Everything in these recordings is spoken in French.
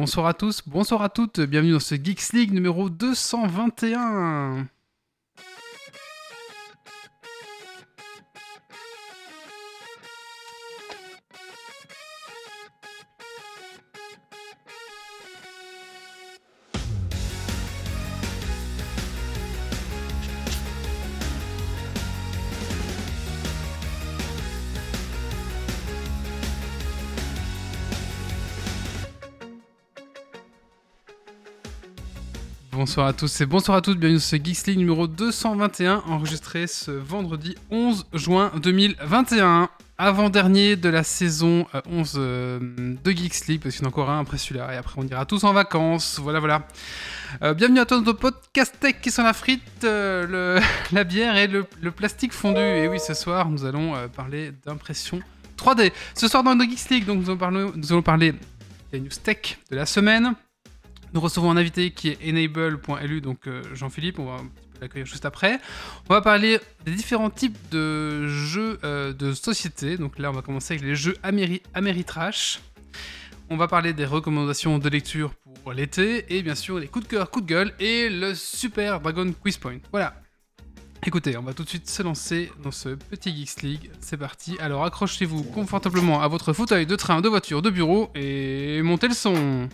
Bonsoir à tous, bonsoir à toutes, bienvenue dans ce Geeks League numéro 221. Bonsoir à tous et bonsoir à toutes, bienvenue dans ce Geeks League numéro 221, enregistré ce vendredi 11 juin 2021, avant-dernier de la saison 11 euh, de Geeks League, parce qu'il y en a encore un après celui-là, et après on ira tous en vacances, voilà voilà. Euh, bienvenue à dans notre podcast tech qui sont la frite, euh, le, la bière et le, le, plastique fondu, et oui ce soir nous allons parler d'impression 3D. Ce soir dans notre Geeks League, donc nous allons parler, nous allons parler des news tech de la semaine, nous recevons un invité qui est enable.lu, donc euh, Jean-Philippe, on va l'accueillir juste après. On va parler des différents types de jeux euh, de société. Donc là, on va commencer avec les jeux Ameritrash. On va parler des recommandations de lecture pour l'été, et bien sûr les coups de cœur, coups de gueule, et le Super Dragon Quiz Point. Voilà. Écoutez, on va tout de suite se lancer dans ce petit Geeks League. C'est parti. Alors accrochez-vous confortablement à votre fauteuil de train, de voiture, de bureau, et montez le son.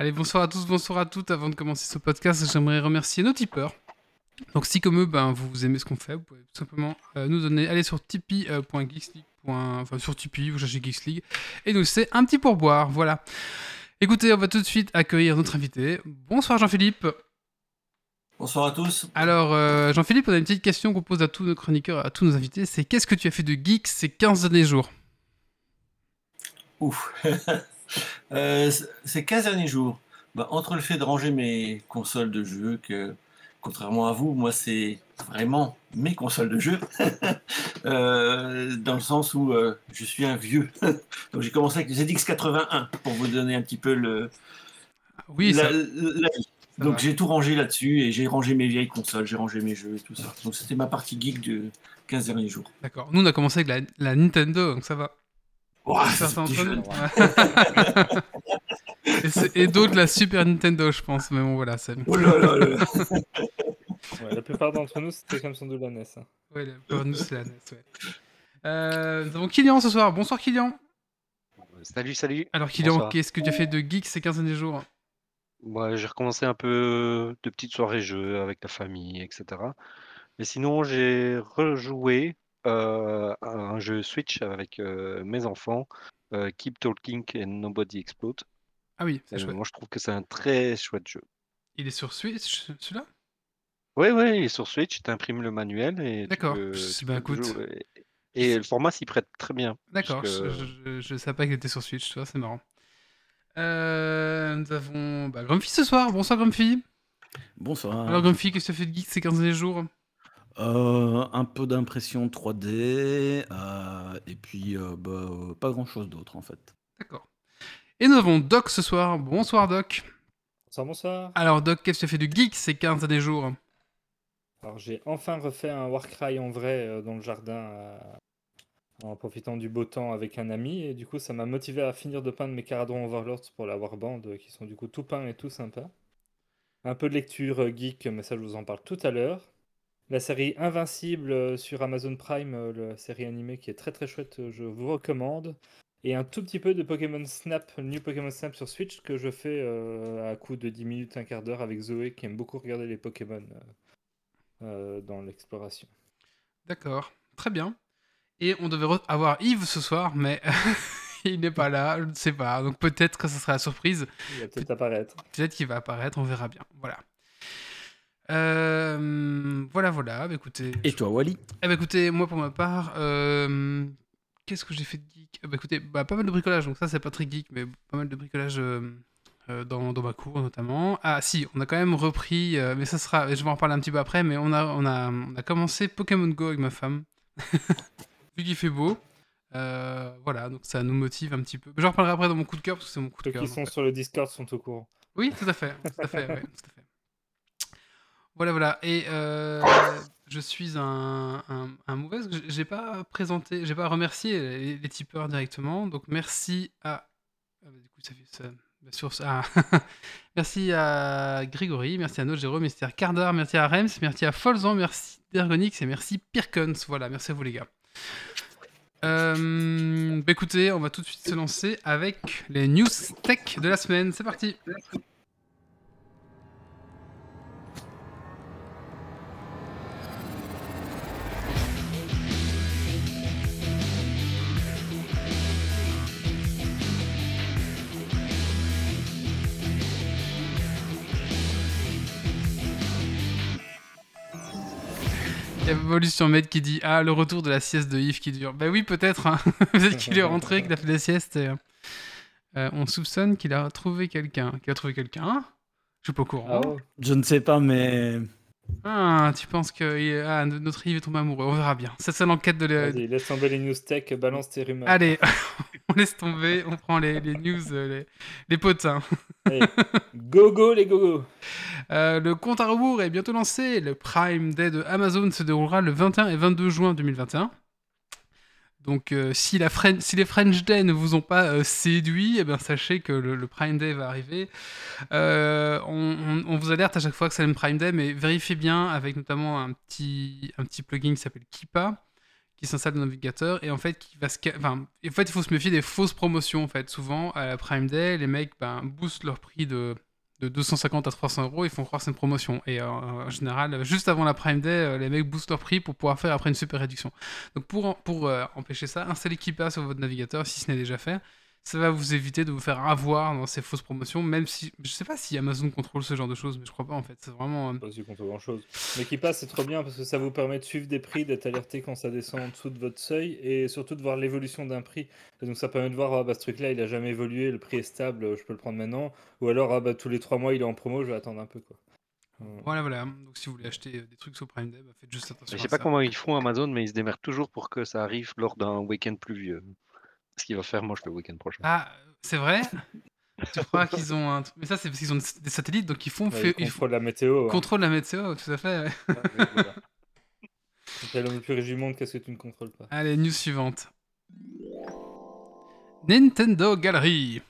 Allez, bonsoir à tous, bonsoir à toutes. Avant de commencer ce podcast, j'aimerais remercier nos tipeurs. Donc si comme eux, ben, vous aimez ce qu'on fait, vous pouvez tout simplement euh, nous donner, allez sur tipeee.geeksleague, enfin sur Tipeee, vous cherchez Geeks League, et nous c'est un petit pourboire, voilà. Écoutez, on va tout de suite accueillir notre invité. Bonsoir Jean-Philippe. Bonsoir à tous. Alors euh, Jean-Philippe, on a une petite question qu'on pose à tous nos chroniqueurs, à tous nos invités, c'est qu'est-ce que tu as fait de geek ces 15 derniers jours? Ouf Euh, ces 15 derniers jours, bah, entre le fait de ranger mes consoles de jeux, que contrairement à vous, moi c'est vraiment mes consoles de jeux, euh, dans le sens où euh, je suis un vieux. Donc j'ai commencé avec les ZX81 pour vous donner un petit peu le. Oui, la, vie. Donc j'ai tout rangé là-dessus et j'ai rangé mes vieilles consoles, j'ai rangé mes jeux et tout ça. Donc c'était ma partie geek de 15 derniers jours. D'accord. Nous on a commencé avec la, la Nintendo, donc ça va et, d'autres la Super Nintendo, je pense. Mais bon, voilà. C'est... Oh là là là. la plupart d'entre nous, c'était comme ça de la NES. Hein. Ouais, la plupart de nous, c'est la NES. Ouais. Euh, nous avons Kylian ce soir. Bonsoir, Kylian. Salut, salut. Alors, Kylian, qu'est-ce que tu as fait de geek ces 15 derniers jours? Moi, j'ai recommencé un peu de petites soirées jeux avec la famille, etc. Mais sinon, j'ai rejoué euh, un jeu Switch avec euh, mes enfants, euh, Keep Talking and Nobody Explode. Ah oui, c'est chouette. Moi, je trouve que c'est un très chouette jeu. Il est sur Switch, celui-là? Oui, oui, il est sur Switch. Tu imprimes le manuel et. D'accord. Ben, et, le format s'y prête très bien. D'accord. Je ne savais pas qu'il était sur Switch. Tu vois, c'est marrant. nous avons bah, Grumpy ce soir. Bonsoir, Grumpy. Bonsoir. Alors, Grumpy, qu'est-ce que tu as fait de geek ces 15 derniers jours? Euh, un peu d'impression 3D, euh, et puis euh, bah, pas grand-chose d'autre en fait. D'accord. Et nous avons Doc ce soir. Bonsoir Doc. Bonsoir, bonsoir. Alors Doc, qu'est-ce que tu fait du geek ces 15 derniers jours? Alors j'ai enfin refait un Warcry en vrai dans le jardin en profitant du beau temps avec un ami, et du coup ça m'a motivé à finir de peindre mes Caradron Overlords pour la Warband, qui sont du coup tout peints et tout sympas. Un peu de lecture geek, mais ça je vous en parle tout à l'heure. La série Invincible euh, sur Amazon Prime, euh, la série animée qui est très très chouette, euh, je vous recommande. Et un tout petit peu de Pokémon Snap, New Pokémon Snap sur Switch que je fais à coup de 10 minutes, un quart d'heure avec Zoé qui aime beaucoup regarder les Pokémon dans l'exploration. D'accord, très bien. Et on devait avoir Yves ce soir, mais il n'est pas là, je ne sais pas. Donc peut-être que ce sera la surprise. Il va peut-être apparaître. Peut-être qu'il va apparaître, on verra bien. Voilà. Euh, voilà, voilà. Bah, écoutez. Et toi, Wally? Eh bah, écoutez, moi pour ma part, euh, qu'est-ce que j'ai fait de geek? Bah écoutez, bah, pas mal de bricolage. Donc ça, c'est pas très geek, mais pas mal de bricolage euh, dans, dans ma cour notamment. Ah si, on a quand même repris, euh, mais ça sera, je vais en parler un petit peu après, mais on a, on a, on a commencé Pokémon Go avec ma femme, vu qu'il fait beau. Euh, voilà, donc ça nous motive un petit peu. J'en reparlerai après dans mon coup de cœur, parce que c'est mon coup de Ceux cœur. qui donc, sont sur le Discord sont au courant. Oui, tout à fait, tout à fait, ouais, tout à fait. Voilà, voilà. Et euh, je suis un, mauvais. J'ai pas présenté, j'ai pas remercié les, tipeurs directement. Donc merci à. ah bah, du coup, ça fait ça. bah, sur merci à Grégory, merci à Note Jérôme, merci à Cardar, merci à Rems, merci à Folzan, merci Dergonix et merci Pirkons. Voilà, merci à vous les gars. Euh, bah écoutez, on va tout de suite se lancer avec les news tech de la semaine. C'est parti. Evolution Med qui dit Ah, le retour de la sieste de Yves qui dure. Bah oui, peut-être. hein. Peut-être qu'il est rentré, qu'il a fait des siestes. et, euh, on soupçonne qu'il a trouvé quelqu'un. Qu'il a trouvé quelqu'un Je suis pas au courant. Ah. Je ne sais pas, mais Ah, tu penses que ah, notre Yves est tombé amoureux On verra bien. Ça, c'est l'enquête de. le- Vas-y, laisse tomber les news tech, balance tes rumeurs. Allez, on laisse tomber, on prend les, les news, euh, les, les potins. Allez, go go les go go Euh, le compte à rebours est bientôt lancé. Le Prime Day de Amazon se déroulera le 21 et 22 juin 2021. Donc, euh, si, les French Day ne vous ont pas euh, séduit, eh ben, sachez que le, Prime Day va arriver. Euh, on, vous alerte à chaque fois que c'est le Prime Day, mais vérifiez bien avec notamment un petit, plugin qui s'appelle Kipa qui s'installe dans le navigateur et en fait qui va en fait il faut se méfier des fausses promotions fait souvent à la Prime Day les mecs ben, boostent leur prix de de 250 à 300 euros, ils font croire c'est une promotion. Et euh, en général, juste avant la Prime Day, euh, les mecs boostent leur prix pour pouvoir faire après une super réduction. Donc pour, euh, empêcher ça, installez Keepa sur votre navigateur si ce n'est déjà fait. Ça va vous éviter de vous faire avoir dans ces fausses promotions, même si je sais pas si Amazon contrôle ce genre de choses, mais je crois pas en fait. C'est vraiment. euh, Pas si contre grand chose. Mais qui passe, c'est trop bien parce que ça vous permet de suivre des prix, d'être alerté quand ça descend en dessous de votre seuil et surtout de voir l'évolution d'un prix. Et donc ça permet de voir, ah bah ce truc-là, il a jamais évolué, le prix est stable, je peux le prendre maintenant. Ou alors, ah bah tous les trois mois, il est en promo, je vais attendre un peu quoi. Voilà, voilà. Donc si vous voulez acheter euh, des trucs sur Prime Day, bah, faites juste attention. Je à sais pas ça. comment ils font Amazon, mais ils se démerdent toujours pour que ça arrive lors d'un week-end pluvieux. Ce qu'il va faire moche le week-end prochain. Ah, c'est vrai? Tu crois qu'ils ont un truc. Mais ça, c'est parce qu'ils ont des satellites, donc ils font. ouais, fait- ils font- contrôle la météo. contrôlent la météo, tout à fait. ouais. Voilà. L'homme le plus riche du monde, qu'est-ce que tu ne contrôles pas? Allez, news suivante. Nintendo Gallery.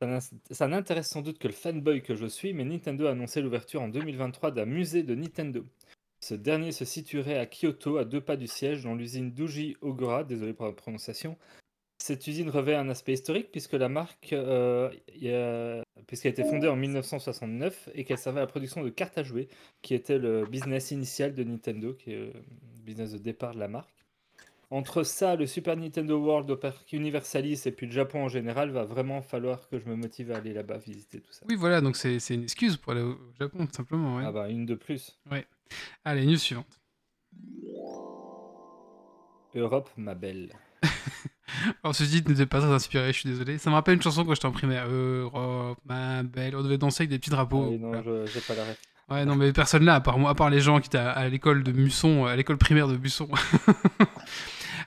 Ça n'in- Ça n'intéresse sans doute que le fanboy que je suis, mais Nintendo a annoncé l'ouverture en 2023 d'un musée de Nintendo. Ce dernier se situerait à Kyoto, à deux pas du siège, dans l'usine Douji Ogura, désolé pour la prononciation. Cette usine revêt un aspect historique puisque la marque euh, a- puisqu'elle a été fondée en 1969 et qu'elle servait à la production de cartes à jouer, qui était le business initial de Nintendo, qui est le business de départ de la marque. Entre ça, le Super Nintendo World au parc Universalis et puis le Japon en général, va vraiment falloir que je me motive à aller là-bas visiter tout ça. Oui, voilà, donc c'est c'est une excuse pour aller au Japon, tout simplement. ouais. Ah bah une de plus. Allez, news suivante. Europe, ma belle. Alors, ceci dit, n'était pas très inspiré, je suis désolé. Ça me rappelle une chanson quand j'étais en primaire. Europe, ma belle. On devait danser avec des petits drapeaux. Oui, non, j'ai pas la ref. Ouais, non, mais personne là, à part moi, à part les gens qui étaient à, à l'école de Musson, à l'école primaire de Musson.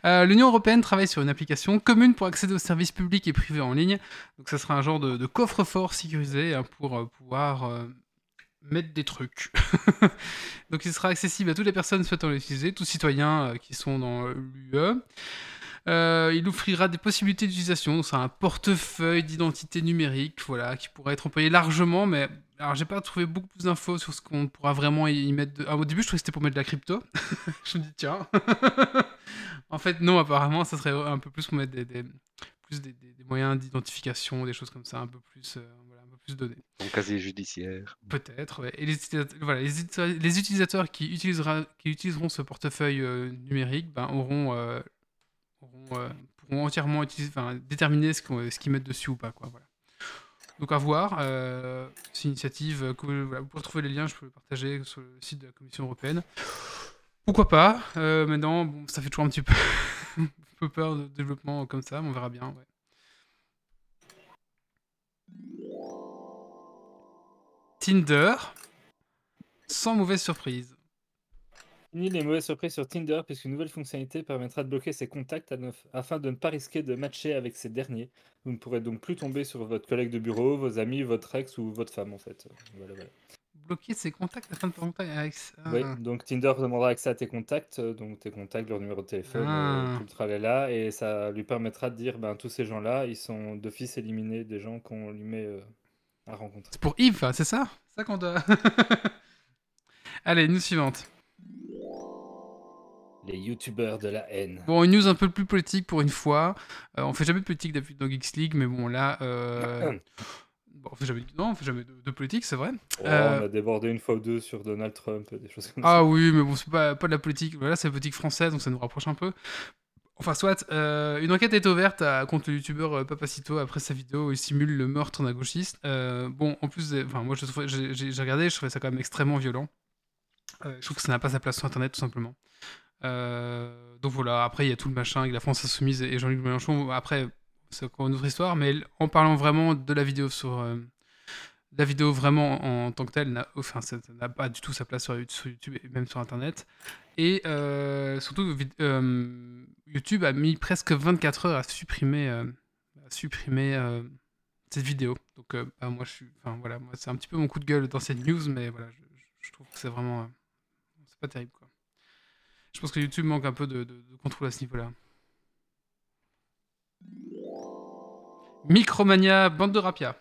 Euh, L'Union européenne travaille sur une application commune pour accéder aux services publics et privés en ligne. Donc, ça sera un genre de, de coffre-fort sécurisé hein, pour euh, pouvoir euh, mettre des trucs. Donc, il sera accessible à toutes les personnes souhaitant l'utiliser, tous citoyens qui sont dans l'UE. Euh, il offrira des possibilités d'utilisation. Donc, C'est un portefeuille d'identité numérique, voilà, qui pourra être employé largement, mais alors j'ai pas trouvé beaucoup plus d'infos sur ce qu'on pourra vraiment y mettre. de- Ah, au début, je trouvais que c'était pour mettre de la crypto. je me dis tiens. en fait, non, apparemment, ça serait un peu plus pour mettre des, des- plus des, des- des moyens d'identification, des choses comme ça, un peu plus, euh, voilà, un peu plus données. Ton casier judiciaire. Peut-être, ouais. Et les utilisateurs, voilà, les, uti- les utilisateurs qui, utilisera, qui utiliseront ce portefeuille euh, numérique ben, auront, euh, euh, pourront entièrement utiliser, enfin, déterminer ce qu'ils mettent dessus ou pas. Quoi. Donc à voir. euh, c'est une initiative que vous pouvez retrouver les liens, je peux les partager sur le site de la Commission européenne. Pourquoi pas euh, Maintenant, bon, ça fait toujours un petit peu, peur de développement comme ça, mais on verra bien. Tinder, sans mauvaise surprise. Fini les mauvaises surprises sur Tinder, puisqu'une nouvelle fonctionnalité permettra de bloquer ses contacts à ne- afin de ne pas risquer de matcher avec ces derniers. Vous ne pourrez donc plus tomber sur votre collègue de bureau, vos amis, votre ex ou votre femme en fait. Voilà, voilà. Bloquer ses contacts afin de pas contact avec. Ah. Oui, donc Tinder demandera accès à tes contacts, donc tes contacts, leur numéro de téléphone, Ah. euh, tout le tralala, et ça lui permettra de dire, ben tous ces gens-là, ils sont d'office éliminés des gens qu'on lui met euh, à rencontrer. C'est pour Yves, c'est ça? C'est ça qu'on doit. Allez, news suivante. Les youtubeurs de la haine. Bon, une news un peu plus politique pour une fois. Euh, on fait jamais de politique d'habitude dans Geeks League, mais bon, là. euh, bon, on fait jamais... Non, on fait jamais de, de politique, c'est vrai. Oh, Euh, On a débordé une fois ou deux sur Donald Trump, des choses comme ça. Ah oui, mais bon, c'est pas, pas de la politique. Voilà, c'est la politique française, donc ça nous rapproche un peu. Enfin, soit, euh, une enquête est ouverte à- contre le youtubeur euh, Papacito après sa vidéo où il simule le meurtre d'un gauchiste. Euh, bon, en plus, enfin, moi, j'ai regardé, je trouvais ça quand même extrêmement violent. Je trouve que ça n'a pas sa place sur Internet, tout simplement. Euh, donc voilà, après, il y a tout le machin avec la France Insoumise et Jean-Luc Mélenchon. Après, c'est encore une autre histoire, mais en parlant vraiment de la vidéo sur. euh, la vidéo vraiment en, tant que telle n'a enfin, pas du tout sa place sur, YouTube et même sur Internet. Et euh, surtout, YouTube a mis presque 24 heures à supprimer, supprimer cette vidéo. Donc, bah, moi, enfin voilà, c'est un petit peu mon coup de gueule dans cette news, mais voilà, je, trouve que c'est vraiment, c'est pas terrible. Je pense que YouTube manque un peu de, contrôle à ce niveau-là. Micromania, bande de rapia.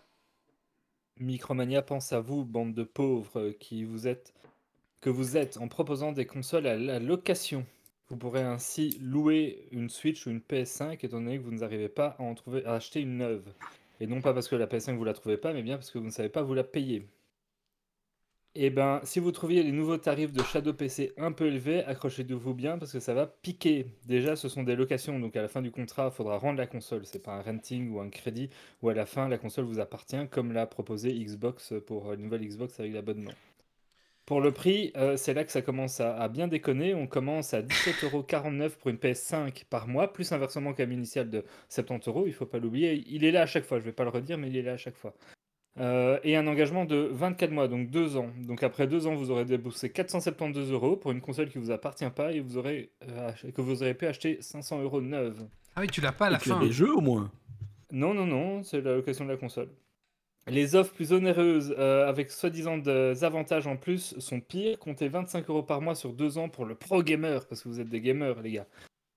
Micromania pense à vous, bande de pauvres qui vous êtes, que vous êtes en proposant des consoles à la location. Vous pourrez ainsi louer une Switch ou une PS5 étant donné que vous n'arrivez pas à en trouver à acheter une neuve. Et non pas parce que la PS5 vous la trouvez pas, mais bien parce que vous ne savez pas vous la payer. Et ben, si vous trouviez les nouveaux tarifs de Shadow PC un peu élevés, accrochez-vous bien parce que ça va piquer. Déjà, ce sont des locations, donc à la fin du contrat, il faudra rendre la console. C'est pas un renting ou un crédit où à la fin la console vous appartient, comme l'a proposé Xbox pour euh, une nouvelle Xbox avec l'abonnement. Pour le prix, euh, c'est là que ça commence à, bien déconner. On commence à 17,49€ pour une PS5 par mois, plus un versement même initial de 70€. Il faut pas l'oublier. Il est là à chaque fois. Je vais pas le redire, mais il est là à chaque fois. Euh, et un engagement de 24 mois, donc 2 ans. Donc après 2 ans, vous aurez déboursé 472 euros pour une console qui vous appartient pas et vous aurez, euh, que vous aurez pu acheter 500 euros neuve. Ah oui, tu l'as pas à la Et fin. des jeux au moins. Non, non, non, c'est la location de la console. Les offres plus onéreuses, euh, avec soi-disant des avantages en plus, sont pires. Comptez 25 euros par mois sur 2 ans pour le pro gamer, parce que vous êtes des gamers, les gars.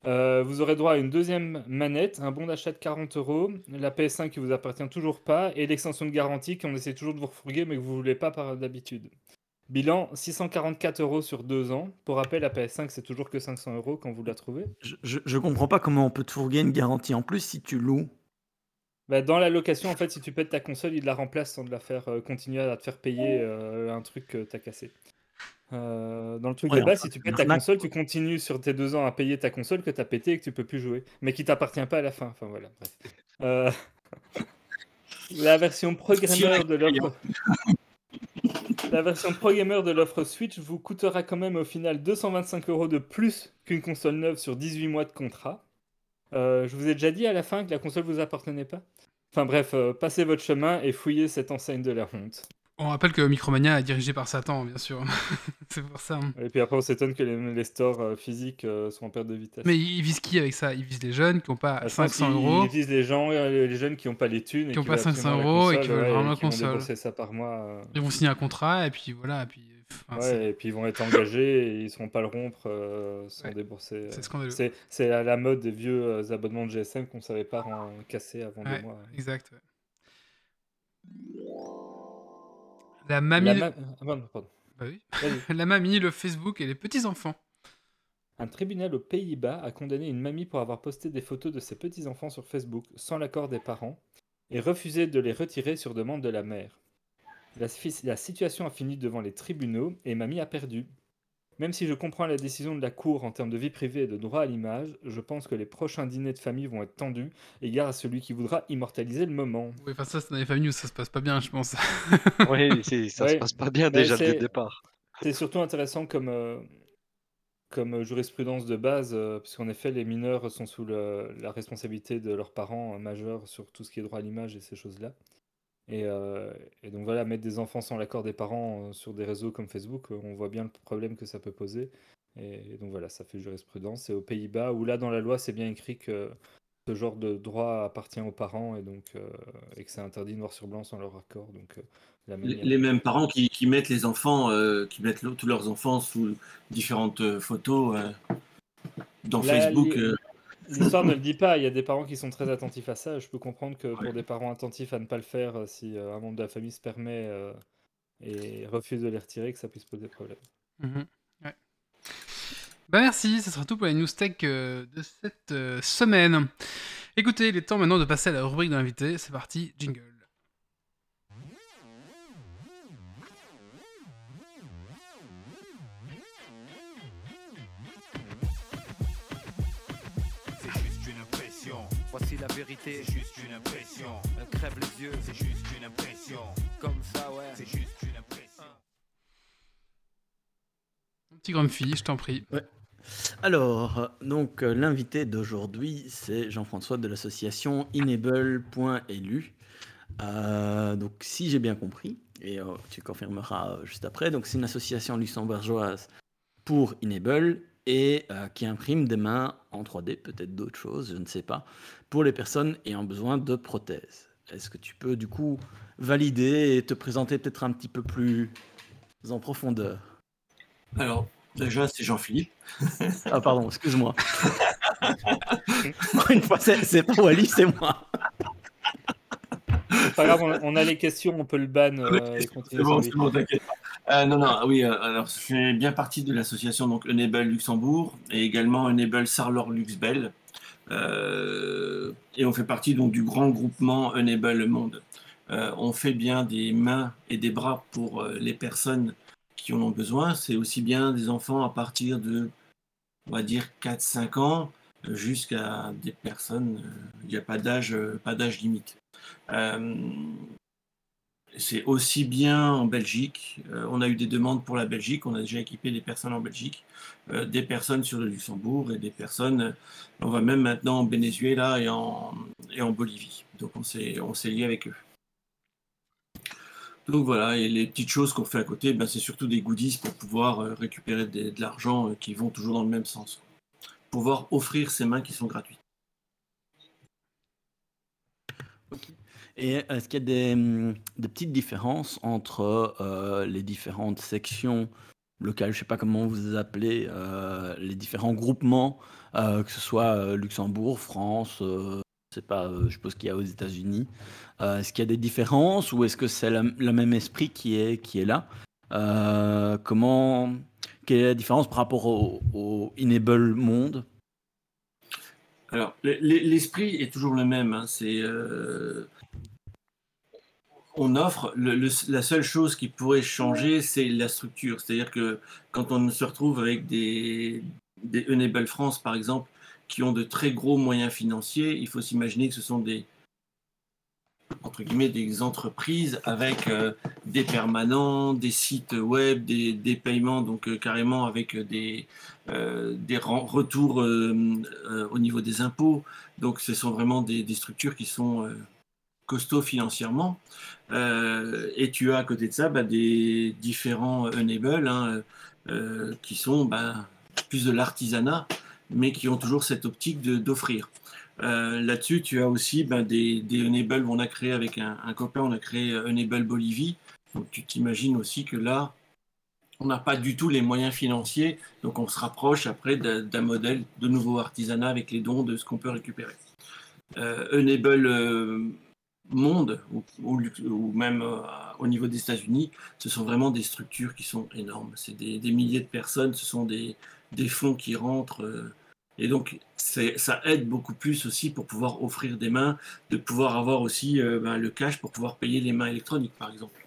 Euh, vous aurez droit à une deuxième manette, un bon d'achat de 40 euros, la PS5 qui vous appartient toujours pas, et l'extension de garantie qu'on essaie toujours de vous refourguer, mais que vous voulez pas par d'habitude. Bilan 644 euros sur 2 ans. Pour rappel, la PS5 c'est toujours que 500 euros quand vous la trouvez. Je, je, je comprends pas comment on peut te fourguer une garantie en plus si tu loues. Bah, dans la location, en fait, si tu pètes ta console, il la remplace sans de la faire euh, continuer à te faire payer euh, un truc que t'as cassé. Euh, dans le truc Ouais, de base, si tu pètes ta console, tu continues sur tes deux ans à payer ta console que t'as pété et que tu peux plus jouer, mais qui t'appartient pas à la fin. Enfin voilà, bref. Euh, La version pro gamer de l'offre. La version pro gamer de l'offre Switch vous coûtera quand même au final 225 euros de plus qu'une console neuve sur 18 mois de contrat. Euh, je vous ai déjà dit à la fin que la console vous appartenait pas. Enfin bref, euh, passez votre chemin et fouillez cette enseigne de la honte. On rappelle que Micromania est dirigé par Satan, bien sûr. c'est pour ça. hein. Et puis après, on s'étonne que les, les stores euh, physiques euh, sont en perte de vitesse. Mais ils visent qui avec ça? Ils visent les jeunes qui n'ont pas Ah, je pense 500 qu'ils- euros. Ils visent les gens, euh, les jeunes qui n'ont pas les thunes. Qui ont pas veulent 500 absolument la euros et qui veulent vraiment la console. ça par mois. Ils vont signer un contrat et puis voilà. Et puis, enfin, Ouais, et puis ils vont être engagés et ils ne seront pas le rompre euh, sans Ouais, débourser. euh. c'est scandaleux. C'est c'est à la mode des vieux abonnements de GSM qu'on ne savait pas en casser avant Ouais, deux mois. exact. ouais. La mamie. La ma- ah, pardon, pardon. Bah oui. Vas-y. La mamie, le Facebook et les petits-enfants. Un tribunal aux Pays-Bas a condamné une mamie pour avoir posté des photos de ses petits-enfants sur Facebook sans l'accord des parents et refusé de les retirer sur demande de la mère. La situation a fini devant les tribunaux et mamie a perdu. Même si je comprends la décision de la Cour en termes de vie privée et de droit à l'image, je pense que les prochains dîners de famille vont être tendus, égard à celui qui voudra immortaliser le moment. Oui, enfin, ça, c'est dans les familles où ça se passe pas bien, je pense. Oui, ça se passe pas bien Mais déjà dès le départ. C'est surtout intéressant comme, euh, comme euh, jurisprudence de base, euh, puisqu'en effet, les mineurs sont sous le- la responsabilité de leurs parents euh, majeurs sur tout ce qui est droit à l'image et ces choses-là. Et, euh, et donc voilà, mettre des enfants sans l'accord des parents euh, sur des réseaux comme Facebook, euh, on voit bien le problème que ça peut poser. Et donc voilà, ça fait jurisprudence. Et aux Pays-Bas, où là dans la loi c'est bien écrit que ce genre de droit appartient aux parents et donc et que c'est interdit noir sur blanc sans leur accord. Donc la Les, manière- les mêmes parents qui, qui mettent les enfants, qui mettent tous leurs enfants sous différentes photos dans Facebook. les- L'histoire ne le dit pas, il y a des parents qui sont très attentifs à ça. Je peux comprendre que pour des parents attentifs à ne pas le faire, euh, si euh, un membre de la famille se permet euh, et refuse de les retirer, que ça puisse poser problème. Ouais. Bah merci, ce sera tout pour les news tech euh, de cette euh, semaine. Écoutez, il est temps maintenant de passer à la rubrique de l'invité. C'est parti, jingle. Voici la vérité. C'est juste une impression. Elle crève les yeux. C'est juste une impression. Comme ça, ouais. C'est juste une impression. Mon petit Grumpy, je t'en prie. Alors, euh, donc euh, l'invité d'aujourd'hui, c'est Jean-François de l'association Enable.lu. Euh, donc, si j'ai bien compris, et euh, tu confirmeras euh, juste après, donc c'est une association luxembourgeoise pour Enable et euh, qui imprime des mains en 3D, peut-être d'autres choses, je ne sais pas, pour les personnes ayant besoin de prothèses. Est-ce que tu peux du coup valider et te présenter peut-être un petit peu plus en profondeur? Alors, déjà, c'est Jean-Philippe. Ah pardon, excuse-moi. Une fois, c'est c'est pas Wally, c'est moi. C'est Pas grave, on, a les questions, on peut le ban euh, C'est bon, c'est bon, t'inquiète pas. Euh, non, non, oui, euh, alors je fais bien partie de l'association donc Enable Luxembourg et également Enable Sarlor Luxbel. Euh, et on fait partie donc du grand groupement Enable Monde. Euh, on fait bien des mains et des bras pour euh, les personnes qui en ont besoin. C'est aussi bien des enfants à partir de, on va dire, 4-5 ans jusqu'à des personnes, euh, il n'y a pas d'âge, pas d'âge limite. C'est aussi bien en Belgique. euh, on a eu des demandes pour la Belgique. On a déjà équipé des personnes en Belgique, euh, des personnes sur le Luxembourg et des personnes. on va même maintenant en Venezuela et en, Bolivie. Donc on s'est lié avec eux. Donc voilà, et les petites choses qu'on fait à côté, ben, c'est surtout des goodies pour pouvoir euh, récupérer de l'argent qui vont toujours dans le même sens. Pouvoir offrir ces mains qui sont gratuites. Et est-ce qu'il y a des, des petites différences entre euh, les différentes sections locales, je ne sais pas comment vous appelez, euh, les différents groupements, euh, que ce soit Luxembourg, France, je sais pas, je suppose qu'il y a aux États-Unis. Est-ce qu'il y a des différences ou est-ce que c'est le même esprit qui est, qui est là? Comment, quelle est la différence par rapport au, au Enable Monde? Alors, l'esprit est toujours le même. hein, C'est, on offre. le- le- la seule chose qui pourrait changer, c'est la structure. C'est-à-dire que quand on se retrouve avec des, des Enable France, par exemple, qui ont de très gros moyens financiers, il faut s'imaginer que ce sont des entre guillemets des entreprises avec euh, des permanents, des sites web, des, des paiements, donc euh, carrément avec des, euh, des retours au niveau des impôts. Donc ce sont vraiment des, des structures qui sont costauds financièrement. Euh, et tu as à côté de ça bah, des différents enable hein, euh, qui sont bah, plus de l'artisanat, mais qui ont toujours cette optique d'offrir. Euh, Là-dessus, tu as aussi ben, des, des Enable. On a créé avec un, copain, on a créé Enable Bolivie. Donc tu t'imagines aussi que là, on n'a pas du tout les moyens financiers. Donc on se rapproche après d'un modèle de nouveau artisanat avec les dons de ce qu'on peut récupérer. Enable Monde, ou, ou, ou même euh, au niveau des États-Unis, ce sont vraiment des structures qui sont énormes. C'est des, des milliers de personnes, ce sont des, des fonds qui rentrent. euh, et donc, ça aide beaucoup plus aussi pour pouvoir offrir des mains, de pouvoir avoir aussi euh, ben, le cash pour pouvoir payer les mains électroniques, par exemple.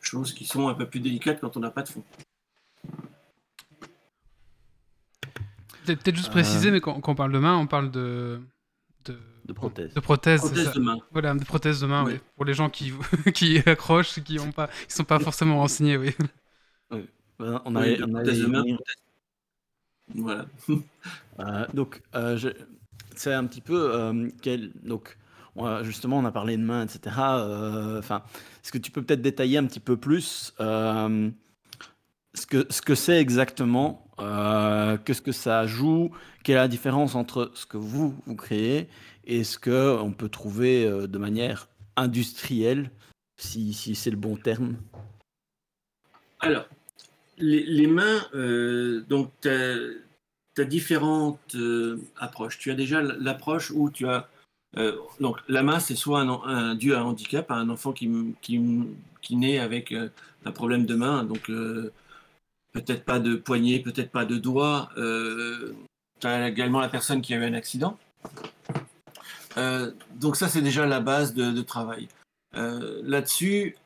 Choses qui sont un peu plus délicates quand on n'a pas de fonds. Peut-être juste Euh. préciser, mais quand, quand on parle de main, on parle de. De, prothèses de Prothèse ça. de main. Voilà, de prothèses de main, Oui. oui. Pour les gens qui, qui accrochent, qui ne sont pas forcément renseignés, oui. Euh, On Oui, allait- de on prothèse y main, prothèse. Voilà. Euh, donc, euh, je- c'est un petit peu euh, quel. Donc, on justement, on a parlé de main, etc. Enfin, est-ce que tu peux peut-être détailler un petit peu plus ce que ce que c'est exactement, qu'est-ce que ça joue, quelle est la différence entre ce que vous vous créez et ce que on peut trouver de manière industrielle, si, si c'est le bon terme? Alors, les, mains, donc tu as différentes euh, approches. Tu as déjà l'approche où tu as. Euh, donc, la main, c'est soit un, dû à un handicap, un enfant qui, qui, qui naît avec euh, un problème de main, donc peut-être pas de poignet, peut-être pas de doigt. tu as également la personne qui a eu un accident. Donc, ça, c'est déjà la base de, travail. Là-dessus,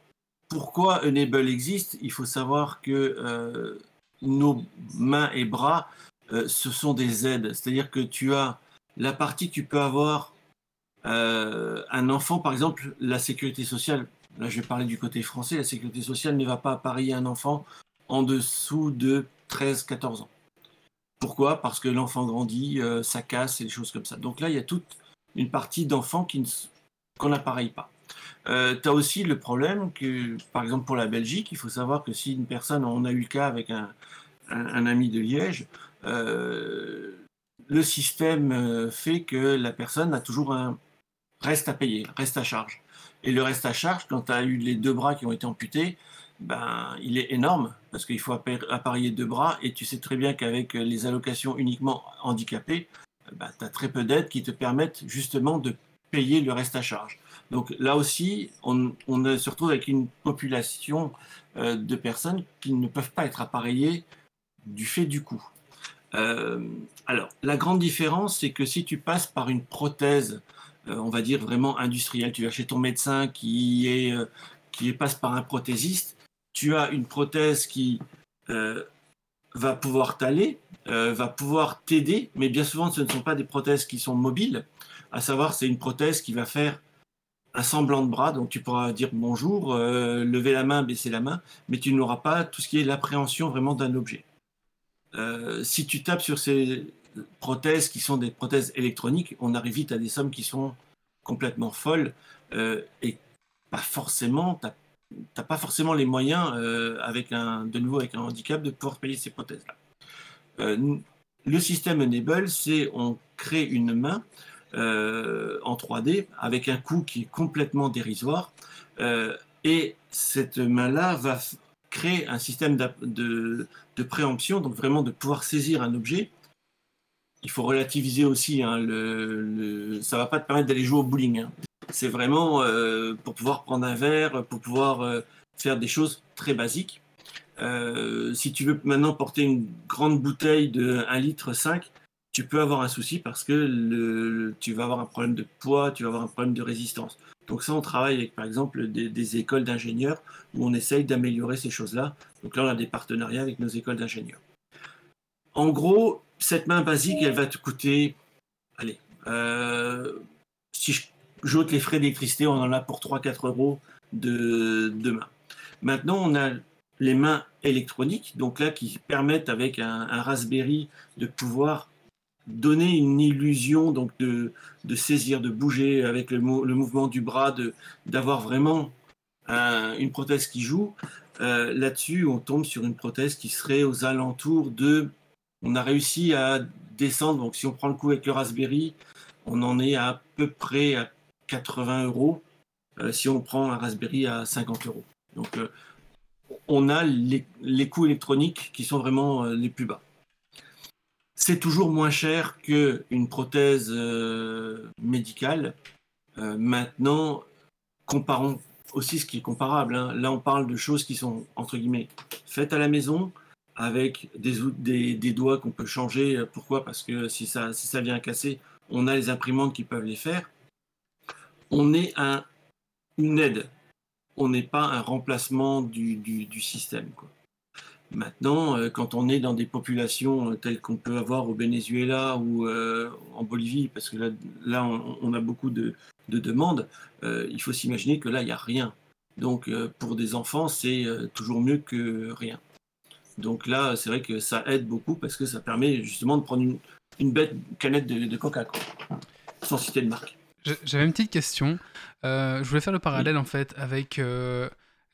pourquoi Enable existe? Il faut savoir que nos mains et bras euh, ce sont des aides. C'est-à-dire que tu as la partie, tu peux avoir euh, un enfant, par exemple, la sécurité sociale. Là, je vais parler du côté français. La sécurité sociale ne va pas apparier un enfant en dessous de 13-14 ans. Pourquoi? Parce que l'enfant grandit, euh, ça casse et des choses comme ça. Donc là, il y a toute une partie d'enfants qu'on n'appareille pas. tu as aussi le problème que, par exemple, pour la Belgique, il faut savoir que si une personne, on a eu le cas avec un ami de Liège, euh, le système euh, fait que la personne a toujours un reste à payer, reste à charge. Et le reste à charge, quand tu as eu les deux bras qui ont été amputés, ben, il est énorme parce qu'il faut appareiller deux bras et tu sais très bien qu'avec les allocations uniquement handicapées, ben, tu as très peu d'aides qui te permettent justement de payer le reste à charge. Donc là aussi, on, se retrouve avec une population euh, de personnes qui ne peuvent pas être appareillées du fait du coût. Euh, alors, la grande différence, c'est que si tu passes par une prothèse, euh, on va dire vraiment industrielle, tu vas chez ton médecin qui, est, qui passe par un prothésiste, tu as une prothèse qui va pouvoir t'aller, va pouvoir t'aider, mais bien souvent, ce ne sont pas des prothèses qui sont mobiles, à savoir, c'est une prothèse qui va faire un semblant de bras, donc tu pourras dire bonjour, lever la main, baisser la main, mais tu n'auras pas tout ce qui est l'appréhension vraiment d'un objet. Euh, si tu tapes sur ces prothèses qui sont des prothèses électroniques, on arrive vite à des sommes qui sont complètement folles euh, et pas forcément, tu n'as pas forcément les moyens, euh, avec un, de nouveau avec un handicap, de pouvoir payer ces prothèses-là. Le système Enable, c'est on crée une main en 3D avec un coût qui est complètement dérisoire et cette main-là va créer un système de, préemption, donc vraiment de pouvoir saisir un objet. Il faut relativiser aussi, hein, ça ne va pas te permettre d'aller jouer au bowling. Hein. C'est vraiment euh, pour pouvoir prendre un verre, pour pouvoir euh, faire des choses très basiques. Euh, si tu veux maintenant porter une grande bouteille de 1 litre 5, tu peux avoir un souci parce que tu vas avoir un problème de poids, tu vas avoir un problème de résistance. Donc ça, on travaille avec, par exemple, des, écoles d'ingénieurs où on essaye d'améliorer ces choses-là. Donc là, on a des partenariats avec nos écoles d'ingénieurs. En gros, cette main basique, elle va te coûter, allez, euh, si j'ôte les frais d'électricité, on en a pour 3-4 euros de main. Maintenant, on a les mains électroniques, donc là, qui permettent avec un Raspberry de pouvoir donner une illusion donc de, saisir, de bouger avec le, le mouvement du bras, d'avoir vraiment une prothèse qui joue. Euh, là-dessus, on tombe sur une prothèse qui serait aux alentours de. On a réussi à descendre, donc si on prend le coup avec le Raspberry, on en est à, peu près à 80 euros euh, si on prend un Raspberry à 50 euros. Donc euh, on a les, coûts électroniques qui sont vraiment les plus bas. C'est toujours moins cher qu'une prothèse euh, médicale. Euh, maintenant, comparons aussi ce qui est comparable. Hein. Là, on parle de choses qui sont, entre guillemets, faites à la maison, avec des, doigts qu'on peut changer. Pourquoi? Parce que si ça, si ça vient casser, on a les imprimantes qui peuvent les faire. On est un, une aide. On n'est pas un remplacement du, du, système. Quoi. Maintenant, euh, quand on est dans des populations euh, telles qu'on peut avoir au Venezuela ou euh, en Bolivie, parce que là, on, a beaucoup de, demandes, il faut s'imaginer que là, il n'y a rien. Donc, pour des enfants, c'est toujours mieux que rien. Donc là, c'est vrai que ça aide beaucoup parce que ça permet justement de prendre une, bête canette de, Coca, cola sans citer de marque. J'avais une petite question. Euh, je voulais faire le parallèle en fait avec. euh,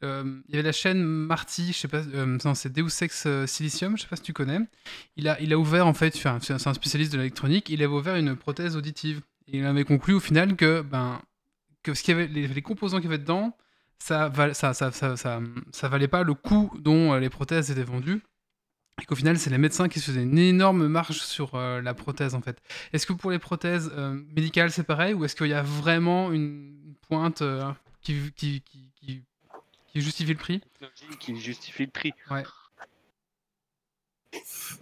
euh, il y avait la chaîne Marty, je sais pas, non, c'est Deus Ex Silicium, je sais pas si tu connais. Il a, il a ouvert en fait, enfin, c'est un spécialiste de l'électronique, il avait ouvert une prothèse auditive. Et il avait conclu au final que, ben, que ce qu'il y avait, les, les composants qu'il y avait dedans, ça, val- ça, ça, ça, ça, ça valait pas le coût dont les prothèses étaient vendues. Et qu'au final, c'est les médecins qui se faisaient une énorme marge sur euh, la prothèse en fait. Est-ce que pour les prothèses euh, médicales c'est pareil ou est-ce qu'il y a vraiment une pointe euh, qui, qui, qui, qui, qui justifie le prix? Qui justifie le prix.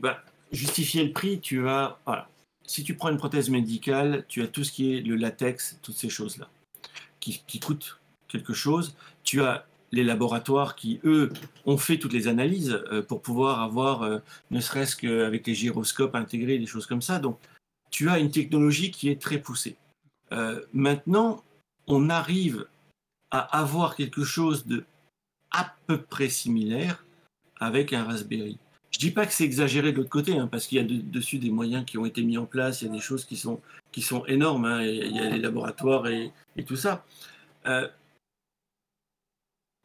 Bah, justifier le prix, tu as. Voilà. Si tu prends une prothèse médicale, tu as tout ce qui est le latex, toutes ces choses-là, qui, qui coûtent quelque chose. Tu as les laboratoires qui, eux, ont fait toutes les analyses euh, pour pouvoir avoir, euh, ne serait-ce qu'avec les gyroscopes intégrés, des choses comme ça. Donc, tu as une technologie qui est très poussée. Euh, maintenant, on arrive à avoir quelque chose de à peu près similaire avec un Raspberry. Je dis pas que c'est exagéré de l'autre côté, hein, parce qu'il y a de- dessus des moyens qui ont été mis en place, il y a des choses qui sont, qui sont énormes, hein, il y a les laboratoires et, tout ça.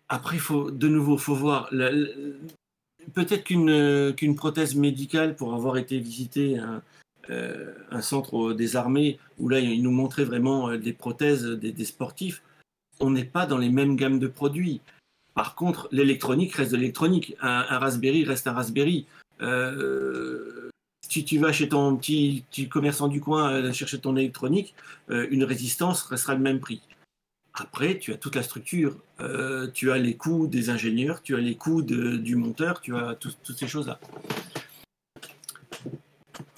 Après, de nouveau, faut voir. Peut-être qu'une euh, qu'une prothèse médicale, pour avoir été visiter un, euh, un centre des armées, où là, ils nous montraient vraiment euh, des prothèses des, sportifs, on n'est pas dans les mêmes gammes de produits. Par contre, l'électronique reste de l'électronique. Un, Raspberry reste un Raspberry. Si tu vas chez ton petit, commerçant du coin chercher ton électronique, une résistance restera le même prix. Après, tu as toute la structure. Euh, tu as les coûts des ingénieurs, tu as les coûts de- du monteur, tu as tout- toutes ces choses-là.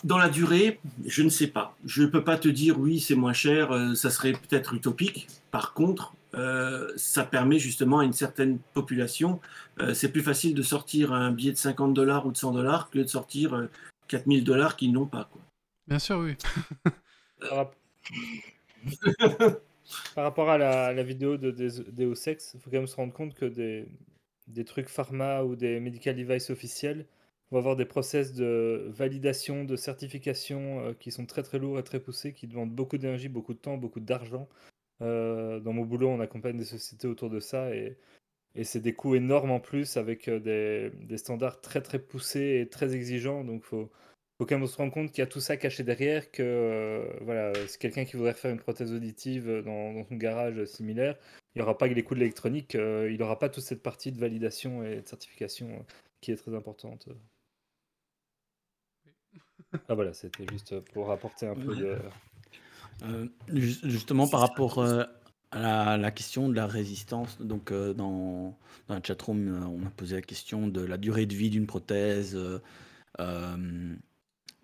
Dans la durée, je ne sais pas. Je ne peux pas te dire oui, c'est moins cher, euh, ça serait peut-être utopique. Par contre, euh, ça permet justement à une certaine population. euh, c'est plus facile de sortir un billet de 50 dollars ou de 100 dollars que de sortir euh, 4000 dollars qu'ils n'ont pas. Quoi. Bien sûr, oui. Par, rap- Par rapport à la, vidéo de Deus Ex, il faut quand même se rendre compte que des, trucs pharma ou des medical devices officiels vont avoir des process de validation, de certification euh, qui sont très très lourds et très poussés, qui demandent beaucoup d'énergie, beaucoup de temps, beaucoup d'argent. Euh, dans mon boulot, on accompagne des sociétés autour de ça et, c'est des coûts énormes en plus avec euh, des, des standards très très poussés et très exigeants. Donc faut, faut quand même se rendre compte qu'il y a tout ça caché derrière, que euh, voilà, c'est quelqu'un qui voudrait faire une prothèse auditive dans, dans son garage similaire, il n'y aura pas que les coûts de l'électronique, euh, il n'aura pas toute cette partie de validation et de certification euh, qui est très importante. Ah voilà, c'était juste pour apporter un peu de... Euh, ju- justement, par rapport euh, à la, question de la résistance, donc dans, dans la chatroom, on a posé la question de la durée de vie d'une prothèse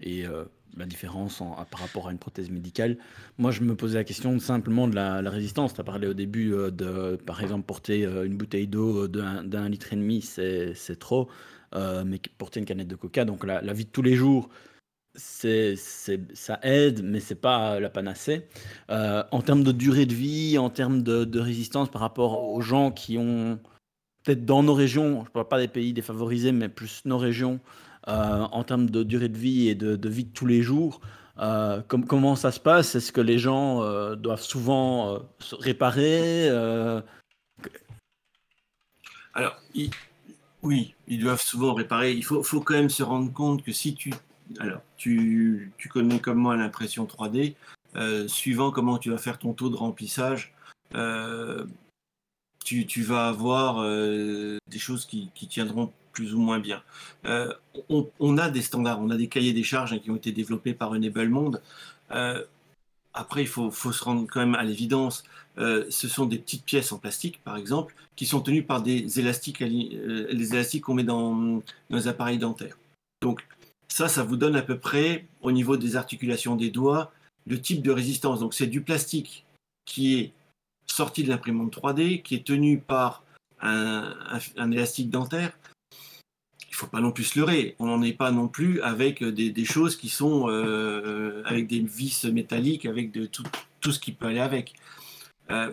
et euh, la différence en- par rapport à une prothèse médicale. Moi, je me posais la question simplement de la, résistance. Tu as parlé au début euh, de, par exemple, porter euh, une bouteille d'eau d'un litre et demi, c'est trop. Mais porter une canette de coca, donc la, la vie de tous les jours, c'est, ça aide, mais c'est pas la panacée. En termes de durée de vie, en termes de, de résistance par rapport aux gens qui ont, peut-être dans nos régions, je parle pas des pays défavorisés, mais plus nos régions, en termes de durée de vie et de, vie de tous les jours, euh, com- comment ça se passe? Est-ce que les gens euh, doivent souvent euh, se réparer euh, Alors, oui, ils doivent souvent réparer. Il faut, quand même se rendre compte que si tu. Alors, tu, connais comme moi l'impression 3D, euh, suivant comment tu vas faire ton taux de remplissage, euh, tu, vas avoir euh, des choses qui tiendront plus ou moins bien. Euh, on, a des standards, on a des cahiers des charges hein, qui ont été développés par Enable Monde. Euh, après, il faut, se rendre quand même à l'évidence. Euh, ce sont des petites pièces en plastique, par exemple, qui sont tenues par des élastiques, les élastiques qu'on met dans, dans les appareils dentaires. Donc, ça, ça vous donne à peu près, au niveau des articulations des doigts, le type de résistance. Donc, c'est du plastique qui est sorti de l'imprimante 3D, qui est tenu par un élastique dentaire. Il faut pas non plus se leurrer. On n'en est pas non plus avec des, des choses qui sont euh, avec des vis métalliques, avec tout, ce qui peut aller avec. Euh,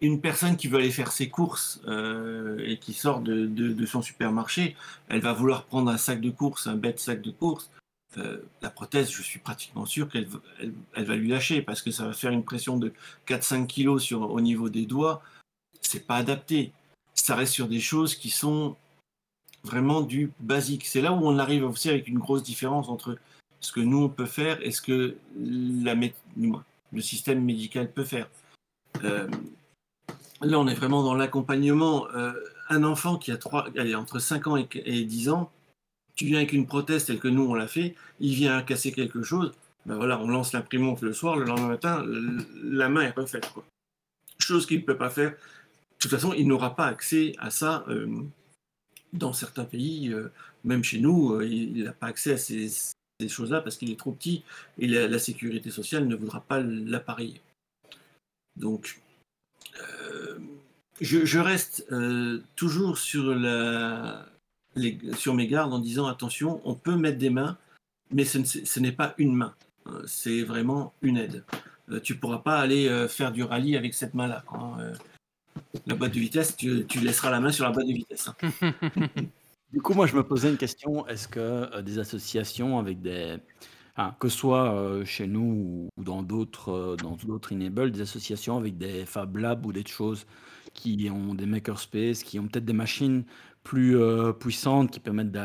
une personne qui veut aller faire ses courses euh, et qui sort de, son supermarché, elle va vouloir prendre un sac de course, un bête sac de course. euh, la prothèse, je suis pratiquement sûr qu'elle elle, elle va lui lâcher parce que ça va faire une pression de 4-5 kg sur, au niveau des doigts. C'est pas adapté. Ça reste sur des choses qui sont vraiment du basique. C'est là où on arrive aussi avec une grosse différence entre ce que nous on peut faire et ce que la, le système médical peut faire. Euh, là, on est vraiment dans l'accompagnement. Euh, un enfant qui a trois, allez, entre 5 ans et, et 10 ans, tu viens avec une prothèse telle que nous on l'a fait, il vient casser quelque chose, ben voilà, on lance l'imprimante le soir, le lendemain matin, la main est refaite. Quoi. Chose qu'il ne peut pas faire. De toute façon, il n'aura pas accès à ça euh, dans certains pays, euh, même chez nous, euh, il n'a pas accès à ces, choses-là parce qu'il est trop petit et la, sécurité sociale ne voudra pas l'appareiller. Donc, euh, je, reste toujours sur, mes gardes en disant attention, on peut mettre des mains, mais ce, ne- n'est pas une main, Euh, c'est vraiment une aide. Tu pourras pas aller faire du rallye avec cette main-là. hein. La boîte de vitesse, tu, laisseras la main sur la boîte de vitesse. hein. Du coup, moi, je me posais une question. Est-ce que euh, des associations avec des... que ce soit euh, chez nous ou dans d'autres euh, Enable, des associations avec des Fab Labs ou des choses qui ont des makerspace, qui ont peut-être des machines plus euh, puissantes qui permettent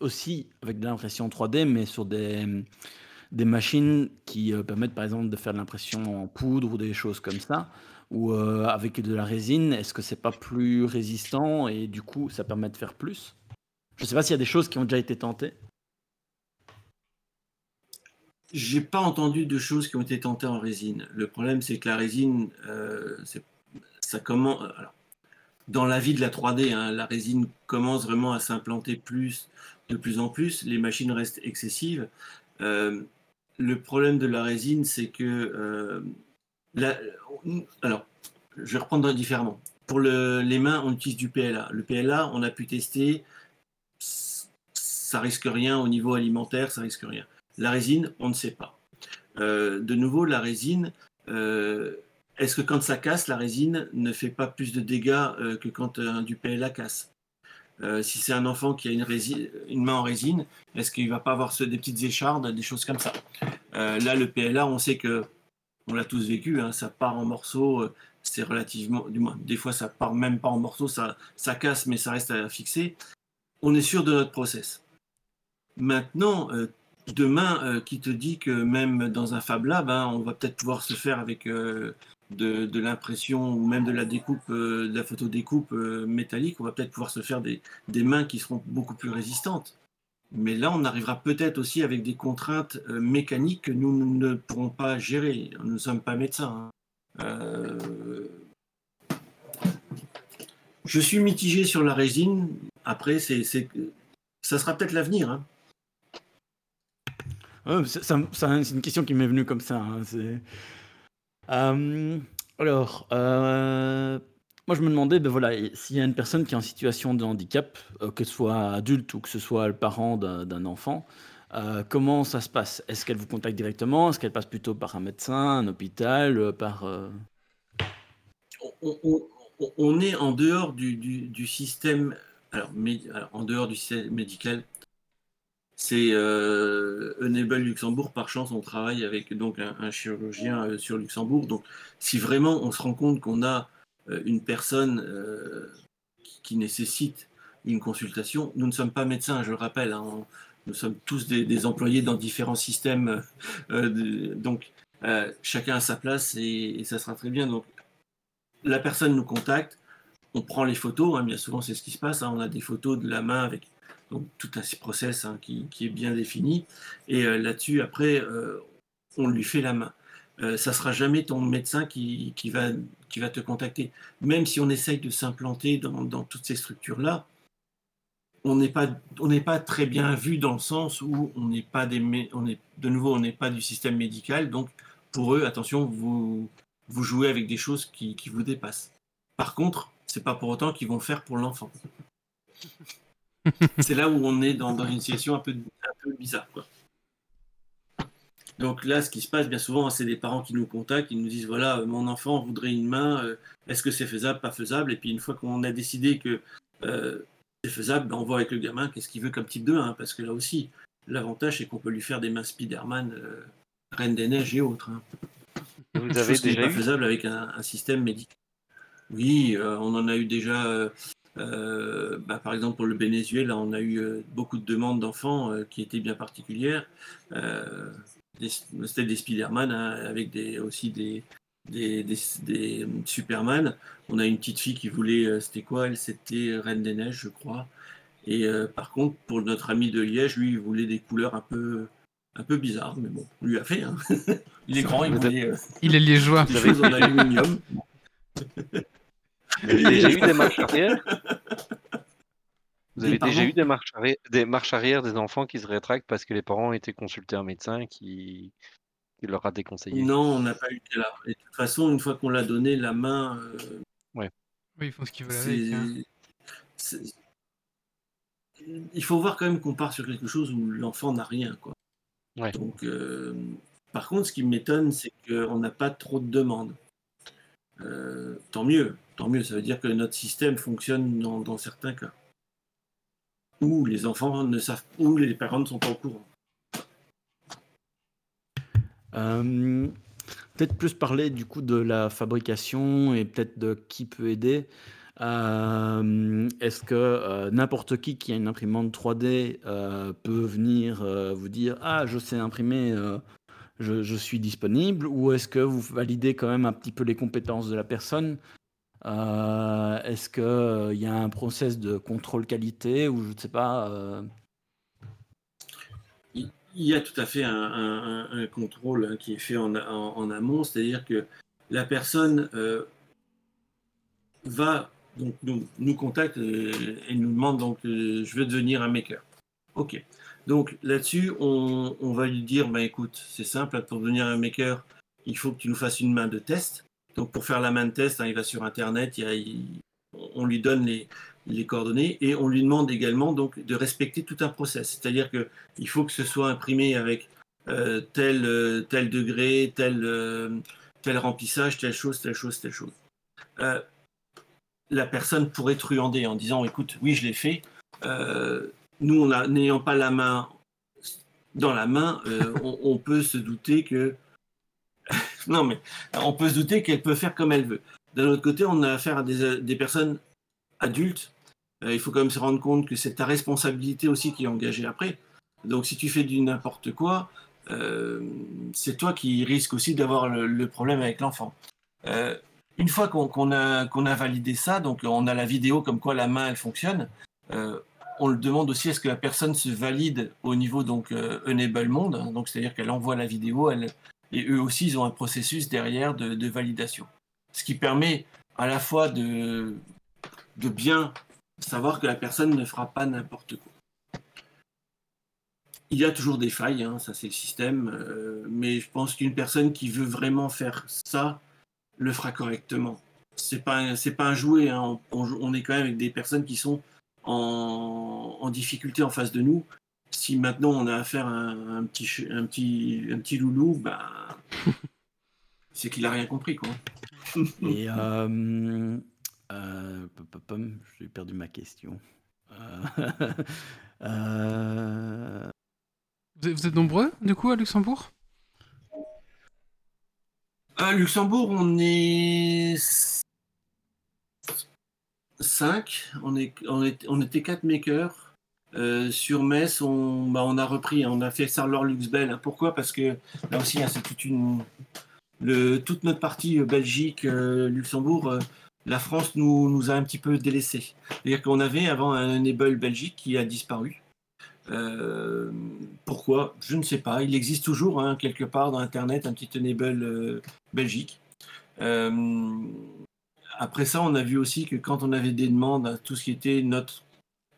aussi avec de l'impression 3D, mais sur des, des machines qui permettent par exemple de faire de l'impression en poudre ou des choses comme ça, ou euh, avec de la résine, est-ce que c'est pas plus résistant et du coup ça permet de faire plus? Je sais pas s'il y a des choses qui ont déjà été tentées. J'ai pas entendu de choses qui ont été tentées en résine. Le problème, c'est que la résine, euh, ça commence. alors, dans la vie de la 3D, hein, la résine commence vraiment à s'implanter plus, de plus en plus. Les machines restent excessives. Euh, le problème de la résine, c'est que. Alors, je vais reprendre différemment. Pour le- les mains, on utilise du PLA. Le PLA, on a pu tester. Ça risque rien au niveau alimentaire, ça risque rien. La résine, on ne sait pas. Euh, de nouveau, la résine, euh, est-ce que quand ça casse, la résine ne fait pas plus de dégâts euh, que quand du PLA casse? Si c'est un enfant qui a une, main en résine, est-ce qu'il va pas avoir des petites échardes, des choses comme ça? Là, le PLA, on sait que, on l'a tous vécu, hein, ça part en morceaux, euh, c'est relativement, du moins, des fois ça part même pas en morceaux, ça, ça casse, mais ça reste à fixer. On est sûr de notre process. Maintenant, euh, demain, euh, qui te dit que même dans un Fab Lab, hein, on va peut-être pouvoir se faire avec de, l'impression ou même de la découpe, de la photo découpe euh, métallique, on va peut-être pouvoir se faire des, des mains qui seront beaucoup plus résistantes. Mais là, on arrivera peut-être aussi avec des contraintes euh, mécaniques que nous ne pourrons pas gérer. Nous ne sommes pas médecins. hein. Euh, Je suis mitigé sur la résine. Après, ça sera peut-être l'avenir. hein. C'est une question qui m'est venue comme ça. hein, Euh, alors, moi je me demandais, ben voilà, s'il y a une personne qui est en situation de handicap, euh, que ce soit adulte ou que ce soit le parent d'un enfant, euh, comment ça se passe? Est-ce qu'elle vous contacte directement? Est-ce qu'elle passe plutôt par un médecin, un hôpital, euh, par on, est en dehors du, système, alors, en dehors du système médical. C'est Enable Luxembourg. Par chance, on travaille avec donc un, chirurgien sur Luxembourg. Donc, si vraiment on se rend compte qu'on a une personne euh, qui, nécessite une consultation, nous ne sommes pas médecins, je le rappelle. hein. Nous sommes tous des, employés dans différents systèmes. euh, donc, euh, chacun à sa place et, ça sera très bien. Donc, la personne nous contacte, on prend les photos, hein, bien souvent c'est ce qui se passe, hein, on a des photos de la main avec donc, tout un process qui, est bien défini, et euh, là-dessus, après, euh, on lui fait la main. Euh, ça sera jamais ton médecin qui, qui va, qui va te contacter. Même si on essaye de s'implanter dans, dans toutes ces structures-là, on n'est pas, on pas très bien vu dans le sens où on n'est pas des, on est, de nouveau, on n'est pas du système médical, donc pour eux, attention, vous, vous jouez avec des choses qui, qui vous dépassent. Par contre, c'est pas pour autant qu'ils vont faire pour l'enfant. c'est là où on est dans, dans une situation un peu, un peu bizarre. Quoi. Donc là, ce qui se passe bien souvent, c'est des parents qui nous contactent, qui nous disent voilà, euh, mon enfant voudrait une main, euh, est-ce que c'est faisable, pas faisable? Et puis une fois qu'on a décidé que euh, c'est faisable, ben, on voit avec le gamin qu'est-ce qu'il veut comme type de main, parce que là aussi, L'avantage, c'est qu'on peut lui faire des mains Spider-Man, euh, Reine des Neiges et autres. hein. Vous avez Chose qui déjà pas eu? faisable avec un, un système médical. Oui, euh, on en a eu déjà, euh, bah, par exemple pour le Venezuela, on a eu euh, beaucoup de demandes d'enfants euh, qui étaient bien particulières. Euh, des- C'était des Spider-Man hein, avec des, aussi des, des, des, des Superman. On a une petite fille qui voulait, euh, c'était quoi Elle, c'était Reine des Neiges, je crois. Et euh, par contre, pour notre ami de Liège, lui, il voulait des couleurs un peu, un peu bizarres, mais bon, on lui a fait. hein. il est grand, il voulait euh, Il est liégeois. des choses en aluminium. Déjà eu des marches arrière Vous avez déjà eu des marches, arrière, des marches arrière des enfants qui se rétractent parce que les parents ont été consultés un médecin qui, qui leur a déconseillé? Non, on n'a pas eu de là. Et de toute façon, une fois qu'on l'a donné, la main, euh, Oui, ils font ce qu'ils veulent avec. hein. Il faut voir quand même qu'on part sur quelque chose où l'enfant n'a rien. Quoi. Ouais. Donc, euh, par contre, ce qui m'étonne, c'est qu'on n'a pas trop de demandes. Euh, tant mieux, tant mieux. Ça veut dire que notre système fonctionne dans, dans certains cas. Où les enfants ne savent, où les parents ne sont pas au courant. Euh, peut-être plus parler du coup de la fabrication et peut-être de qui peut aider. Euh, Est-ce que euh, n'importe qui qui a une imprimante 3D euh, peut venir vous dire Ah, je sais imprimer, je, suis disponible Ou est-ce que vous validez quand même un petit peu les compétences de la personne Est-ce qu'il y a un process de contrôle qualité ou je ne sais pas euh, Il y a tout à fait un, contrôle hein, qui est fait en, amont, c'est-à-dire que la personne euh, va donc nous, contacte euh, et nous demande donc euh, je veux devenir un maker. Ok. Donc là-dessus, on, on va lui dire bah écoute, c'est simple, pour devenir un maker, il faut que tu nous fasses une main de test. Donc pour faire la main de test, hein, il va sur internet, on lui donne les, coordonnées et on lui demande également donc de respecter tout un process. C'est-à-dire que il faut que ce soit imprimé avec euh, tel, euh, tel degré, tel, euh, tel remplissage, telle chose, telle chose, telle chose. La personne pourrait truander en disant écoute, oui, je l'ai fait. Nous, n'ayant pas la main dans la main, on peut se douter que. non, mais on peut se douter qu'elle peut faire comme elle veut. D'un autre côté, on a affaire à des, des personnes adultes. Euh, il faut quand même se rendre compte que c'est ta responsabilité aussi qui est engagée après. Donc, si tu fais du n'importe quoi, euh, c'est toi qui risques aussi d'avoir le, problème avec l'enfant. Euh, une fois qu'on a, a validé ça, donc on a la vidéo comme quoi la main elle fonctionne, euh, on le demande aussi est-ce que la personne se valide au niveau donc euh, Enable Monde, hein, donc c'est-à-dire qu'elle envoie la vidéo, elle, et eux aussi ils ont un processus derrière de, validation, ce qui permet à la fois de, bien savoir que la personne ne fera pas n'importe quoi. Il y a toujours des failles, hein, ça c'est le système, euh, mais je pense qu'une personne qui veut vraiment faire ça le fera correctement. C'est pas c'est pas un jouet, hein, on, est quand même avec des personnes qui sont en difficulté en face de nous. Si maintenant on a affaire à un, un petit ch- un petit un petit loulou, ben c'est qu'il a rien compris quoi. Et euh, euh, pom, pom, pom, j'ai perdu ma question. Euh, euh, Vous êtes, vous êtes nombreux, du coup, à Luxembourg? À Luxembourg, on est 5, on, est, on, est, on était 4 makers. Euh, sur Metz, on, bah, a repris, hein, on a fait Sarlor Luxbel. Pourquoi? Parce que là aussi, hein, c'est toute, notre partie euh, Belgique, euh, Luxembourg, la France nous, a un petit peu délaissés. C'est-à-dire qu'on avait avant un Enable Belgique qui a disparu. Pourquoi? Je ne sais pas. Il existe toujours hein, quelque part dans Internet un petit Enable Belgique. Après ça, on a vu aussi que quand on avait des demandes tout ce qui était notre,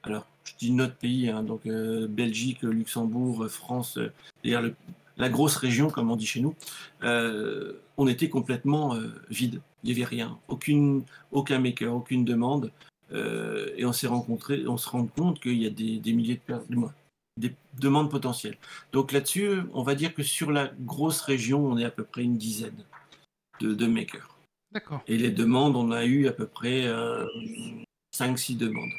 alors je dis notre pays, hein, donc euh, Belgique, Luxembourg, France, euh, le- la grosse région comme on dit chez nous, euh, on était complètement vide. Il n'y avait rien, aucune, aucun maker, aucune demande, et on s'est rencontré, on se rend compte qu'il y a des, des milliers de personnes, des demandes potentielles. Donc là-dessus, on va dire que sur la grosse région, on est à peu près une dizaine de, de makers. D'accord, Et les demandes, on a eu à peu près 5-6 demandes.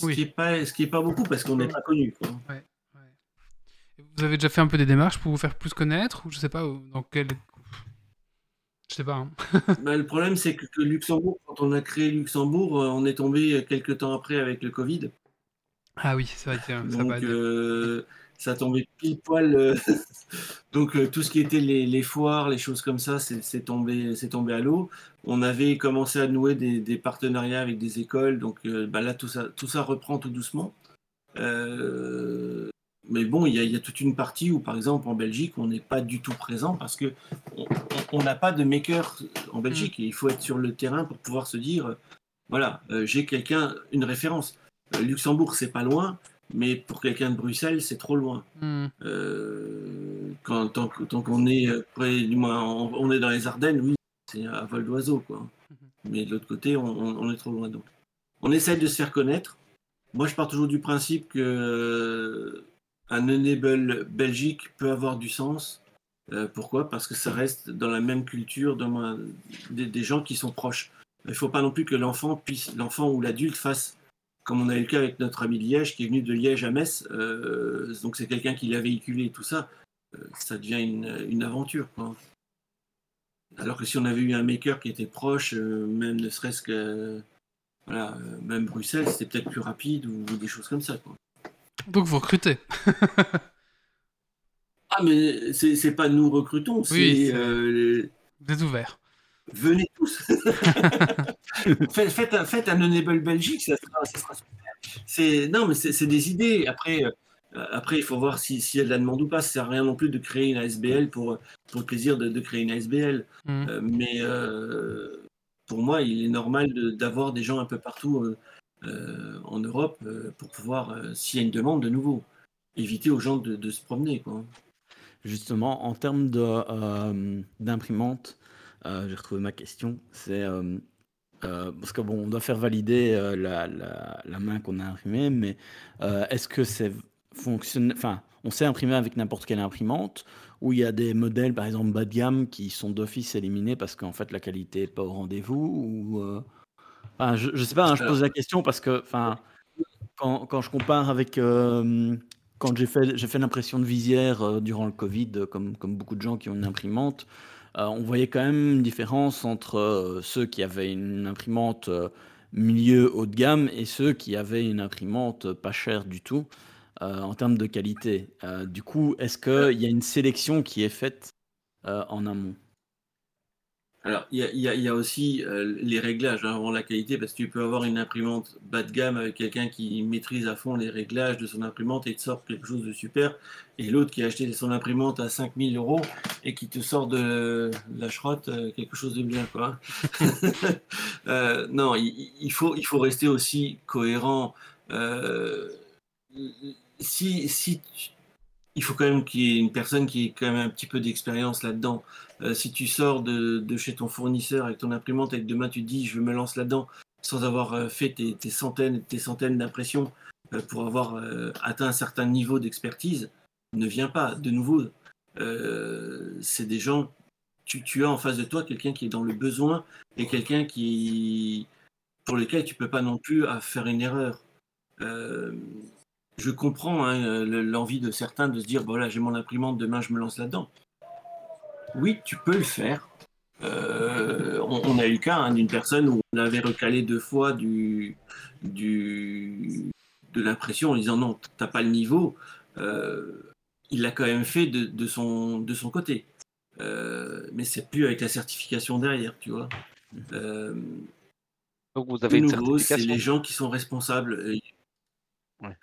Ce Oui. qui n'est pas, ce qui est pas beaucoup parce qu'on n'est pas connu. quoi. Ouais, Vous avez déjà fait un peu des démarches pour vous faire plus connaître ou je sais pas dans quel. Je sais pas. hein. Bah, le problème, c'est que, que Luxembourg, quand on a créé Luxembourg, euh, on est tombé quelques temps après avec le Covid. Ah oui, c'est vrai que ça Donc, va. euh, ça tombait pile poil. euh, Donc, euh, tout ce qui était les, les foires, les choses comme ça, c'est c'est tombé, c'est tombé à l'eau. On avait commencé à nouer des, des partenariats avec des écoles. Donc, euh, bah là, tout ça, tout ça reprend tout doucement. Euh, mais bon, il y, a- il y a toute une partie où, par exemple, en Belgique, on n'est pas du tout présent parce que on- n'a pas de maker en Belgique. Et il faut être sur le terrain pour pouvoir se dire, euh, voilà, euh, j'ai quelqu'un, une référence. Luxembourg, c'est pas loin, mais pour quelqu'un de Bruxelles, c'est trop loin. Euh, quand, tant qu'on est près, du moins, on, on est dans les Ardennes, oui, c'est à vol d'oiseau, quoi. Mais de l'autre côté, on, est trop loin. Donc, on essaie de se faire connaître. Moi, je pars toujours du principe que euh, un enable Belgique peut avoir du sens. Euh, pourquoi? Parce que ça reste dans la même culture, dans un- des, des gens qui sont proches. Il ne faut pas non plus que l'enfant puisse, l'enfant ou l'adulte fasse, comme on a eu le cas avec notre ami de Liège, qui est venu de Liège à Metz. euh, donc c'est quelqu'un qui l'a véhiculé et tout ça. Euh, ça devient une, une aventure. Quoi. Alors que si on avait eu un maker qui était proche, euh, même ne serait-ce que voilà, euh, même Bruxelles, c'était peut-être plus rapide ou, des choses comme ça. Quoi. Donc vous recrutez. Ah mais c'est pas nous recrutons, c'est Oui, euh, Vous êtes ouvert. venez tous. faites, faites un, faites un Enable Belgique, ça sera, ça sera super. C'est non mais c'est des idées. Après. euh, après, il faut voir si- a de la demande ou pas. Ça sert à rien non plus de créer une ASBL pour, pour le plaisir de, de créer une ASBL. Hmm. Euh, mais euh, pour moi, il est normal de- d'avoir des gens un peu partout euh, euh, en Europe euh, pour pouvoir, euh, s'il y a une demande de nouveau, éviter aux gens de, de se promener. Quoi. Justement, en termes euh, d'imprimante, euh, j'ai retrouvé ma question. C'est euh, euh, parce que bon, on doit faire valider euh, la, la- la main qu'on a imprimée, mais euh, est-ce que c'est on sait imprimer avec n'importe quelle imprimante, ou il y a des modèles, par exemple bas de gamme, qui sont d'office éliminés parce qu'en fait la qualité n'est pas au rendez-vous, ou euh, je, je sais pas, hein, je pose la question parce que, quand, je compare avec euh, quand j'ai fait, l'impression de visière euh, durant le Covid, comme, comme beaucoup de gens qui ont une imprimante, on voyait quand même une différence entre ceux qui avaient une imprimante milieu haut de gamme et ceux qui avaient une imprimante pas chère du tout euh, en termes de qualité. Euh, du coup, est-ce qu'il y a une sélection qui est faite euh, en amont? Alors, il y a, aussi les réglages hein, avant la qualité, parce que tu peux avoir une imprimante bas de gamme avec quelqu'un qui maîtrise à fond les réglages de son imprimante et te sort quelque chose de super, et l'autre qui a acheté son imprimante à 5000 euros et qui te sort de la schrotte euh, quelque chose de bien. Quoi. Non, faut, il faut rester aussi cohérent. Si, si tu- il faut quand même qu'il y ait une personne qui ait quand même un petit peu d'expérience là-dedans. Euh, si tu sors de, chez ton fournisseur avec ton imprimante et que demain tu te dis je me lance là-dedans sans avoir euh, fait tes, centaines et tes centaines d'impressions euh, pour avoir atteint un certain niveau d'expertise, ne viens pas. De nouveau, c'est des gens, tu, as en face de toi quelqu'un qui est dans le besoin et quelqu'un qui pour lequel tu peux pas non plus faire une erreur. Je comprends hein, le- l'envie de certains de se dire voilà j'ai mon imprimante demain je me lance là-dedans. Oui, tu peux le faire. Euh, on, on a eu le cas hein, d'une personne où on avait recalé deux fois du, du, de l'impression en disant non, t'as pas le niveau. Euh, il l'a quand même fait de, de son, de son côté. Euh, mais c'est plus avec la certification derrière, tu vois. Euh, Donc vous avez une nouveau, c'est certification. les gens qui sont responsables. Ouais.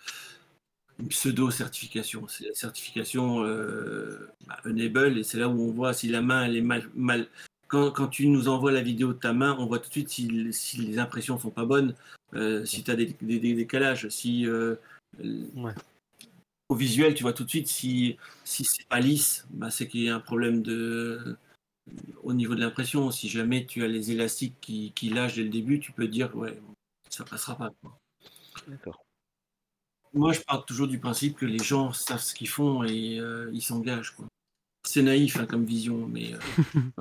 Une pseudo-certification. C'est la certification euh, bah, Enable, et c'est là où on voit si la main elle est mal. mal... Quand, quand tu nous envoies la vidéo de ta main, on voit tout de suite si, si les impressions sont pas bonnes, euh, si tu as des, des- des décalages, si. euh, Ouais. Au visuel, tu vois tout de suite si, si c'est pas lisse, bah, c'est qu'il y a un problème de, au niveau de l'impression. Si jamais tu as les élastiques qui, qui lâchent dès le début, tu peux te dire ouais, ça passera pas. D'accord. Moi, je pars toujours du principe que les gens savent ce qu'ils font et euh, ils s'engagent. C'est naïf hein, comme vision, mais euh,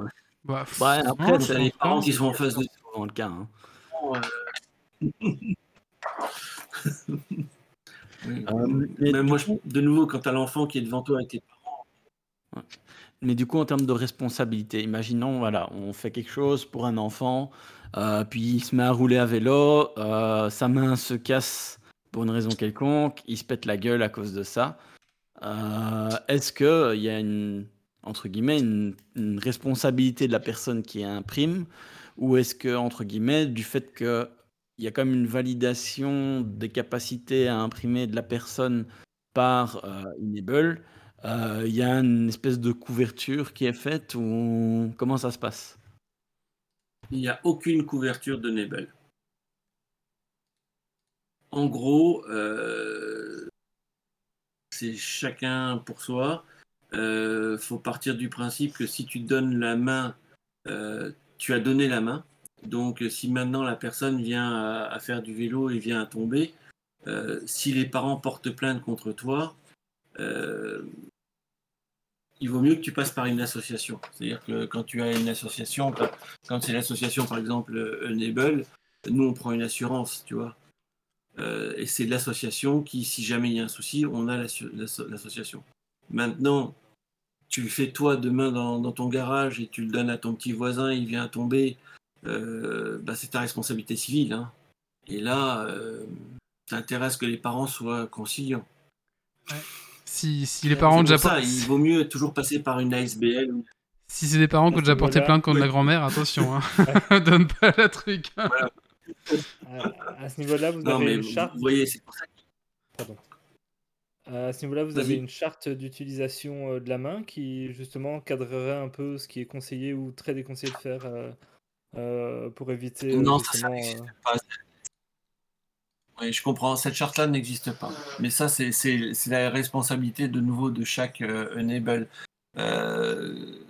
Bah, Ouais, non, après, c'est les parents qui sont en face de souvent le cas. hein. euh, Oui. Euh, mais moi, je- de nouveau, quand tu as l'enfant qui est devant toi avec tes Mais du coup, en termes de responsabilité, imaginons, voilà, on fait quelque chose pour un enfant, euh, puis il se met à rouler à vélo, euh, sa main se casse pour une raison quelconque, il se pète la gueule à cause de ça. Euh, Est-ce qu'il y a une, entre guillemets, une, responsabilité de la personne qui imprime, ou est-ce que, entre guillemets, du fait qu'il y a même une validation des capacités à imprimer de la personne par euh, Enable, euh, il y a une espèce de couverture qui est faite ou comment ça se passe? Il n'y a aucune couverture de Nebel. En gros, euh, c'est chacun pour soi. Il faut partir du principe que si tu donnes la main, euh, tu as donné la main. Donc si maintenant la personne vient à, faire du vélo et vient à tomber, euh, si les parents portent plainte contre toi, euh, il vaut mieux que tu passes par une association. C'est-à-dire que quand tu as une association, quand- c'est l'association par exemple euh, Enable, nous on prend une assurance, tu vois. Euh, et c'est l'association qui, si jamais il y a un souci, on a l'association. Maintenant, tu le fais toi demain dans, dans ton garage et tu le donnes à ton petit voisin, il vient à tomber, euh, bah, c'est ta responsabilité civile. hein. Et là, euh, ça intéresse que les parents soient conciliants. Si, si les parents ont déjà ça, il vaut mieux toujours passer par une ASBL. si c'est des parents qui ont déjà porté plainte contre oui. la grand-mère, attention, hein. donne pas la truc. hein. À, à ce niveau-là, vous Non, avez une charte. vous voyez, c'est pour ça que À ce niveau-là, vous avez une charte d'utilisation euh, de la main qui justement cadrerait un peu ce qui est conseillé ou très déconseillé de faire euh, euh, pour éviter euh, Non, ça, n'existe euh, pas. Oui, je comprends. Cette charte-là n'existe pas. Mais ça, c'est- la responsabilité de nouveau de chaque euh, enable. Euh,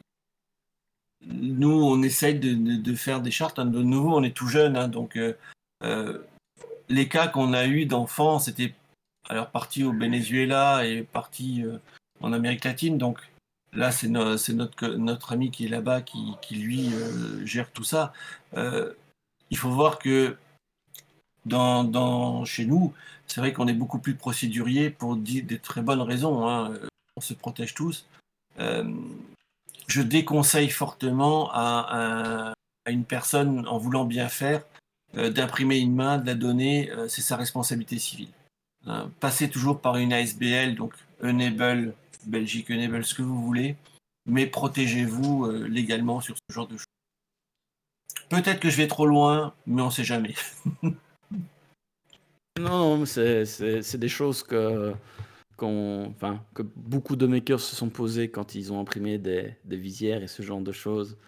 nous, on essaye de, faire des chartes. hein. De nouveau, on est tout jeune, hein, donc euh, euh, les cas qu'on a eu d'enfants, c'était alors parti au Venezuela et parti euh, en Amérique latine. Donc là, c'est no- c'est notre, ami qui est là-bas qui, lui gère tout ça. Il faut voir que dans, chez nous, c'est vrai qu'on est beaucoup plus procédurier pour des très bonnes raisons. hein. On se protège tous. Je déconseille fortement à, un- à une personne, en voulant bien faire, euh, d'imprimer une main, de la donner. euh, c'est sa responsabilité civile. Hein, passez toujours par une ASBL, donc Enable, Belgique Enable, ce que vous voulez, mais protégez-vous euh, légalement sur ce genre de choses. Peut-être que je vais trop loin, mais on ne sait jamais. Non, c'est- des choses que, enfin, que beaucoup de makers se sont posées quand ils ont imprimé des, des visières et ce genre de choses.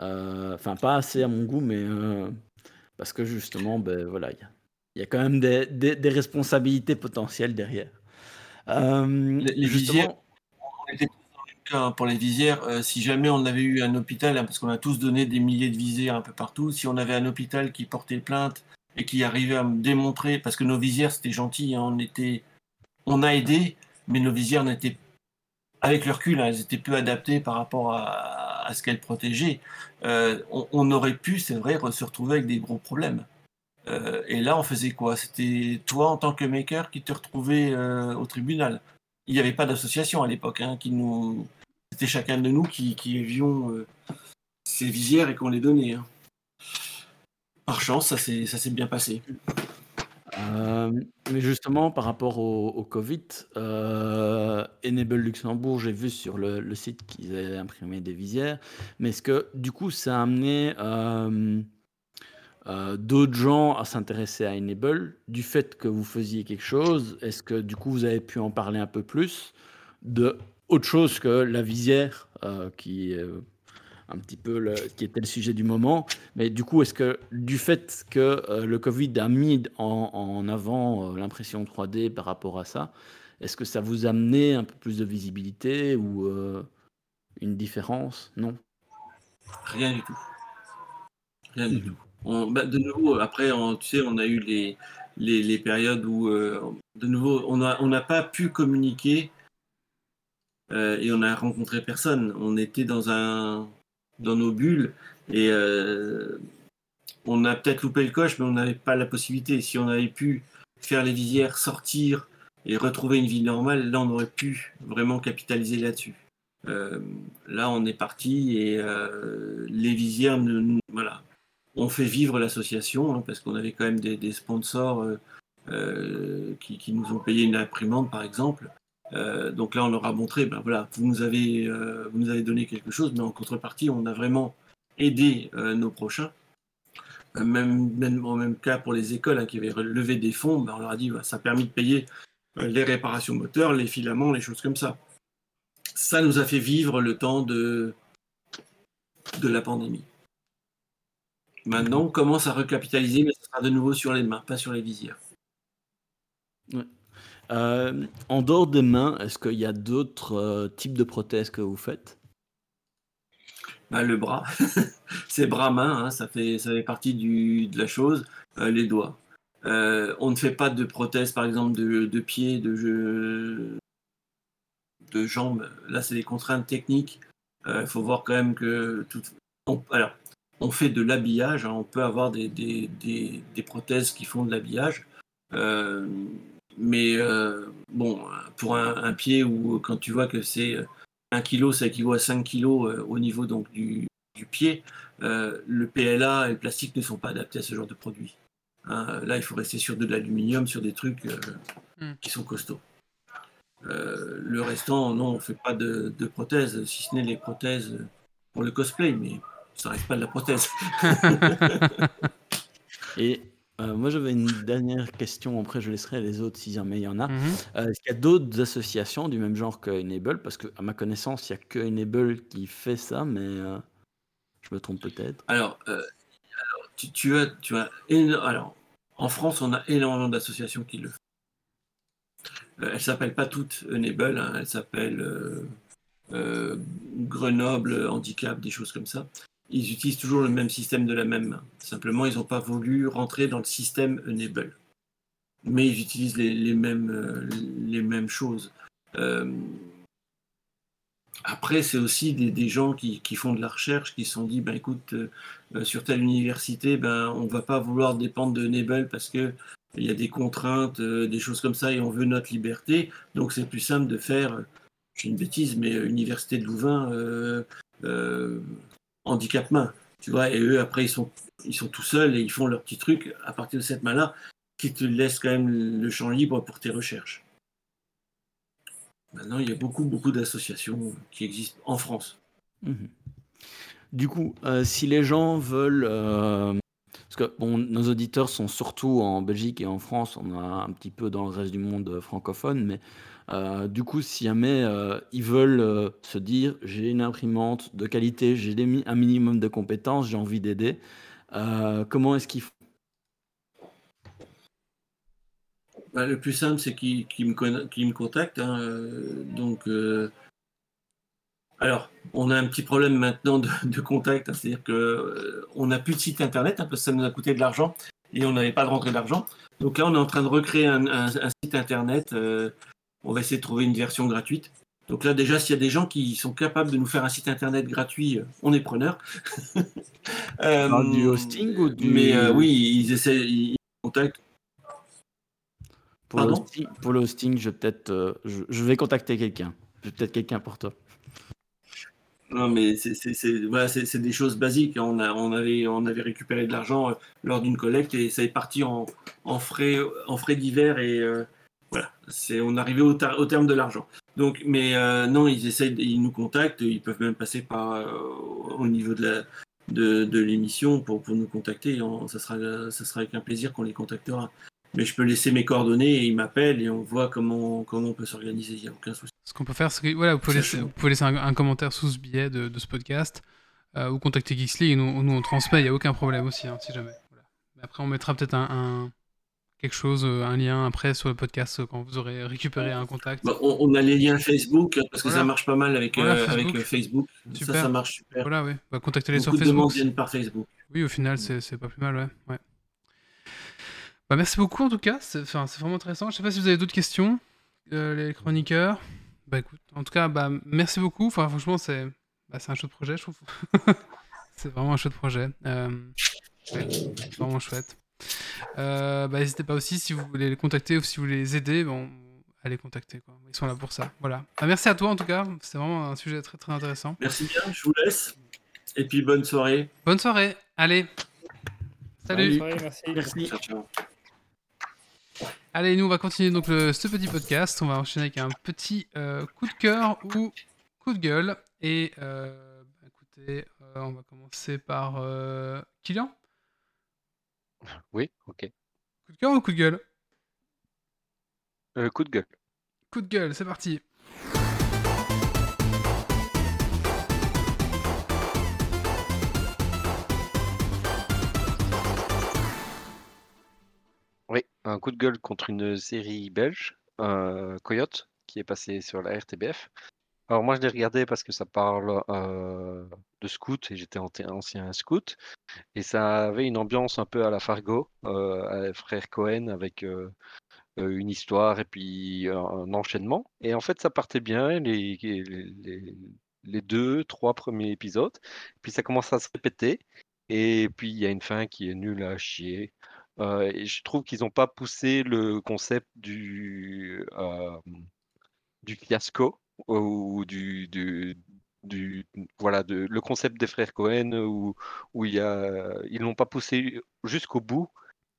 Euh, Enfin, pas assez à mon goût, mais euh, parce que justement, ben voilà, il y a, il y a quand même des, des- des responsabilités potentielles derrière. Euh, Les- visières, on était tous dans le même cas, hein, pour les visières. si jamais on avait eu un hôpital, hein, parce qu'on a tous donné des milliers de visières un peu partout, si on avait un hôpital qui portait plainte et qui arrivait à me démontrer, parce que nos visières c'était gentil, hein, on était, on a aidé, mais nos visières n'étaient, avec le recul, hein, elles étaient peu adaptées par rapport à, ce qu'elles protégeaient. Euh, on, aurait pu, c'est vrai, se retrouver avec des gros problèmes. Euh, et là, on faisait quoi? C'était toi, en tant que maker, qui te retrouvais euh, au tribunal. Il n'y avait pas d'association à l'époque, hein. C'était chacun de nous qui, qui avions ces visières et qu'on les donnait. hein. Par chance, ça s'est bien passé. Mais justement, par rapport au, Covid, Enable Luxembourg, j'ai vu sur le, site qu'ils avaient imprimé des visières. Mais est-ce que du coup, ça a amené euh, d'autres gens à s'intéresser à Enable? Du fait que vous faisiez quelque chose Est-ce que du coup, vous avez pu en parler un peu plus de autre chose que la visière qui euh, un petit peu le, qui était le sujet du moment. Mais du coup, est-ce que du fait que euh, le Covid a mis en, en avant euh, l'impression 3D par rapport à ça, est-ce que ça vous a amené un peu plus de visibilité ou euh, une différence? Non Rien du tout. Rien du tout. On- bah, de nouveau, après, on- tu sais, on a eu les, les, les périodes où, de nouveau, on n'a on pas pu communiquer euh, et on a rencontré personne. On était dans, un, dans nos bulles et euh, on a peut-être loupé le coche, mais on n'avait pas la possibilité. Si on avait pu faire les visières, sortir et retrouver une vie normale, là, on aurait pu vraiment capitaliser là-dessus. Euh, là, on est parti et euh, les visières, ne- voilà, on fait vivre l'association hein, parce qu'on avait quand même des, des sponsors euh, euh, qui, qui nous ont payé une imprimante, par exemple. Euh, donc là, on leur a montré, ben voilà, vous nous avez, euh, vous nous avez donné quelque chose, mais en contrepartie, on a vraiment aidé euh, nos prochains. Même, même en même cas pour les écoles hein, qui avaient levé des fonds, ben, on leur a dit, ça a permis de payer les réparations moteurs, les filaments, les choses comme ça. Ça nous a fait vivre le temps de, de la pandémie. Maintenant, on commence à recapitaliser, mais ce sera de nouveau sur les mains, pas sur les visières. Euh, en dehors des mains, est-ce qu'il y a d'autres euh, types de prothèses que vous faites? Bah, le bras, c'est bras-main, hein, ça, fait, ça fait partie du, de la chose, euh, les doigts. On ne fait pas de prothèses, par exemple, de, de pieds, de, de jambes. Là, c'est des contraintes techniques. Il faut voir quand même que... Tout, on, alors, on fait de l'habillage, hein, on peut avoir des, des, des, prothèses qui font de l'habillage. Mais euh, bon, pour un, un pied où quand tu vois que c'est 1 kg, ça équivaut à 5 kg au niveau donc, du, du pied, euh, le PLA et le plastique ne sont pas adaptés à ce genre de produit. Hein, là, il faut rester sur de l'aluminium, sur des trucs euh, Mm. qui sont costauds. Euh, le restant, non, on ne fait pas de, de prothèses, si ce n'est les prothèses pour le cosplay, mais ça reste pas de la prothèse. Et euh, moi, j'avais une dernière question. Après, je laisserai les autres si jamais il y en a. Mhm. Euh, Est-ce qu'il y a d'autres associations du même genre que Enable? Parce qu'à ma connaissance, il n'y a que Enable qui fait ça, mais euh, je me trompe peut-être. Alors, euh, alors, tu, tu as, tu as éno- alors, en France, on a énormément d'associations qui le font. Euh, elles s'appellent pas toutes Enable, hein, elles s'appellent euh, euh, Grenoble Handicap, des choses comme ça. Ils utilisent toujours le même système de la même main. Simplement, ils n'ont pas voulu rentrer dans le système Enable. Mais ils utilisent les, mêmes, euh, les mêmes choses. Euh, après, c'est aussi des, des gens qui, qui font de la recherche, qui se sont dit, ben écoute, euh, sur telle université, ben on va pas vouloir dépendre de Nebel parce que il y a des contraintes, des choses comme ça, et on veut notre liberté. Donc c'est plus simple de faire, j'ai une bêtise, mais université de Louvain, handicap main, tu vois. Et eux après ils sont, ils sont tout seuls et ils font leur petit truc à partir de cette main-là, qui te laisse quand même le champ libre pour tes recherches. Maintenant, il y a beaucoup, beaucoup d'associations qui existent en France. Mhm. Du coup, euh, si les gens veulent... euh, parce que bon, nos auditeurs sont surtout en Belgique et en France, on a un petit peu dans le reste du monde euh, francophone, mais euh, du coup, si jamais euh, ils veulent euh, se dire j'ai une imprimante de qualité, j'ai un minimum de compétences, j'ai envie d'aider, comment est-ce qu'ils font Bah, le plus simple, c'est qu'ils me, contactent. hein, donc, alors, on a un petit problème maintenant de, contact, hein, c'est-à-dire que euh, on n'a plus de site internet hein, parce que ça nous a coûté de l'argent et on n'avait pas de rentrée d'argent. Donc là, on est en train de recréer un, site internet. On va essayer de trouver une version gratuite. Donc là, déjà, s'il y a des gens qui sont capables de nous faire un site internet gratuit, euh, on est preneur. Euh, du hosting ou du- Mais euh, oui, ils essaient, ils, contactent. pour le, hosting, pour le hosting, je, vais peut-être, euh, je, je vais contacter quelqu'un. J'ai peut-être quelqu'un pour toi. Non, mais c'est c'est- c'est- voilà, c'est- c'est des choses basiques. On, a, on, avait, on avait récupéré de l'argent lors d'une collecte et ça est parti en, en frais, en frais divers et voilà, c'est on arrivait au, au terme de l'argent. Donc, mais euh, non, ils essayent, ils nous contactent, ils peuvent même passer par euh, au niveau de la de, de l'émission pour, pour nous contacter. On- ça sera ça sera avec un plaisir qu'on les contactera. Mais je peux laisser mes coordonnées et ils m'appellent et on voit comment comment on peut s'organiser. Il n'y a aucun souci. Ce qu'on peut faire, c'est que voilà, vous pouvez C'est laisser, chaud. vous pouvez laisser un, un commentaire sous ce billet de, de ce podcast euh, ou contacter Geeksly et nous, nous on transmet, il n'y a aucun problème aussi, hein, si jamais. Voilà. Mais après, on mettra peut-être un, un- quelque chose, euh, un lien après sur le podcast euh, quand vous aurez récupéré un contact. Bah, on, on a les liens Facebook parce que Voilà. ça marche pas mal avec, Voilà, euh, Facebook. avec euh, Facebook. Super. Ça, ça marche super. Voilà, ouais. Bah, contactez-les sur Facebook. demandes viennent par Facebook. Oui, au final, c'est pas plus mal, ouais. ouais. Bah, merci beaucoup en tout cas, c'est vraiment intéressant. Je sais pas si vous avez d'autres questions, euh, les chroniqueurs. Bah écoute, en tout cas, bah, merci beaucoup. Enfin, franchement, c'est bah, un chouette projet, je trouve. c'est vraiment un chouette projet. Euh, ouais, vraiment chouette. Euh, bah, N'hésitez pas aussi si vous voulez les contacter ou si vous voulez les aider. Bon, à les contacter. Quoi. Ils sont là pour ça. Voilà. Bah, merci à toi en tout cas. C'est vraiment un sujet très très intéressant. Merci bien, je vous laisse. Et puis bonne soirée. Bonne soirée. Allez. Salut. Ouais, merci. Merci. Ciao, ciao. Allez, nous on va continuer donc le- ce petit podcast. On va enchaîner avec un petit euh, coup de cœur ou coup de gueule. Et euh, bah, écoutez, euh, on va commencer par euh, Kylian. Oui, ok. Coup de cœur ou coup de gueule Euh, coup de gueule. Coup de gueule, c'est parti. Oui, un coup de gueule contre une série belge, euh, Coyote, qui est passée sur la RTBF. Alors moi je l'ai regardé parce que ça parle euh, de scout et j'étais ancien scout et ça avait une ambiance un peu à la Fargo, euh, à les frères Cohen avec euh, une histoire et puis un, enchaînement. Et en fait ça partait bien les, les, deux, trois premiers épisodes. Puis ça commence à se répéter et puis il y a une fin qui est nulle à chier. Et je trouve qu'ils n'ont pas poussé le concept du, du fiasco ou du, du, voilà le concept des frères Cohen où, où il y a, ils l'ont pas poussé jusqu'au bout.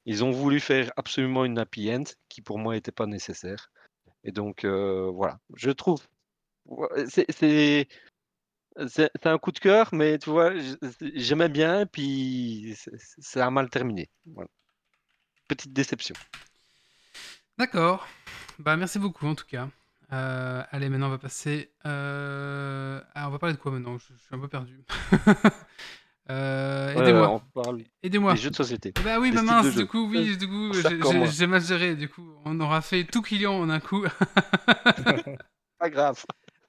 Ils ont voulu faire absolument une happy end qui pour moi n'était pas nécessaire. Et donc euh, voilà, je trouve c'est c'est un coup de cœur, mais tu vois, j'aimais bien, puis ça a mal terminé. Petite déception. D'accord. Bah merci beaucoup en tout cas. Euh, allez, maintenant on va passer. euh, Ah, on va parler de quoi maintenant? Je, je suis un peu perdu. Euh, Ouais, Aidez-moi. on parle Aidez-moi. des jeux de société. Bah oui, bah mince, du coup, oui, du coup, j'ai- mal géré. Du coup, on aura fait tout client en un coup. Pas grave.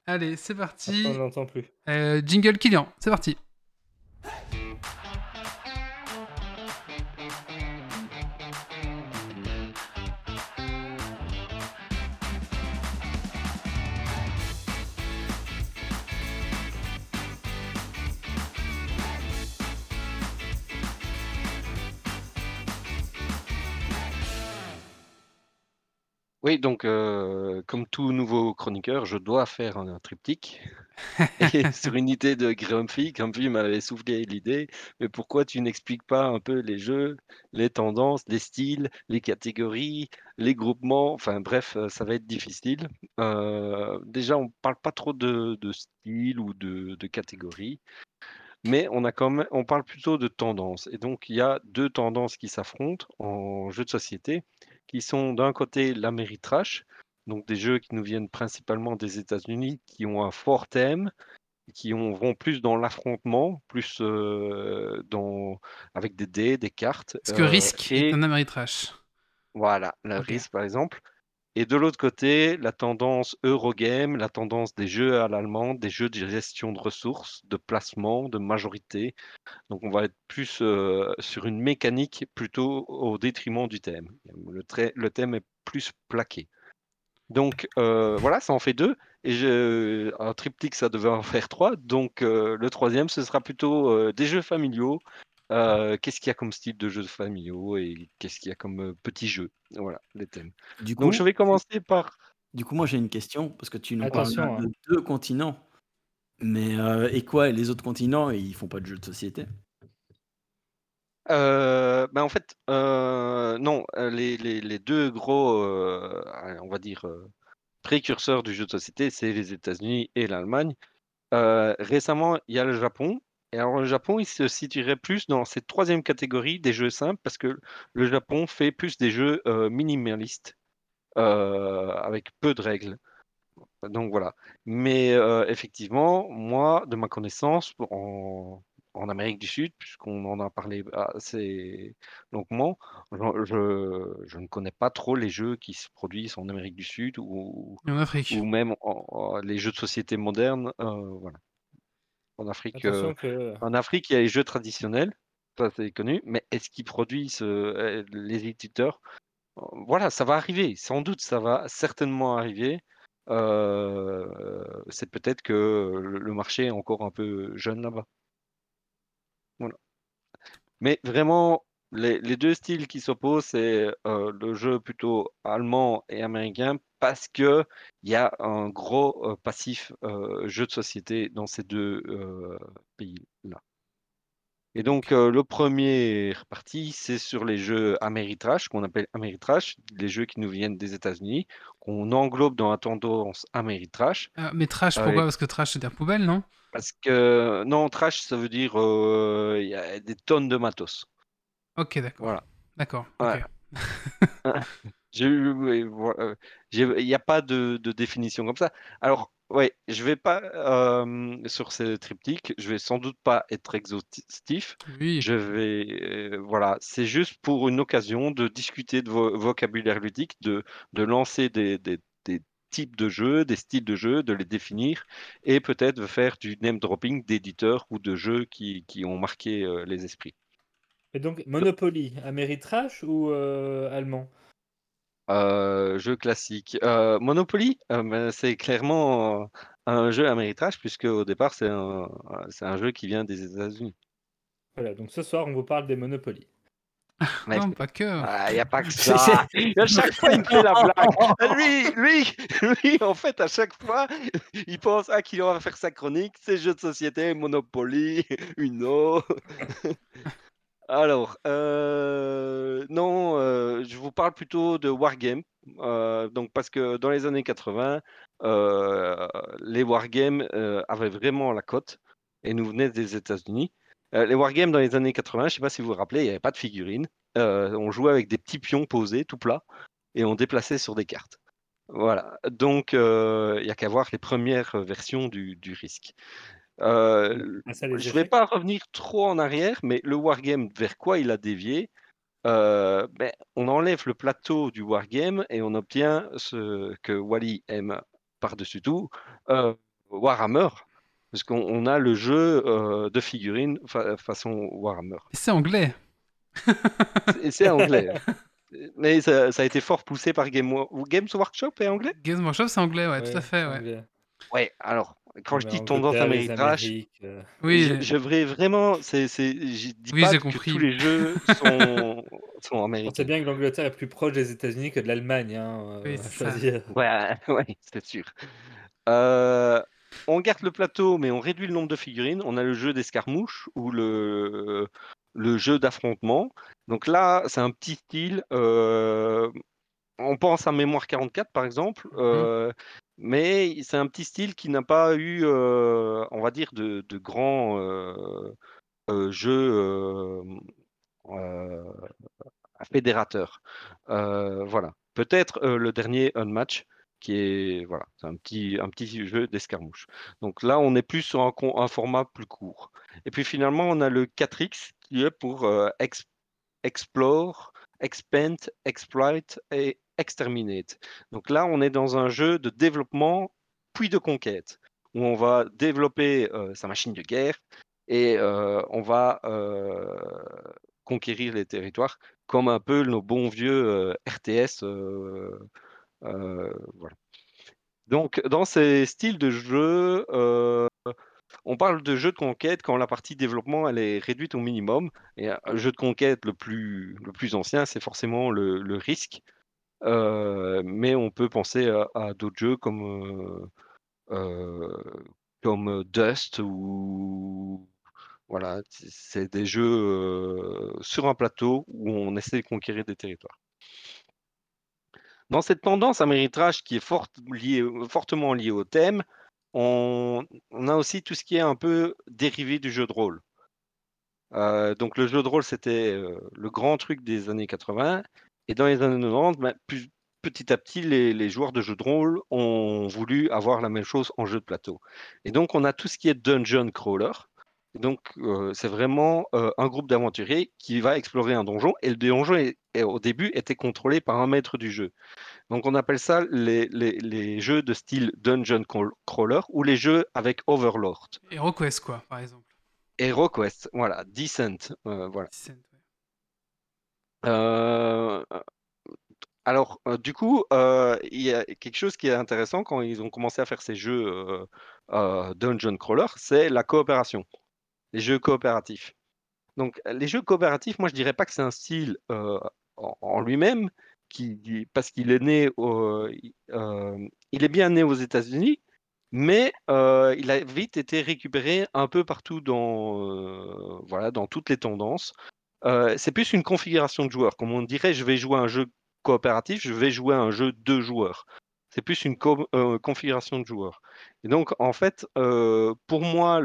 Allez, c'est parti. On n'entend plus. Euh, jingle client, c'est parti. Oui, donc euh, comme tout nouveau chroniqueur, je dois faire un, un triptyque. Et sur une idée de Grumpy, Grumpy m'avait soufflé l'idée, mais pourquoi tu n'expliques pas un peu les jeux, les tendances, les styles, les catégories, les groupements, enfin bref, euh, ça va être difficile. Euh, déjà, on parle pas trop de, de style ou de, de catégories, mais on a quand même, on parle plutôt de tendances. Et donc, il y a deux tendances qui s'affrontent en jeu de société, qui sont d'un côté l'Améritrash, donc des jeux qui nous viennent principalement des États-Unis, qui ont un fort thème, qui ont- vont plus dans l'affrontement, plus euh, dans, avec des dés, des cartes. Parce que euh, Risk et est un Ameritrash. voilà, la Ok. RIS par exemple. Et de l'autre côté, la tendance Eurogame, la tendance des jeux à l'allemande, des jeux de gestion de ressources, de placement, de majorité. Donc on va être plus euh, sur une mécanique plutôt au détriment du thème. Le, thème est plus plaqué. Donc euh, voilà, ça en fait deux. Et un triptyque, ça devait en faire trois. Donc euh, le troisième, ce sera plutôt des jeux familiaux. Euh, qu'est-ce qu'il y a comme style de jeux familiaux et qu'est-ce qu'il y a comme euh, petits jeux. Voilà, les thèmes. Du coup, Donc je vais commencer par... du coup, moi j'ai une question parce que tu nous parles de deux continents. Mais euh, et quoi les autres continents ils font pas de jeux de société? Euh, ben en fait, euh, non, les, les- les deux gros, euh, on va dire, euh, précurseurs du jeu de société, c'est les États-Unis et l'Allemagne. Euh, récemment, il y a le Japon. Et alors, le Japon, il se situerait plus dans cette troisième catégorie des jeux simples parce que le Japon fait plus des jeux euh, minimalistes euh, avec peu de règles. Donc voilà. Mais euh, effectivement, moi, de ma connaissance, en, en Amérique du Sud, puisqu'on en a parlé assez longuement, je, ne connais pas trop les jeux qui se produisent en Amérique du Sud ou, en Afrique. ou même en- en- les jeux de société modernes. euh, voilà. En Afrique, euh, que. en Afrique, il y a les jeux traditionnels, ça c'est connu, mais est-ce qu'ils produisent euh, les éditeurs? Euh, Voilà, ça va arriver, sans doute, ça va certainement arriver. Euh, c'est peut-être que le le marché est encore un peu jeune là-bas. Voilà. Mais vraiment, Les, les deux styles qui s'opposent, c'est euh, le jeu plutôt allemand et américain parce que il y a un gros euh, passif euh, jeu de société dans ces deux euh, pays-là. Et donc, euh, le premier parti, c'est sur les jeux Ameritrash, qu'on appelle Ameritrash, les jeux qui nous viennent des États-Unis, qu'on englobe dans la tendance Ameritrash. Ah, mais trash, pourquoi? Parce que trash, c'est dire poubelle, non? Parce que, non, trash, ça veut dire euh, il y a des tonnes de matos. Ok, d'accord. Voilà. D'accord. Ouais. euh, Il n'y a pas de, de définition comme ça. Alors, ouais, je vais pas euh, sur ces triptyques, je vais sans doute pas être exhaustif. Oui. Je vais, euh, voilà, c'est juste pour une occasion de discuter de vo- vocabulaire ludique, de, de lancer des, des- des types de jeux, des styles de jeux, de les définir et peut-être faire du name dropping d'éditeurs ou de jeux qui, qui ont marqué euh, les esprits. Et donc, Monopoly, Ameritrash ou euh, allemand? Euh, jeu classique. Euh, Monopoly, euh, ben, c'est clairement un jeu Ameritrash puisque au départ c'est un, c'est un jeu qui vient des États-Unis. Voilà, donc ce soir, on vous parle des Monopoly. Mais Non, pas que. Ah, il n'y a pas que C'est- ça. À chaque fois, il me fait la blague. Lui, lui, lui, en fait, à chaque fois, il pense à qui va faire sa chronique. C'est jeux de société, Monopoly, Uno. Alors, euh, non, euh, je vous parle plutôt de Wargame. euh, donc, parce que dans les années 80, euh, les Wargames avaient vraiment la cote et nous venaient des États-Unis. Les Wargames dans les années 80, je ne sais pas si vous vous rappelez, il n'y avait pas de figurines. On jouait avec des petits pions posés, tout plats, et on déplaçait sur des cartes. Voilà. Donc, il n'y a qu'à voir les premières versions du, du risque. Euh, Ah, je ne vais pas revenir trop en arrière, mais le wargame, vers quoi il a dévié Euh, ben, On enlève le plateau du wargame et on obtient ce que Wally aime par-dessus tout, euh, Warhammer. Parce qu'on on a le jeu euh, de figurines fa- façon Warhammer. C'est anglais. Et c'est anglais. hein. Mais ça, ça a été fort poussé par Game Games Workshop est anglais? Games Workshop, c'est anglais, ouais, tout à fait. Ouais. Ouais, alors, quand je dis tendance Amériques, euh, Oui, je, je voudrais vraiment, c'est, c'est, je dis Oui, pas j'ai que compris. tous les jeux sont, sont on américains. sait bien que l'Angleterre est plus proche des États-Unis que de l'Allemagne. Hein, Oui, euh, dire. Ouais, ouais, c'est sûr. Euh, on garde le plateau, mais on réduit le nombre de figurines. On a le jeu d'escarmouche ou le, le jeu d'affrontement. Donc là, c'est un petit style. euh, on pense à Mémoire 44, par exemple. euh, Mais c'est un petit style qui n'a pas eu, euh, on va dire, de, de grands euh, euh, jeux euh, fédérateurs. Voilà. Peut-être le dernier Unmatch, qui est voilà, c'est un petit, un petit jeu d'escarmouche. Donc là, on est plus sur un, un format plus court. Et puis finalement, on a le 4X qui est pour ex- Explore, Expand, Exploit et Exterminate. Donc là, on est dans un jeu de développement puis de conquête, où on va développer euh, sa machine de guerre et euh, on va euh, conquérir les territoires, comme un peu nos bons vieux RTS. Donc, dans ces styles de jeu, on parle de jeu de conquête quand la partie développement elle est réduite au minimum. Et un jeu de conquête le plus, le plus ancien, c'est forcément le, le risque. Mais on peut penser à, à d'autres jeux comme, comme Dust ou voilà, c'est des jeux sur un plateau où on essaie de conquérir des territoires. Dans cette tendance améritrage qui est liée- fortement liée au thème, on, a aussi tout ce qui est un peu dérivé du jeu de rôle. Donc le jeu de rôle, c'était le grand truc des années 80. Et dans les années 90, ben, plus- petit à petit, les, les joueurs de jeux de rôle ont voulu avoir la même chose en jeu de plateau. Et donc on a tout ce qui est dungeon crawler. Et donc euh, c'est vraiment euh, un groupe d'aventuriers qui va explorer un donjon. Et le donjon, est- est- au début, était contrôlé par un maître du jeu. Donc on appelle ça les, les- les jeux de style dungeon crawl- crawler ou les jeux avec overlord. Et Roquest, quoi, par exemple. HeroQuest, voilà, Descent, euh, voilà. Descent, ouais. Euh, alors, euh, du coup, euh, il y a quelque chose qui est intéressant quand ils ont commencé à faire ces jeux dungeon crawler, c'est la coopération, les jeux coopératifs. Donc, les jeux coopératifs, moi, je dirais pas que c'est un style en, lui-même, parce qu'il est né, est bien né aux États-Unis, mais il a vite été récupéré un peu partout dans, voilà, dans toutes les tendances. Euh, c'est plus une configuration de joueurs. Comme on dirait, je vais jouer un jeu coopératif, je vais jouer un jeu de joueurs. C'est plus une euh, configuration de joueurs. Et donc, en fait, euh, pour moi,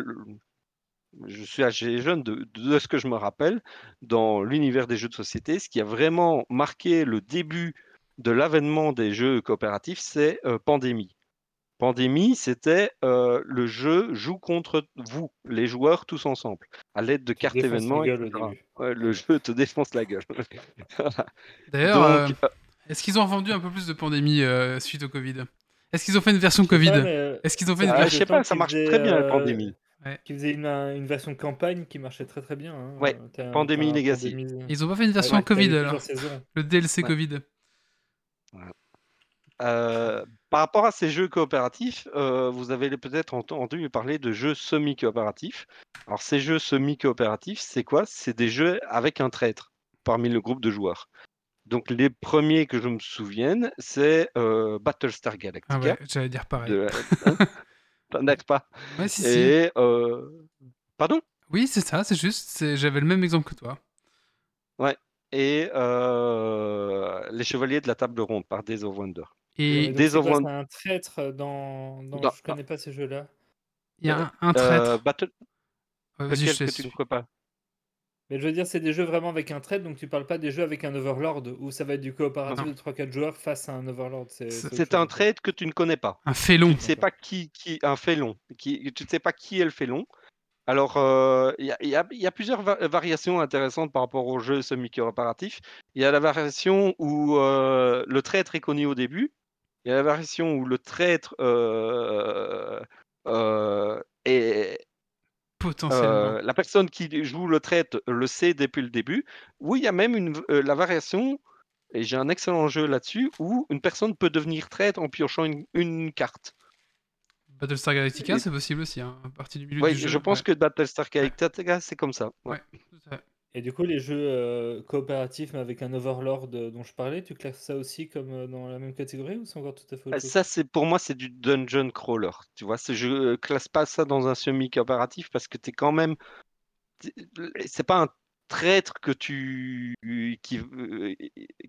je suis assez jeune de, de ce que je me rappelle, dans l'univers des jeux de société, ce qui a vraiment marqué le début de l'avènement des jeux coopératifs, c'est Pandémie. Pandémie, c'était euh, le jeu joue contre vous, les joueurs tous ensemble, à l'aide de Qui cartes la événements. Ouais, le jeu te défonce la gueule. Voilà. D'ailleurs, euh, Donc, euh, est-ce qu'ils ont vendu un peu plus de pandémie euh, suite au Covid? Est-ce qu'ils ont fait une version Covid? Ouais, Est-ce qu'ils ont fait une Ah, version je sais pas, ça qui marche très bien, euh, Pandémie. qui faisait une, une version campagne qui marchait très très bien. hein. Ouais, Pandémie Legacy. Pandémie- Ils ont pas fait une version Ouais, Covid alors. Le DLC Ouais. Covid. Euh, par rapport à ces jeux coopératifs, euh, vous avez peut-être entendu parler de jeux semi-coopératifs. Alors, ces jeux semi-coopératifs, c'est quoi? C'est des jeux avec un traître parmi le groupe de joueurs. Donc, les premiers que je me souvienne, c'est euh, Battlestar Galactica. Ah ouais, j'allais dire pareil. de- hein? N'est-ce pas Ouais, si, si. Et. Pardon? Oui, c'est ça, c'est juste. J'avais le même exemple que toi. Et euh, Les Chevaliers de la Table Ronde par Days of Wonder. Et donc c'est un traître dans. dans... Dans- Je connais pas ces jeux-là. il y a un, un Euh, traître. Battle... Ouais, Vas-y, Lequel je que tu ne crois pas? Mais je veux dire, c'est des jeux vraiment avec un traître, donc tu parles pas des jeux avec un overlord où ça va être du coopératif Non. de 3-4 joueurs face à un overlord. C'est un trait que tu ne connais pas. Un félon. Tu ne sais pas qui, qui un félon. Qui, tu ne sais pas qui est le félon. Alors, euh, il y, a- il y a- il y a plusieurs va- variations intéressantes par rapport aux jeux semi-coopératifs. Il y a la variation où euh, le traître est connu au début. Il y a la variation où le traître euh, euh, est, Potentiellement. euh, la personne qui joue le traître le sait depuis le début. Ou il y a même une, la variation, et j'ai un excellent jeu là-dessus, où une personne peut devenir traître en piochant une, une carte. Battlestar Galactica, et- c'est possible aussi, hein, à partir du milieu Oui, du jeu. je pense ouais. que Battlestar Galactica, c'est comme ça. ouais. Ouais, tout à fait. Et du coup, les jeux euh, coopératifs mais avec un overlord euh, dont je parlais, tu classes ça aussi comme euh, dans la même catégorie ou c'est encore tout à fait autre Euh, chose? Ça, c'est pour moi, c'est du dungeon crawler. Tu vois, je classe pas ça dans un semi-coopératif parce que tu es quand même. C'est pas un traître que tu qui,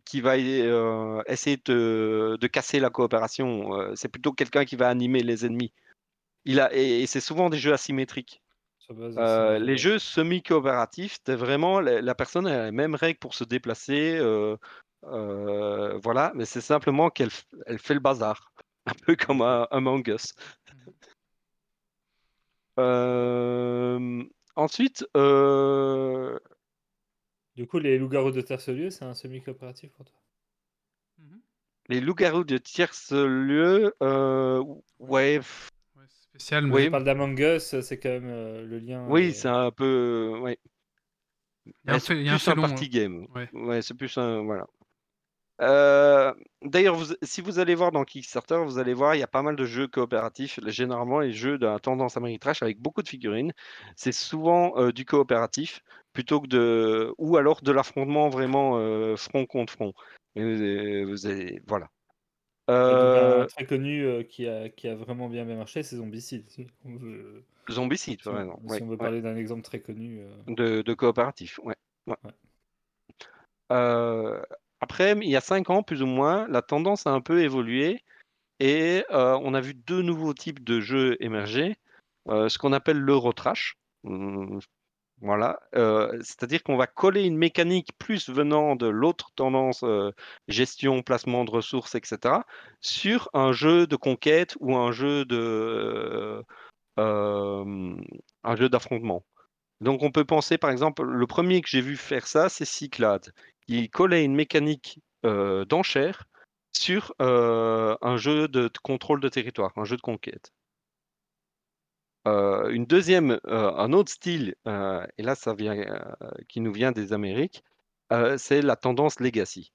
qui va essayer de, de casser la coopération. C'est plutôt quelqu'un qui va animer les ennemis. Il a, et c'est souvent des jeux asymétriques. Euh, les jeux semi-coopératifs, t'es vraiment la, la personne a les mêmes règles pour se déplacer, euh, euh, voilà, mais c'est simplement qu'elle elle fait le bazar, un peu comme un Among Us. Euh, ensuite, euh, Du coup, les loups-garous de Terre-Lieu, c'est un semi-coopératif pour toi? Mhm. les loups-garous de tierce lieu, euh, ouais, c'est spécial, mais Oui. Je parle d'Among Us, c'est quand même euh, le lien. oui, euh, c'est un peu, ouais. il y a un, fait- il y a un plus un party hein. game. Ouais. Ouais, c'est plus un. Voilà. Euh, D'ailleurs, si vous allez voir dans Kickstarter, vous allez voir, il y a pas mal de jeux coopératifs. Généralement, les jeux de la tendance Ameritrash avec beaucoup de figurines, c'est souvent euh, du coopératif plutôt que de. ou alors de l'affrontement vraiment euh, front contre front. Et vous avez- vous avez- Voilà. Euh, un très connu euh, qui, a, qui a vraiment bien, bien marché, c'est Zombicide. Si on veut, Zombicide, si par on- exemple. si ouais, on veut ouais. parler d'un exemple très connu. euh, de, de coopératif. Ouais. ouais. Ouais. Euh, après, il y a cinq ans, plus ou moins, la tendance a un peu évolué et euh, on a vu deux nouveaux types de jeux émerger. Euh, ce qu'on appelle l'Eurotrash. Hum, Voilà, Euh, c'est-à-dire qu'on va coller une mécanique plus venant de l'autre tendance euh, gestion, placement de ressources, etc., sur un jeu de conquête ou un jeu de euh, un jeu d'affrontement. Donc on peut penser par exemple, le premier que j'ai vu faire ça, c'est Cyclade, qui collait une mécanique d'enchère sur un jeu de contrôle de territoire, un jeu de conquête. Euh, une deuxième, euh, un autre style, euh, et là ça vient, qui nous vient des Amériques, c'est la tendance legacy.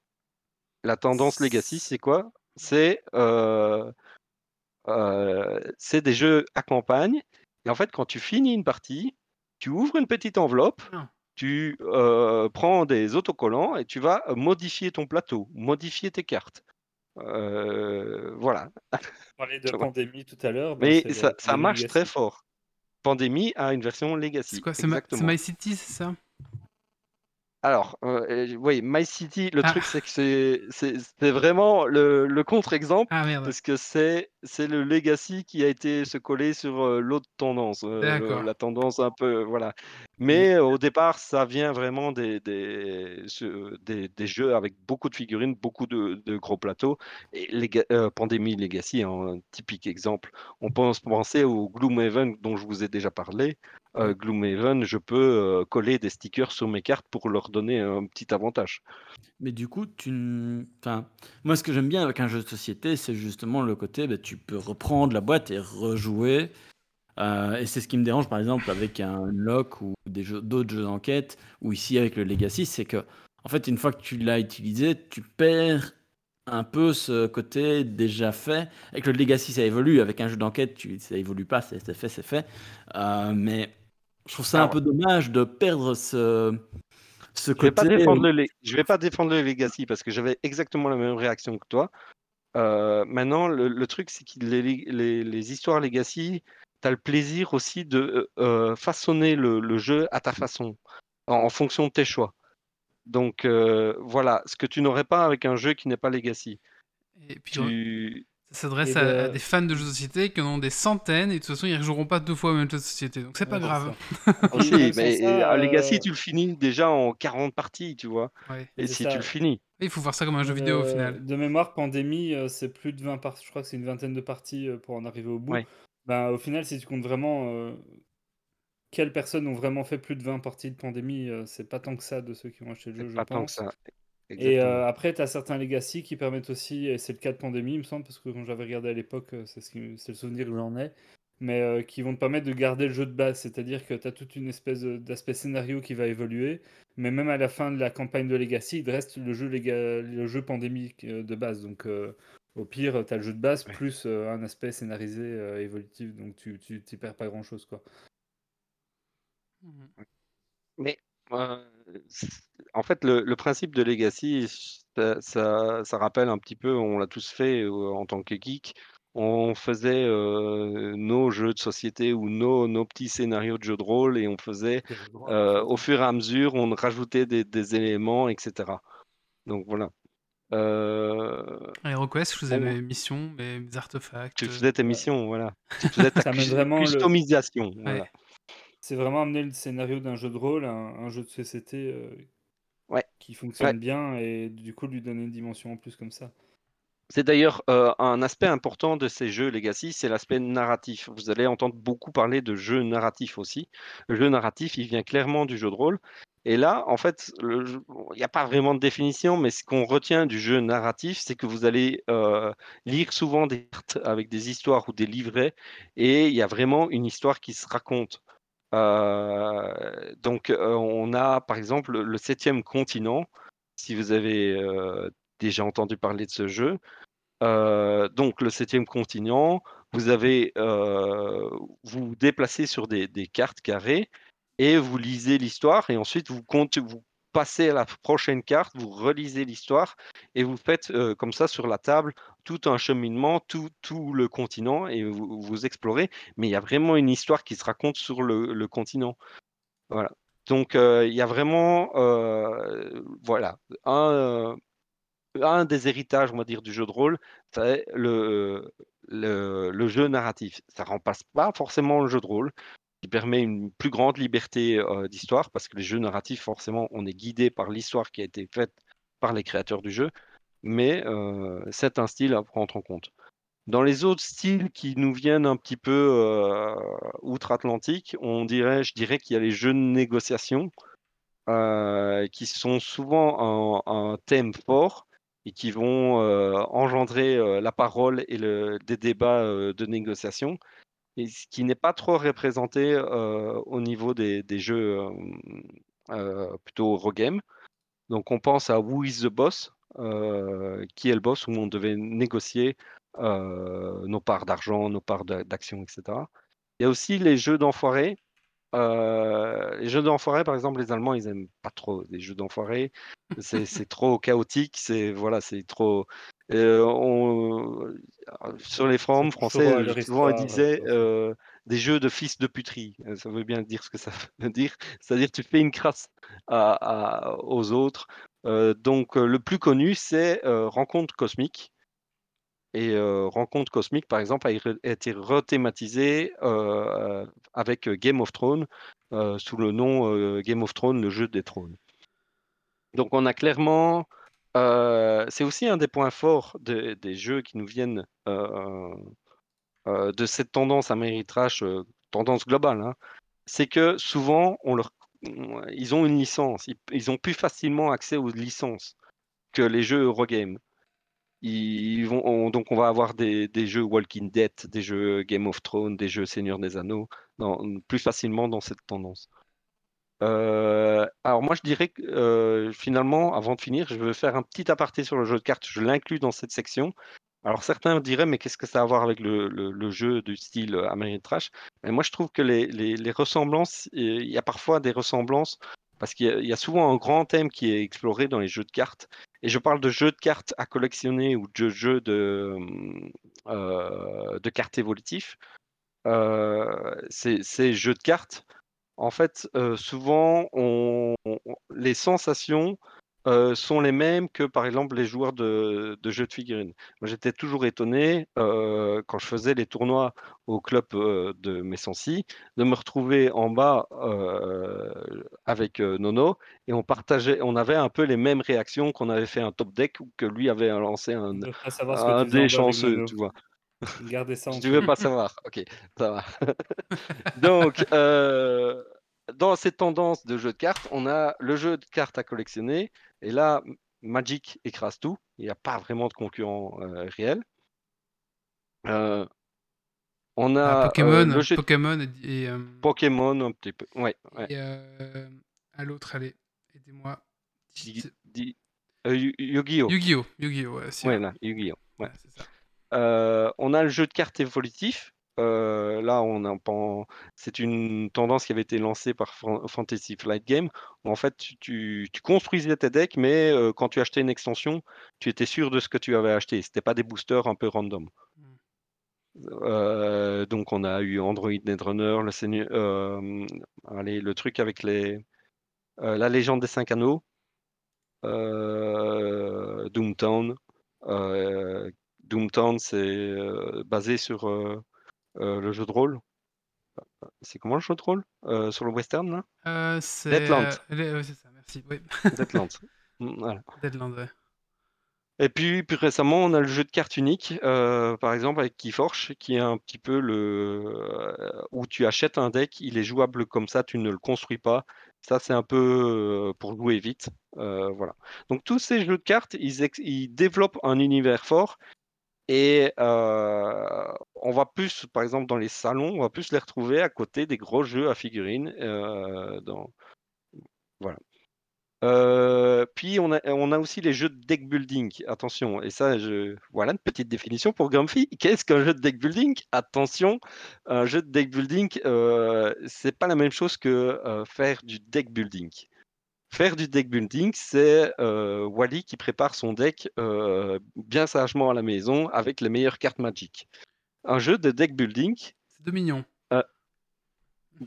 La tendance legacy, c'est quoi? C'est c'est des jeux à campagne. Et en fait, quand tu finis une partie, tu ouvres une petite enveloppe, Ah. tu prends des autocollants et tu vas modifier ton plateau, modifier tes cartes. Euh, voilà. On parlait de pandémie tout à l'heure. Mais ça, marche très fort. Pandémie a une version Legacy. C'est quoi C'est Ma- c'est exactement. My City, c'est ça? Alors, euh, oui, My City, le Ah. truc, c'est que c'est vraiment le, le contre-exemple Ah parce que c'est le legacy qui a été se coller sur euh, l'autre tendance, euh, le- la tendance un peu, voilà. Mais euh, au départ, ça vient vraiment des, des, des, des jeux avec beaucoup de figurines, beaucoup de, de gros plateaux. Et Lega- euh, Pandémie Legacy, hein, un typique exemple. On pense penser au Gloomhaven dont je vous ai déjà parlé. Euh, Gloomhaven, je peux euh, coller des stickers sur mes cartes pour leur donner un petit avantage. Mais du coup, moi, ce que j'aime bien avec un jeu de société, c'est justement le côté, bah, tu peux reprendre la boîte et rejouer. Euh, et c'est ce qui me dérange, par exemple, avec un Unlock ou des jeux, d'autres jeux d'enquête, ou ici avec le Legacy, c'est que, en fait, une fois que tu l'as utilisé, tu perds un peu ce côté déjà fait. Avec le Legacy, ça évolue. Avec un jeu d'enquête, tu, ça évolue pas, c'est fait, c'est fait. Euh, mais je trouve ça un peu dommage de perdre ce, ce Je vais pas côté. défendre le, le- je vais pas défendre le Legacy parce que j'avais exactement la même réaction que toi. Euh, maintenant, le, le truc, c'est que les, les, les histoires Legacy, tu as le plaisir aussi de euh, façonner le, le jeu à ta façon, en, en fonction de tes choix. Donc euh, voilà, ce que tu n'aurais pas avec un jeu qui n'est pas Legacy. Et puis, Tu... ça s'adresse à, de- à des fans de jeux de société qui en ont des centaines et de toute façon, ils ne rejoueront pas deux fois au même jeu de société. Donc, c'est pas Ouais, grave. ça. Même sans mais ça, à Legacy, euh, tu le finis déjà en 40 parties, tu vois. Ouais. Et si ça. tu le finis. Il faut voir ça comme un jeu vidéo au Euh, final. De mémoire, Pandémie, euh, c'est plus de 20 parties. Je crois que c'est une vingtaine de parties euh, pour en arriver au bout. Ouais. Ben, au final, si tu comptes vraiment euh, quelles personnes ont vraiment fait plus de 20 parties de Pandémie, euh, c'est pas tant que ça de ceux qui ont acheté le jeu, je Pas tant que pense. Et euh, après, tu as certains Legacy qui permettent aussi, et c'est le cas de Pandémie, il me semble, parce que quand j'avais regardé à l'époque, euh, c'est ce le souvenir que j'en ai, mais euh, qui vont te permettre de garder le jeu de base, c'est-à-dire que tu as toute une espèce d'aspect scénario qui va évoluer, mais même à la fin de la campagne de Legacy, il te reste le jeu, le jeu pandémique de base. Donc euh, au pire, tu as le jeu de base Ouais. plus euh, un aspect scénarisé euh, évolutif, donc tu tu t'y perds pas grand-chose. quoi. Mhm. Mais euh, en fait, le, le principe de Legacy, ça, ça, ça rappelle un petit peu, on l'a tous fait euh, en tant que geek. On faisait euh, nos jeux de société ou nos, nos petits scénarios de jeux de rôle et on faisait euh, au fur et à mesure, on rajoutait des, des éléments, etc. Donc voilà. Euh, Et Request, je faisais Bon. mes missions, mes, mes artefacts. tu euh, faisais tes missions, voilà. Tu faisais ta Ça met cus- vraiment le- customisation. Voilà. C'est vraiment amener le scénario d'un jeu de rôle à un, un jeu de société euh, Ouais. qui fonctionne Ouais. bien et du coup lui donner une dimension en plus comme ça. C'est d'ailleurs euh, un aspect important de ces jeux Legacy, c'est l'aspect narratif. Vous allez entendre beaucoup parler de jeu narratif aussi. Le jeu narratif, il vient clairement du jeu de rôle. Et là, en fait, il n'y a pas vraiment de définition, mais ce qu'on retient du jeu narratif, c'est que vous allez euh, lire souvent des cartes avec des histoires ou des livrets, et il y a vraiment une histoire qui se raconte. Euh, donc, euh, on a par exemple le septième continent. Si vous avez euh, déjà entendu parler de ce jeu, donc le septième continent, vous avez, vous déplacez sur des, cartes carrées et vous lisez l'histoire et ensuite vous, vous passez à la prochaine carte, vous relisez l'histoire et vous faites comme ça sur la table tout un cheminement, tout, tout le continent et vous, explorez. Mais il y a vraiment une histoire qui se raconte sur le, continent. Voilà. Donc euh, il y a vraiment, euh, voilà, un, euh, un des héritages, on va dire, du jeu de rôle, c'est le, le, jeu narratif. Ça remplace pas forcément le jeu de rôle, qui permet une plus grande liberté d'histoire, parce que les jeux narratifs, forcément, on est guidé par l'histoire qui a été faite par les créateurs du jeu, mais euh, c'est un style à prendre en compte. Dans les autres styles qui nous viennent un petit peu euh, outre-Atlantique, on dirait, je dirais qu'il y a les jeux de négociation, euh, qui sont souvent un, thème fort et qui vont engendrer la parole et des débats de négociation, et ce qui n'est pas trop représenté au niveau des, jeux plutôt Eurogame. Donc on pense à Who is the Boss, qui est le boss, où on devait négocier euh, nos parts d'argent, nos parts d'a- d'actions, etc. Il y a aussi les jeux d'enfoirés, euh, les jeux d'enfoiré, par exemple, les Allemands, ils aiment pas trop les jeux d'enfoiré. C'est trop chaotique, c'est voilà, c'est trop. euh, on- sur les forums français, souvent ils disaient euh, des jeux de fils de puterie. Euh, Ça veut bien dire ce que ça veut dire. C'est-à-dire tu fais une crasse à- à- aux autres. Euh, donc euh, le plus connu, c'est euh, Rencontre cosmique. Et Rencontre cosmique, par exemple, a été- rethématisé avec Game of Thrones sous le nom Game of Thrones, le jeu des trônes. Donc on a clairement, c'est aussi un des points forts de- des jeux qui nous viennent de cette tendance Ameritrash, euh, tendance globale, hein. c'est que souvent on leur, ils ont une licence, ils, ont plus facilement accès aux licences que les jeux Eurogame. Donc on va avoir des, jeux Walking Dead, des jeux Game of Thrones, des jeux Seigneur des Anneaux, plus facilement dans cette tendance. Euh, alors moi je dirais que euh, finalement, avant de finir, je veux faire un petit aparté sur le jeu de cartes, je l'inclus dans cette section. Alors certains diraient, mais qu'est-ce que ça a à voir avec le, jeu du style euh, Ameritrash Mais moi je trouve que les, ressemblances, il y a parfois des ressemblances, parce qu'il y, a- souvent un grand thème qui est exploré dans les jeux de cartes. Et je parle de jeux de cartes à collectionner ou de jeux de, euh, cartes évolutifs. Euh, ces, jeux de cartes, en fait, souvent, les sensations euh, sont les mêmes que, par exemple, les joueurs de, de jeux de figurines. Moi, j'étais toujours étonné euh, quand je faisais les tournois au club euh, de Messancy de me retrouver en bas avec Nono et on partageait, on avait un peu les mêmes réactions qu'on avait fait un top deck ou que lui avait lancé un, un dé chanceux, tu vois. Gardez ça en Tu veux pas savoir Ok, ça va. Donc, dans cette tendance de jeu de cartes, on a le jeu de cartes à collectionner. Et là, Magic écrase tout. Il n'y a pas vraiment de concurrent euh, réel. Euh, on Ah, a euh, Pokémon, jeu de Pokémon et, euh, Pokémon un petit peu. Ouais, ouais. et, euh, à l'autre, allez, aidez-moi. Euh, Yu-Gi-Oh! Yu-Gi-Oh! Yu-Gi-Oh! Ouais, Yu-Gi-Oh! Ouais. Euh, on a le jeu de cartes évolutif. Euh, là, on a pas- c'est une tendance qui avait été lancée par Fan- Fantasy Flight Game. où en fait, tu, tu- tu construisais tes decks, mais euh, quand tu achetais une extension, tu étais sûr de ce que tu avais acheté. C'était pas des boosters un peu random. Euh, donc, on a eu Android Netrunner, le, Seigneur- allez, le truc avec les, la légende des cinq anneaux, Doomtown. Doomtown, c'est basé sur le jeu de rôle. C'est comment le jeu de rôle Euh, sur le western là? Euh, c'est. Deadland. euh, les- ouais, c'est ça, merci. Oui. Deadlands. Mm, voilà. Deadland, ouais. Et puis plus récemment, on a le jeu de cartes unique, euh, par exemple avec Keyforge, qui est un petit peu le euh, où tu achètes un deck, il est jouable comme ça, tu ne le construis pas. Ça, c'est un peu euh, pour jouer vite. Euh, voilà. Donc tous ces jeux de cartes, ils développent un univers fort. Et euh, on va plus, par exemple, dans les salons, on va plus les retrouver à côté des gros jeux à figurines. euh, dans... Voilà. Euh, puis on a, on a aussi les jeux de deck building. Attention, et ça, je... voilà une petite définition pour Grumpy. Qu'est-ce qu'un jeu de deck building? Attention, un jeu de deck building, euh, c'est pas la même chose que faire du deck building. Faire du deck building, c'est euh, Wally qui prépare son deck euh, bien sagement à la maison avec les meilleures cartes Magic. Un jeu de deck building, C'est Dominion.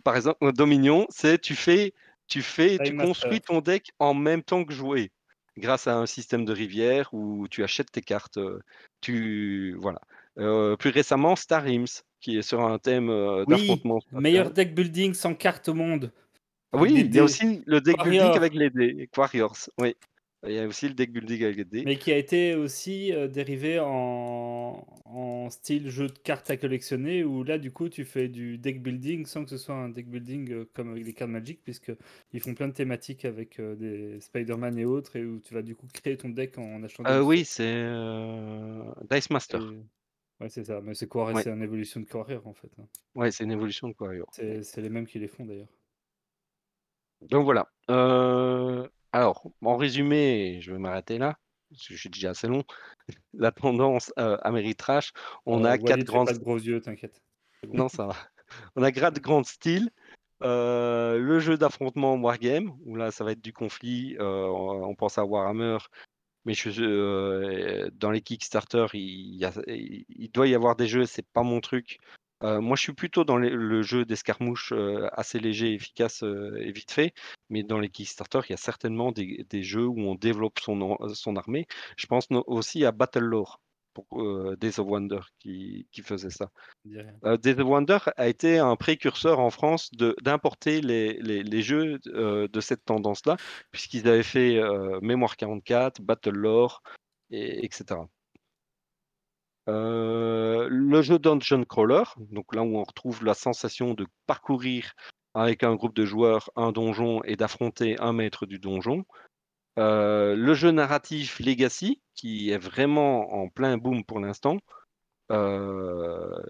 par exemple, euh, Dominion, c'est tu fais, tu fais, tu construis ton deck en même temps que jouer, grâce à un système de rivière où tu achètes tes cartes. euh, Tu voilà. Euh, plus récemment, Star Realms, qui est sur un thème euh, Oui, meilleur deck building sans carte au monde. Oui, des il y a aussi le deck building avec les dés, Warriors. Oui, il y a aussi le deck building avec les dés. Mais qui a été aussi euh, dérivé en, en style jeu de cartes à collectionner, où là, du coup, tu fais du deck building sans que ce soit un deck building euh, comme avec des cartes Magic, puisqu'ils font plein de thématiques avec euh, des Spider-Man et autres, et où tu vas du coup créer ton deck en achetant des boosters. oui, c'est Dice Master. Et- Ouais, c'est ça. Mais c'est quoi Ouais. C'est une évolution de Warrior, en fait. hein. Ouais, c'est une évolution de. C'est c'est les mêmes qui les font, d'ailleurs. Donc voilà. Euh, alors, en résumé, je vais m'arrêter là, parce que je suis déjà assez long. La tendance euh, Ameritrash, on Euh, a quatre grandes. pas de gros yeux, t'inquiète. Non, ça va. On a quatre grands styles. Euh, le jeu d'affrontement Wargame, où là, ça va être du conflit. on pense à Warhammer, mais je, dans les Kickstarter, il, y a- il- il doit y avoir des jeux, c'est pas mon truc. Euh, moi, je suis plutôt dans les- le jeu d'escarmouche euh, assez léger, efficace euh, et vite fait. Mais dans les Kickstarter, il y a certainement des, des jeux où on développe son, armée. Je pense no- aussi à Battle Lore pour Days of Wonder qui, qui faisait ça. Days of Wonder a été un précurseur en France d'importer les, les- les jeux de cette tendance-là, puisqu'ils avaient fait Mémoire 44, Battle Lore, et, etc. Euh, le jeu Dungeon Crawler, donc là où on retrouve la sensation de parcourir avec un groupe de joueurs un donjon et d'affronter un maître du donjon. Euh, le jeu narratif Legacy, qui est vraiment en plein boom pour l'instant. Euh,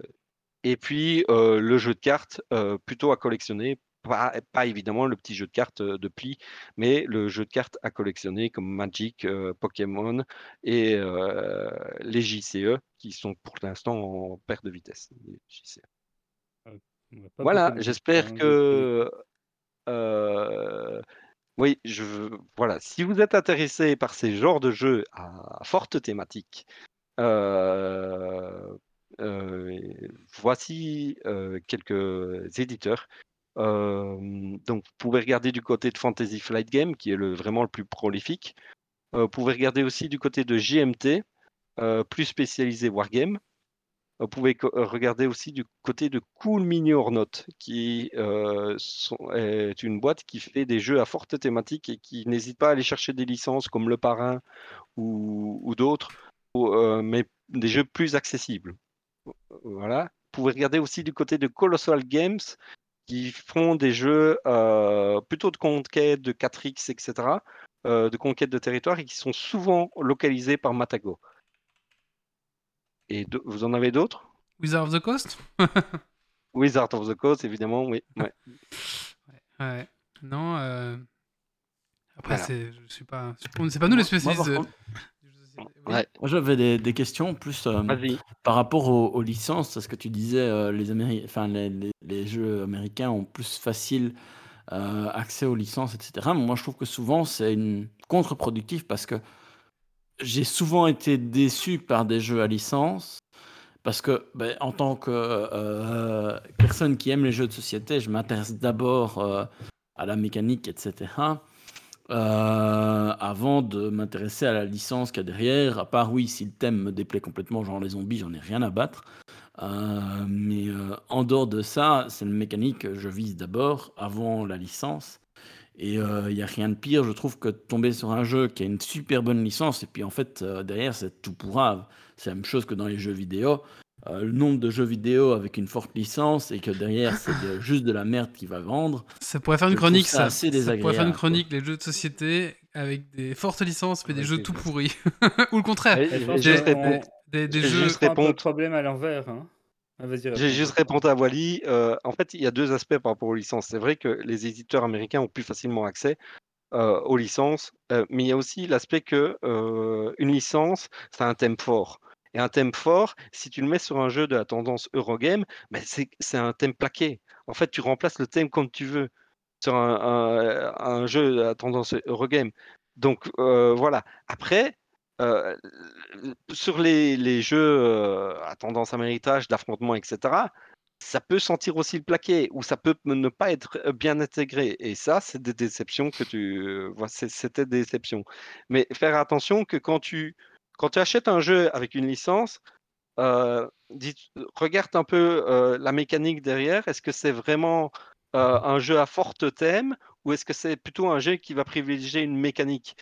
et puis le jeu de cartes, plutôt à collectionner, pas, pas évidemment le petit jeu de cartes de pli, mais le jeu de cartes à collectionner comme Magic, euh, Pokémon et euh, les JCE, qui sont pour l'instant en perte de vitesse. va pas Voilà, j'espère temps, que... euh, oui, je, voilà, si vous êtes intéressé par ces genres de jeux à forte thématique, voici quelques éditeurs. Euh, donc, vous pouvez regarder du côté de Fantasy Flight Game, qui est vraiment le plus prolifique. Euh, vous pouvez regarder aussi du côté de JMT, euh, plus spécialisé Wargame. Vous pouvez regarder aussi du côté de Cool Mini or Not, qui est une boîte qui fait des jeux à forte thématique et qui n'hésite pas à aller chercher des licences comme Le Parrain ou, d'autres, mais des jeux plus accessibles. Voilà. Vous pouvez regarder aussi du côté de Colossal Games, qui font des jeux euh, plutôt de conquête, de 4X, etc., euh, de conquête de territoire, et qui sont souvent localisés par Matago. Et de- vous en avez d'autres? Wizard of the Coast? Wizard of the Coast, évidemment, oui. ouais. Ouais. Non. euh, Après, Voilà. c'est, je suis pas, c'est pas nous les spécialistes. Oui. Ouais. moi, j'avais des, des questions plus euh, par rapport aux, aux licences, parce que tu disais euh, les, Améri- enfin, les, les- les jeux américains ont plus facile euh, accès aux licences, etc. Mais moi, je trouve que souvent, c'est une contre-productif parce que j'ai souvent été déçu par des jeux à licence. Parce que, ben, en tant que euh, personne qui aime les jeux de société, je m'intéresse d'abord à la mécanique, etc. euh, avant de m'intéresser à la licence qu'il y a derrière. À part, oui, si le thème me déplaît complètement, genre les zombies, j'en ai rien à battre. Euh, mais euh, en dehors de ça, c'est une mécanique que je vise d'abord avant la licence. Et il n'y a rien de pire, je trouve, que de tomber sur un jeu qui a une super bonne licence et puis en fait, derrière, c'est tout pourrave. C'est la même chose que dans les jeux vidéo. Euh, le nombre de jeux vidéo avec une forte licence et que derrière, c'est de- juste de la merde qui va vendre. Ça pourrait faire une chronique, ça ça. assez Ça pourrait faire une chronique, les jeux de société avec des fortes licences, mais des jeux tout pourris. Ou le contraire. Et- Et Des, jeux. juste un peu répondre- problème à l'envers. Hein. Ah, J'ai juste répondu à Wally. euh, en fait, il y a deux aspects par rapport aux licences. C'est vrai que les éditeurs américains ont plus facilement accès euh, aux licences, euh, mais il y a aussi l'aspect que euh, une licence, c'est un thème fort. Et un thème fort, si tu le mets sur un jeu de la tendance Eurogame, ben c'est un thème plaqué. En fait, tu remplaces le thème comme tu veux sur un, un- jeu de la tendance Eurogame. Donc euh, voilà. Après, euh, sur les, les jeux euh, à tendance à méritage, d'affrontement, etc., ça peut sentir aussi le plaqué ou ça peut ne pas être bien intégré. Et ça, c'est des déceptions que tu vois. C'était des déceptions. Mais faire attention que quand tu, quand tu achètes un jeu avec une licence, euh, dis- regarde un peu euh, la mécanique derrière. Est-ce que c'est vraiment euh, un jeu à forte thème ou est-ce que c'est plutôt un jeu qui va privilégier une mécanique?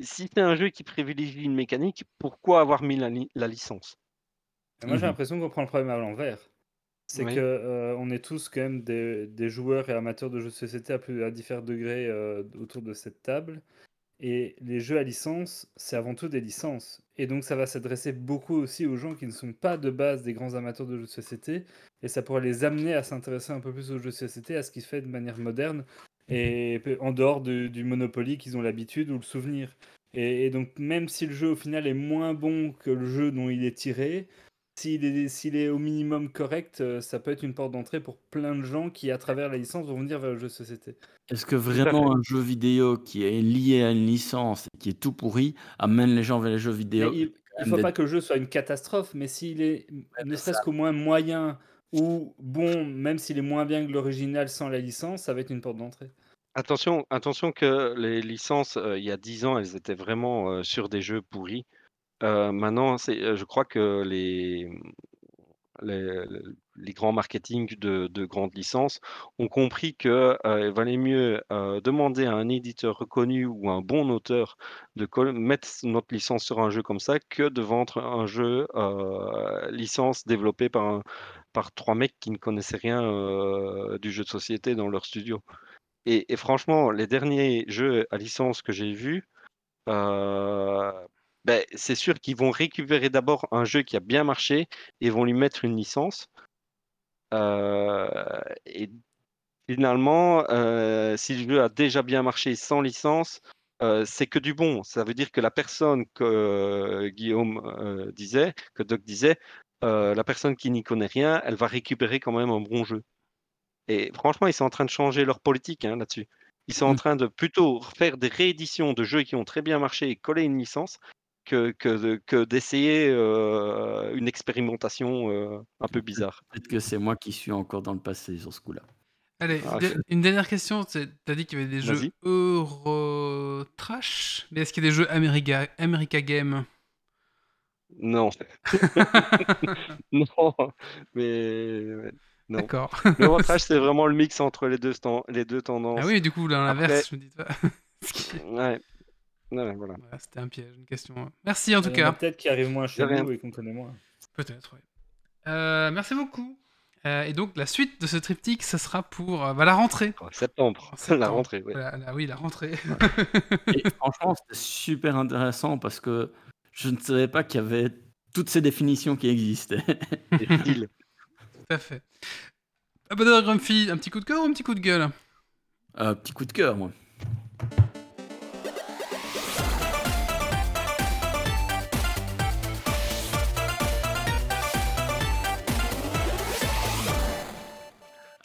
Si c'est un jeu qui privilégie une mécanique, pourquoi avoir mis la, li- la licence? Et Moi, j'ai Mhm. l'impression qu'on prend le problème à l'envers. C'est Oui. que euh, on est tous quand même des, des joueurs et amateurs de jeux de société à, plus, à différents degrés euh, autour de cette table. Et les jeux à licence, c'est avant tout des licences. Et donc, ça va s'adresser beaucoup aussi aux gens qui ne sont pas de base des grands amateurs de jeux de société. Et ça pourrait les amener à s'intéresser un peu plus aux jeux de société, à ce qui se fait de manière moderne et en dehors du, du Monopoly qu'ils ont l'habitude ou le souvenir. Et, et donc, même si le jeu au final est moins bon que le jeu dont il est tiré, s'il est, s'il est au minimum correct, euh, ça peut être une porte d'entrée pour plein de gens qui, à travers la licence, vont venir vers le jeu de société. Est-ce que vraiment un jeu vidéo qui est lié à une licence et qui est tout pourri amène les gens vers les jeux Mais vidéo il ne faut pas que le jeu soit une catastrophe, mais s'il est Ouais, ne serait-ce qu'au moins moyen ou bon, même s'il est moins bien que l'original sans la licence, ça va être une porte d'entrée. Attention, attention que les licences, euh, il y a 10 ans, elles étaient vraiment euh, sur des jeux pourris. Maintenant, je crois que les, les, les grands marketing de, de grandes licences ont compris que euh, il valait mieux demander à un éditeur reconnu ou un bon auteur de mettre notre licence sur un jeu comme ça que de vendre un jeu licence développé par, un- par trois mecs qui ne connaissaient rien du jeu de société dans leur studio. Et, franchement, les derniers jeux à licence que j'ai vus, ben, c'est sûr qu'ils vont récupérer d'abord un jeu qui a bien marché et vont lui mettre une licence. Euh, et finalement, euh, si le jeu a déjà bien marché sans licence, euh, c'est que du bon. Ça veut dire que la personne que Guillaume disait, que Doc disait, la personne qui n'y connaît rien, elle va récupérer quand même un bon jeu. Et franchement, ils sont en train de changer leur politique hein, là-dessus. Ils sont en train de plutôt faire des rééditions de jeux qui ont très bien marché et coller une licence que, que, de- que d'essayer euh, une expérimentation euh, un peu bizarre. Peut-être que c'est moi qui suis encore dans le passé sur ce coup-là. Allez, Ah, de- une dernière question. c'est- T'as dit qu'il y avait des jeux. Euro Trash, mais est-ce qu'il y a des jeux America, America Game? Non. non, mais non. D'accord. Le retrage, c'est vraiment le mix entre les deux, stan- les deux tendances. Ah oui, du coup, dans Après- l'inverse, je me dis Ouais. Ouais, voilà. Voilà, C'était un piège, une question. Merci en tout cas. peut-être qui arrivent moins chez nous et qu'on connaît moins. Peut-être, oui. Euh, merci beaucoup. Euh, et donc, la suite de ce triptyque, ce sera pour euh, bah, la rentrée. En septembre, En septembre. la rentrée. Voilà, la- oui, la rentrée. Et franchement, c'était super intéressant parce que je ne savais pas qu'il y avait toutes ces définitions qui existaient. Tout à fait. Ah bah Grumpy, un petit coup de cœur ou un petit coup de gueule? Euh, petit coup de cœur, moi.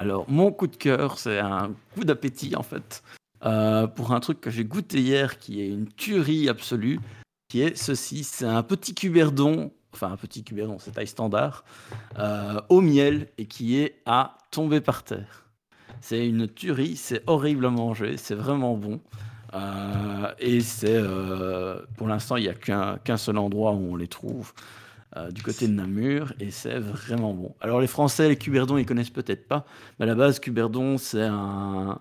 Alors, mon coup de cœur, c'est un coup d'appétit, en fait, euh, pour un truc que j'ai goûté hier, qui est une tuerie absolue, qui est ceci, c'est un petit cuberdon, enfin un petit cuberdon, c'est taille standard, euh, au miel, et qui est à tomber par terre. C'est une tuerie, c'est horrible à manger, c'est vraiment bon. Euh, et c'est, pour l'instant, il n'y a qu'un seul endroit où on les trouve, euh, du côté de Namur, et c'est vraiment bon. Alors les Français, les cuberdons, ils connaissent peut-être pas, mais à la base, cuberdon, c'est un-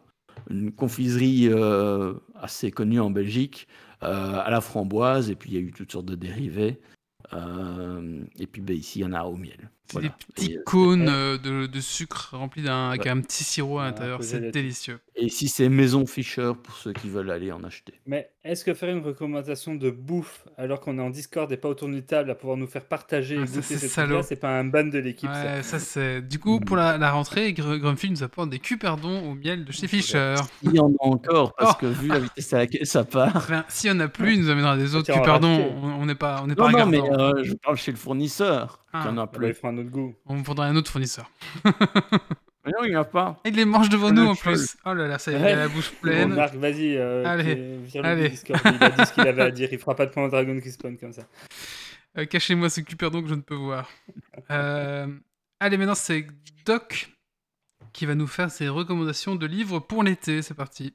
une confiserie euh, assez connue en Belgique, euh, à la framboise, et puis il y a eu toutes sortes de dérivés. Et puis ben, ici, il y en a au miel. C'est Voilà. des petits Et, euh, cônes euh, de, de sucre remplis d'un, avec Ouais. un petit sirop à l'intérieur. C'est délicieux. Et ici, c'est Maison Fischer pour ceux qui veulent aller en acheter. Mais est-ce que faire une recommandation de bouffe alors qu'on est en Discord et pas autour d'une table à pouvoir nous faire partager Ah, et ça, goûter c'est pas un ban de l'équipe ça Ouais, ça c'est. Du coup, pour la, la rentrée, Gr- Grumpy nous apporte des cuperdons au miel de chez Fischer. Il y en a encore, parce Oh. que vu la vitesse à laquelle ça part. Enfin, s'il y en a plus, il nous amènera des autres Tiens, on n'est pas, on n'est pas Non, non, mais euh, je parle chez le fournisseur. Ah. Il y en a Ah bah, plus. il fera un autre goût. On me faudra un autre fournisseur. Mais non, il n'y en a pas. Il les mange devant nous en plus. Oh là là, ça y est, il a la bouche Bon, pleine. Marc, vas-y, euh, Allez, allez. Discord. Il a dit ce qu'il avait à dire. Il fera pas de point au dragon qui spawn comme ça. Euh, Cachez-moi ce cuperdon que je ne peux voir. Euh, Allez, maintenant c'est Doc qui va nous faire ses recommandations de livres pour l'été. C'est parti.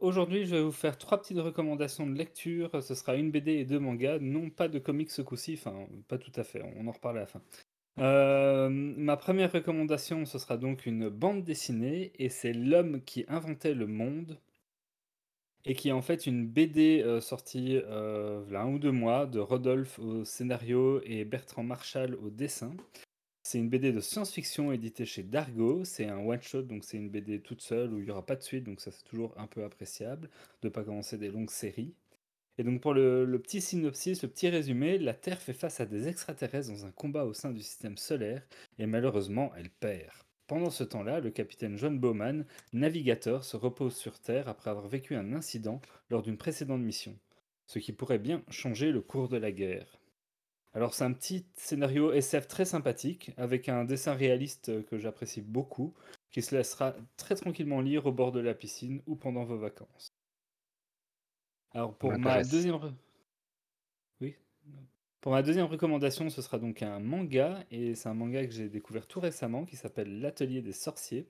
Aujourd'hui, je vais vous faire trois petites recommandations de lecture. Ce sera une BD et deux mangas, non pas de comics ce coup-ci, enfin pas tout à fait, on en reparle à la fin. Euh, ma première recommandation, ce sera donc une bande dessinée, et c'est L'homme qui inventait le monde, et qui est en fait une BD euh, sortie euh, a un ou deux mois de Rodolphe au scénario et Bertrand Marchal au dessin. C'est une BD de science-fiction éditée chez Dargo. C'est un one-shot, donc c'est une BD toute seule où il n'y aura pas de suite, donc ça c'est toujours un peu appréciable de ne pas commencer des longues séries. Et donc pour le, le petit synopsis, le petit résumé, la Terre fait face à des extraterrestres dans un combat au sein du système solaire et malheureusement elle perd. Pendant ce temps-là, le capitaine John Bowman, navigateur, se repose sur Terre après avoir vécu un incident lors d'une précédente mission, ce qui pourrait bien changer le cours de la guerre. Alors c'est un petit scénario SF très sympathique, avec un dessin réaliste que j'apprécie beaucoup, qui se laissera très tranquillement lire au bord de la piscine ou pendant vos vacances. Alors pour ma deuxième... Oui Pour ma deuxième recommandation, ce sera donc un manga, et c'est un manga que j'ai découvert tout récemment, qui s'appelle L'Atelier des Sorciers.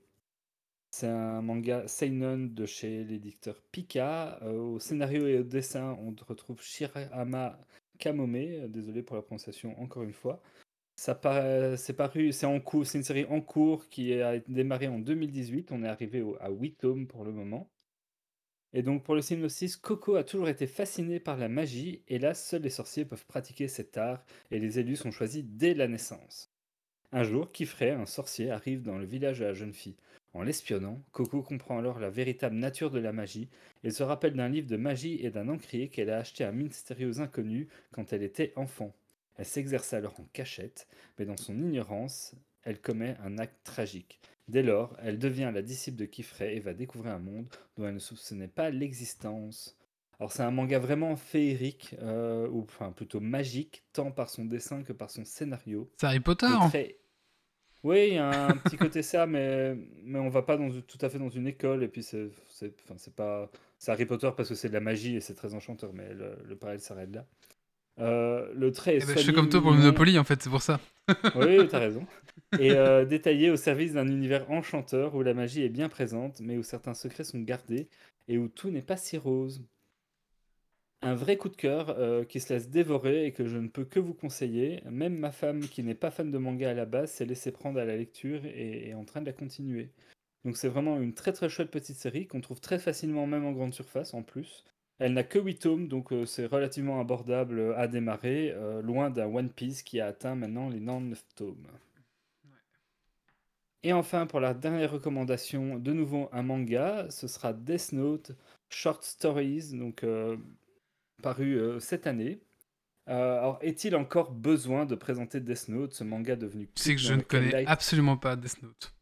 C'est un manga seinen de chez l'éditeur Pika. Euh, au scénario et au dessin, on retrouve Shirahama Kamome. euh, Désolé pour la prononciation encore une fois. C'est paru, c'est en cours, c'est une série en cours qui a démarré en 2018. On est arrivé à 8 tomes pour le moment. Et donc pour le synopsis, Coco a toujours été fasciné par la magie, et là, seuls les sorciers peuvent pratiquer cet art, et les élus sont choisis dès la naissance. Un jour, Kifrey, un sorcier, arrive dans le village de la jeune fille. En l'espionnant, Coco comprend alors la véritable nature de la magie et se rappelle d'un livre de magie et d'un encrier qu'elle a acheté à un mystérieux inconnu quand elle était enfant. Elle s'exerce alors en cachette, mais dans son ignorance, elle commet un acte tragique. Dès lors, elle devient la disciple de Kifrey et va découvrir un monde dont elle ne soupçonnait pas l'existence. Alors c'est un manga vraiment féerique, euh, ou enfin plutôt magique, tant par son dessin que par son scénario. C'est Harry Potter. Oui, il y a un petit côté ça, mais, mais on va pas dans, tout à fait dans une école, et puis c'est c'est- enfin, c'est pas... C'est Harry Potter parce que c'est de la magie et c'est très enchanteur, mais le, le parallèle s'arrête là. Euh, le trait est Eh ben, je suis soigné, comme toi pour mignon. Monopoly en fait, c'est pour ça. Oui, tu as raison. Et euh, détaillé au service d'un univers enchanteur où la magie est bien présente, mais où certains secrets sont gardés et où tout n'est pas si rose. Un vrai coup de cœur euh, qui se laisse dévorer et que je ne peux que vous conseiller. Même ma femme, qui n'est pas fan de manga à la base, s'est laissée prendre à la lecture et est en train de la continuer. Donc c'est vraiment une très très chouette petite série qu'on trouve très facilement même en grande surface en plus. Elle n'a que 8 tomes, donc euh, c'est relativement abordable à démarrer, euh, loin d'un One Piece qui a atteint maintenant les 99 tomes. Et enfin, pour la dernière recommandation, de nouveau un manga, ce sera Death Note Short Stories, donc euh, paru euh, cette année. Euh, alors, est-il encore besoin de présenter Death Note, ce manga devenu sais que je ne connais Light- absolument pas Death Note.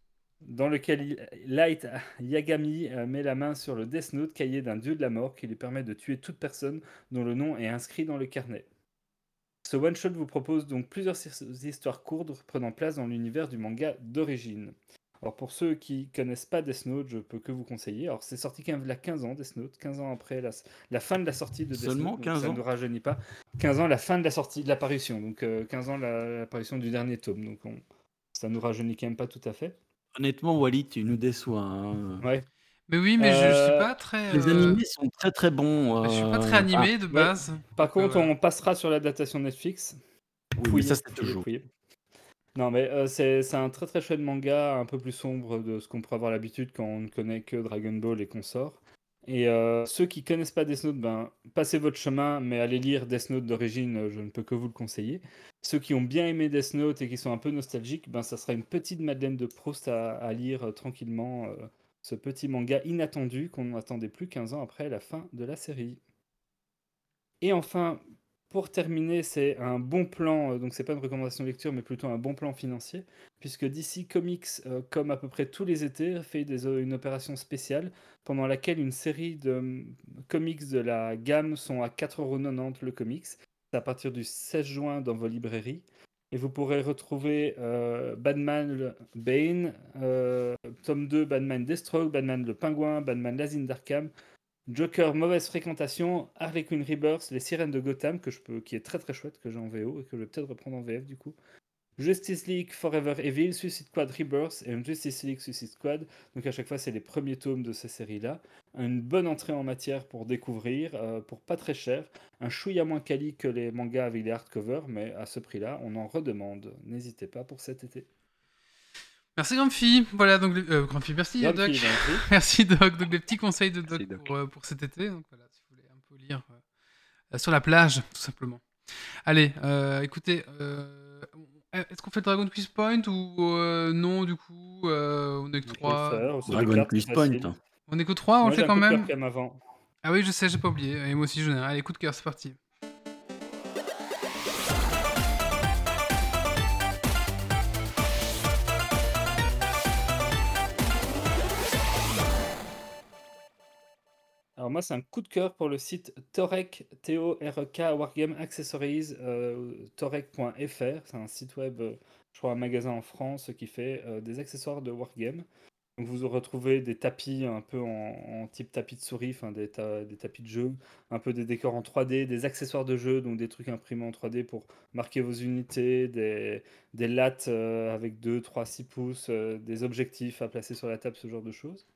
dans lequel Light Yagami euh, met la main sur le Death Note, cahier d'un dieu de la mort qui lui permet de tuer toute personne dont le nom est inscrit dans le carnet. Ce one-shot vous propose donc plusieurs his- histoires courtes prenant place dans l'univers du manga d'origine. Alors pour ceux qui connaissent pas Death Note, je peux que vous conseiller. Alors c'est sorti quand même il y a 15 ans, Death Note, 15 ans après la, la fin de la sortie de Death Seulement Note. donc 15 ça ans ne rajeunit pas. 15 ans la fin de la sortie, de l'apparition. Donc euh, 15 ans la- l'apparition du dernier tome. Donc on- ça nous rajeunit quand même pas tout à fait. Honnêtement, Wally, tu nous déçois. hein. Ouais. Mais oui, mais je, je suis Euh, pas très. Les euh, animés sont très très bons. Je suis pas euh, très animé ah, de ouais. base. Par contre, euh, on passera sur l'adaptation Netflix. oui, Fouillez, ça c'est toujours. fouillez. Non, mais euh, c'est c'est un très très chouette manga, un peu plus sombre de ce qu'on pourrait avoir l'habitude quand on ne connaît que Dragon Ball et consorts. Et euh, ceux qui connaissent pas Death Note, ben, passez votre chemin, mais allez lire Death Note d'origine, euh, je ne peux que vous le conseiller. Ceux qui ont bien aimé Death Note et qui sont un peu nostalgiques, ben, ça sera une petite Madeleine de Proust à, lire tranquillement, ce petit manga inattendu qu'on n'attendait plus 15 ans après la fin de la série. Et enfin, pour terminer, c'est un bon plan, euh, donc c'est pas une recommandation de lecture, mais plutôt un bon plan financier, puisque DC Comics, euh, comme à peu près tous les étés, fait une opération spéciale pendant laquelle une série de hum, comics de la gamme sont à 4,90€ le comics. C'est à partir du 16 juin dans vos librairies. Et vous pourrez retrouver euh, Batman Bane, tome 2 Batman Deathstroke, Batman le Pingouin, Batman l'Asine d'Arkham, Joker, mauvaise fréquentation, Harley Quinn Rebirth, Les Sirènes de Gotham, que je peux, qui est très très chouette, que j'ai en VO et que je vais peut-être reprendre en VF du coup. Justice League Forever Evil, Suicide Squad Rebirth et Justice League Suicide Squad. Donc à chaque fois, c'est les premiers tomes de ces séries-là. Une bonne entrée en matière pour découvrir, euh, pour pas très cher. Un chouïa moins quali que les mangas avec les hardcovers, mais à ce prix-là, on en redemande. N'hésitez pas pour cet été. Merci Grumpy. Voilà donc les- euh, Grumpy, merci Doc. Merci Doc. Donc les petits conseils de Doc, Merci, Doc. Pour, euh, pour cet été. Donc voilà, si vous voulez un peu lire euh, sur la plage, tout simplement. Allez, euh, écoutez, Est-ce qu'on fait le Dragon Quiz Point ou euh, non du coup euh, On est que On peut le 3. faire, c'est des Dragon Quiz. Point. On est que 3, on le fait quand même. avant. Ah oui, je sais, j'ai pas oublié. Et moi aussi, j'en ai un. Allez, coup de cœur, c'est parti. Moi, c'est un coup de cœur pour le site Torek, T-O-R-E-K, Wargame Accessories, euh, torek.fr. C'est un site web, euh, je crois un magasin en France qui fait euh, des accessoires de Wargame. Donc vous retrouvez des tapis un peu en, type tapis de souris, des, ta- des tapis de jeu, un peu des décors en 3D, des accessoires de jeu, donc des trucs imprimés en 3D pour marquer vos unités, des, lattes avec 2, 3, 6 pouces, des objectifs à placer sur la table, ce genre de choses.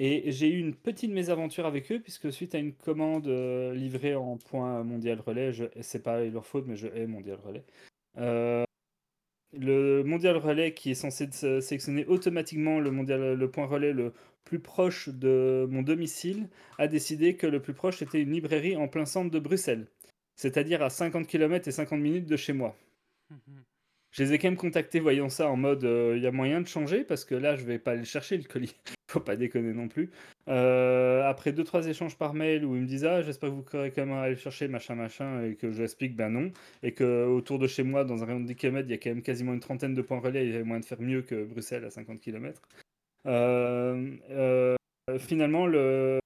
Et j'ai eu une petite mésaventure avec eux, puisque suite à une commande euh, livrée en point mondial relais, je, c'est pas leur faute, mais je hais mondial relais. euh, le mondial relais qui est censé sélectionner automatiquement le, point relais le plus proche de mon domicile a décidé que le plus proche était une librairie en plein centre de Bruxelles, c'est-à-dire à 50 km et 50 minutes de chez moi. Je les ai quand même contactés voyant ça en mode il y a moyen de changer parce que là je vais pas aller le chercher le colis. Faut pas déconner non plus. Euh, après deux trois échanges par mail où ils me disent ah j'espère que vous pourrez quand même aller le chercher machin machin et que je explique ben non et que autour de chez moi dans un rayon de 10 km il y a quand même quasiment une trentaine de points relais il y a moyen de faire mieux que Bruxelles à 50 km. Euh, euh, finalement le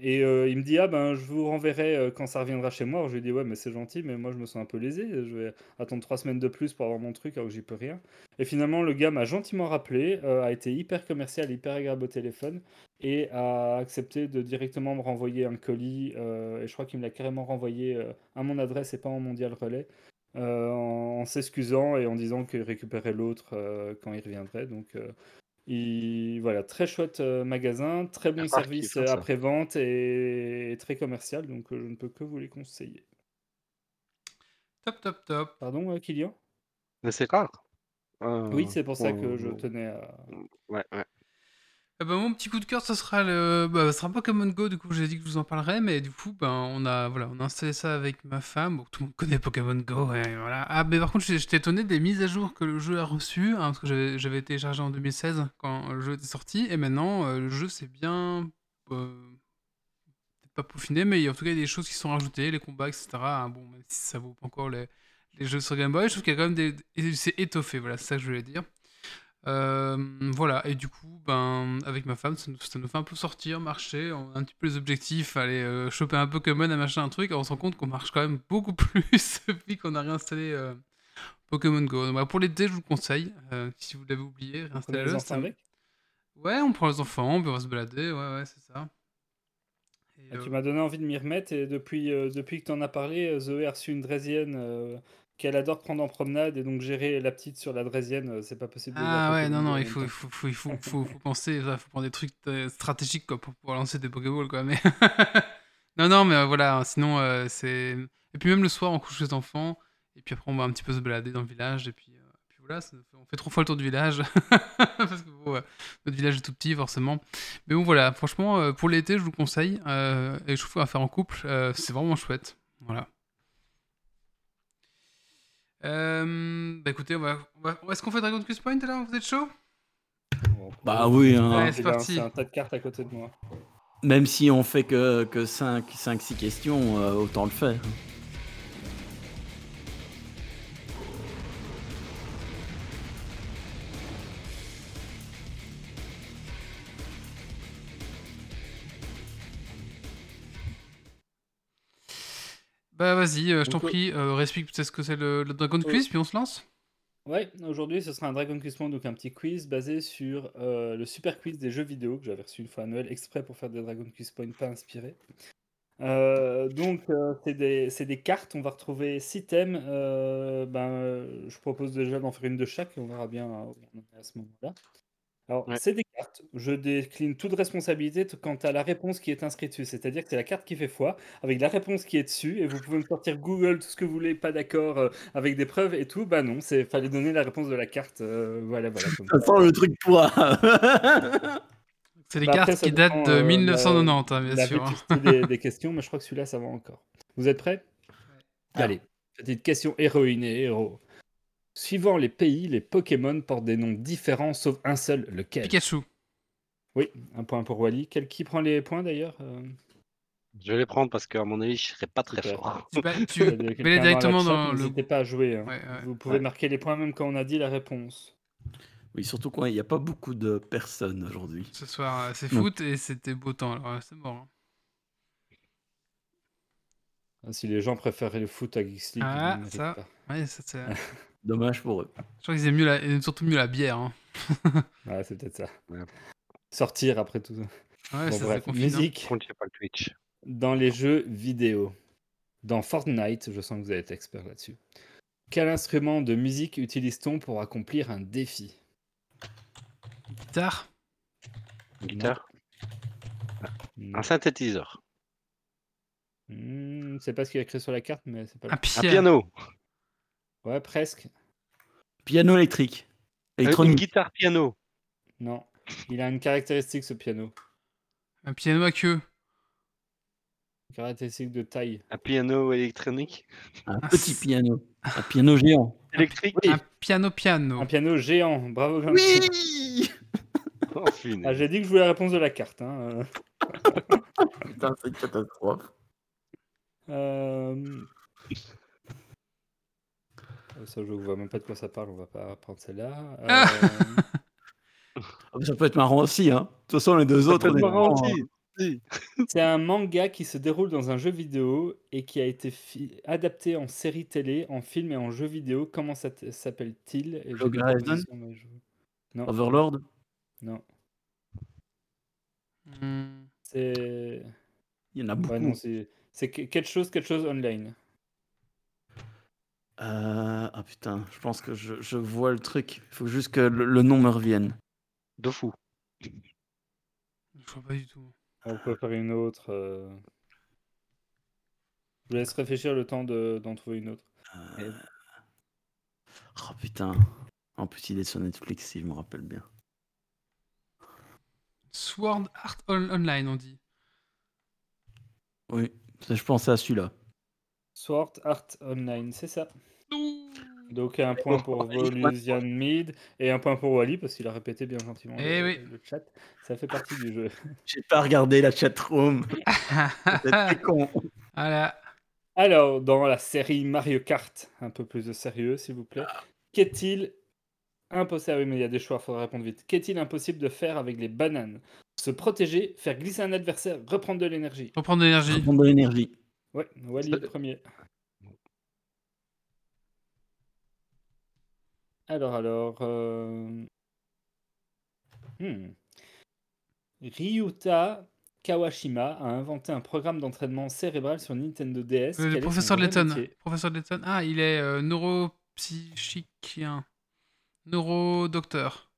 et euh, il me dit ah ben je vous renverrai euh, quand ça reviendra chez moi. Alors, je lui dis ouais mais c'est gentil mais moi je me sens un peu lésé. Je vais attendre trois semaines de plus pour avoir mon truc alors que j'y peux rien. Et finalement le gars m'a gentiment rappelé, euh, a été hyper commercial, hyper agréable au téléphone et a accepté de directement me renvoyer un colis. et je crois qu'il me l'a carrément renvoyé à mon adresse et pas en mondial relais. en, en s'excusant et en disant qu'il récupérait l'autre quand il reviendrait. Donc il- voilà, très chouette euh, magasin, très bon service après-vente et, et très commercial, donc euh, je ne peux que vous les conseiller. Top, top, top. Pardon, euh, Kylian? Mais c'est rare. Euh, Oui, c'est pour ça que je tenais à... Ouais, ouais. Eh ben, mon petit coup de cœur, ça sera le, bah, ça sera Pokémon Go. Du coup, j'ai dit que je vous en parlerai, mais du coup, ben, on a, voilà, on a installé ça avec ma femme. Tout le monde connaît Pokémon Go, ouais, voilà. Ah, mais par contre, j'étais étonné des mises à jour que le jeu a reçues, hein, parce que j'avais- téléchargé en 2016 quand le jeu était sorti, et maintenant, euh, le jeu c'est bien, euh, pas peaufiné, mais en tout cas il y a des choses qui sont rajoutées, les combats, etc. hein, bon, même si ça vaut pas encore les, les jeux sur Game Boy, je trouve qu'il y a quand même des, et c'est étoffé. Voilà, c'est ça que je voulais dire. Euh, voilà, et du coup, ben, avec ma femme, ça nous, ça nous fait un peu sortir, marcher, on a un petit peu les objectifs, aller euh, choper un Pokémon, un machin, un truc, et on se rend compte qu'on marche quand même beaucoup plus depuis qu'on a réinstallé euh, Pokémon Go. Donc, voilà, pour l'été, je vous le conseille, si vous l'avez oublié, réinstallez-le. Ouais, on prend les enfants, on va se balader, ouais, ouais, c'est ça. Et, Ah, euh, Tu m'as donné envie de m'y remettre et depuis, euh, depuis que tu en as parlé, Zoé a reçu une draisienne euh, qu'elle adore prendre en promenade et donc gérer la petite sur la draisienne, euh, c'est pas possible. de Ah ouais, non, non, il faut, il faut, faut, il faut, faut, faut penser, il faut prendre des trucs euh, stratégiques quoi, pour pouvoir lancer des Pokéballs, quoi. Mais non, non, mais euh, voilà, sinon, euh, c'est. Et puis même le soir, on couche les enfants, et puis après, on va un petit peu se balader dans le village, et puis, euh, puis voilà, ça on fait trois fois le tour du village, parce que bon, notre village est tout petit, forcément. Mais bon, voilà, franchement, pour l'été, je vous le conseille, et je trouve à faire en couple, c'est vraiment chouette. Voilà. Euh, bah écoutez, on va, on va- est-ce qu'on fait Dragon Quest Point là Vous êtes chaud? Bah oui, hein. C'est un- parti. C'est un tas de cartes à côté de moi. Même si on fait que, que 5, 6 questions, euh, autant le faire. Bah vas-y, euh, je t'en prie, euh, explique peut-être ce que c'est le, le Dragon Quiz, puis on se lance. Ouais, aujourd'hui ce sera un Dragon Quiz Point, donc un petit quiz basé sur euh, le super quiz des jeux vidéo que j'avais reçu une fois à Noël exprès pour faire des Dragon Quiz Point pas inspirés. Euh, donc c'est des, c'est des cartes, on va retrouver six thèmes. ben, je propose déjà d'en faire une de chaque et on verra bien à ce moment-là. Alors Ouais. c'est des cartes, je décline toute responsabilité t- quant à la réponse qui est inscrite dessus, c'est-à-dire que c'est la carte qui fait foi avec la réponse qui est dessus et vous pouvez me sortir Google tout ce que vous voulez, pas d'accord, euh, avec des preuves et tout. Bah non, c'est fallait donner la réponse de la carte. euh, voilà, voilà. comme Ça sent le truc poids. C'est des Bah, après, cartes ça qui datent dépend, de euh, 1990, hein, la bien sûr. vétusté des, des questions, mais je crois que celui-là, ça va encore. Vous êtes prêts? Ouais. Allez, petite question héroïne et héros. Suivant les pays, les Pokémon portent des noms différents sauf un seul, lequel? Pikachu. Oui, un point pour Wally. Quel qui prend les points d'ailleurs euh, Je vais les prendre parce qu'à mon avis, je serais pas très Super. fort. Y tu directement dans le. N'hésitez pas à jouer. hein. Ouais, ouais. Vous pouvez Ouais. marquer les points même quand on a dit la réponse. Oui, surtout quand il n'y a pas beaucoup de personnes aujourd'hui. Ce soir, euh, c'est Non. foot et c'était beau temps. Alors, euh, c'est mort. hein. Ah, Si les gens préféraient le foot à Geeks League, Ah, ils ne méritent ça. pas. Ouais, ça, c'est- Dommage pour eux. Je crois qu'ils aiment mieux la... ils aiment surtout mieux la bière. hein. Ouais, c'est peut-être ça. Ouais. Sortir après tout ça. Ouais, Bon, ça bref, hein. musique Contre, j'ai pas le Twitch. dans les jeux vidéo. Dans Fortnite, je sens que vous allez être expert là-dessus. Quel instrument de musique utilise-t-on pour accomplir un défi? Guitare? Une guitare? Non. Un synthétiseur. Hmm, c'est pas ce qu'il y a écrit sur la carte, mais c'est pas Un le... piano. Un piano. Ouais, presque. Piano électrique. Euh, Une Électronique. guitare piano. Non. Il a une caractéristique, ce piano. Un piano à queue. Une caractéristique de taille. Un piano électronique. Un petit piano. Un piano géant. Électrique. Oui. Un piano piano. Un piano géant. Bravo. Oui Oh. Ah, j'ai dit que je voulais la réponse de la carte. Hein. Putain, c'est une catastrophe. Euh... Ça, je vois même pas de quoi ça parle, on va pas prendre celle-là. Ah. Euh, Ah, mais Ça peut être marrant aussi, hein. De toute façon, les deux Ça autres, peut être marrant aussi. hein. C'est un manga qui se déroule dans un jeu vidéo et qui a été adapté en série télé, en film et en jeu vidéo. Comment ça s'appelle-t-il? Non, Overlord? Non. Hmm. C'est Il y en a beaucoup. ouais, non, c'est c'est que- quelque chose, quelque chose online. Euh, Ah putain, je pense que je, je vois le truc. Il faut juste que le, le nom me revienne. Dofu. Je vois pas du tout. On peut faire une autre. euh. Je vous laisse réfléchir le temps de- d'en trouver une autre. Euh, Oh putain. En plus, il est sur Netflix, si je me rappelle bien. Sword Art On- Online, on dit. Oui, ça, je pensais à celui-là. Sword Art Online, c'est ça. Ouh. Donc un point pour. Volusian Mead et un point pour Wally parce qu'il a répété bien gentiment Eh le, oui. le chat. Ça fait partie du jeu. J'ai pas regardé la chatroom. C'était con. voilà. Alors, dans la série Mario Kart, un peu plus de sérieux, s'il vous plaît. Qu'est-il impossible ah oui, mais il y a des choix, il faudra répondre vite. Qu'est-il impossible de faire avec les bananes? Se protéger, faire glisser un adversaire, reprendre de l'énergie. Reprendre de l'énergie. Prendre de l'énergie. Ouais, Wally est le premier. Alors, alors. euh, hmm. Ryuta Kawashima a inventé un programme d'entraînement cérébral sur Nintendo DS. Euh, le professeur Letton. Professeur Letton. Ah, il est euh, neuropsychicien. Neurodocteur.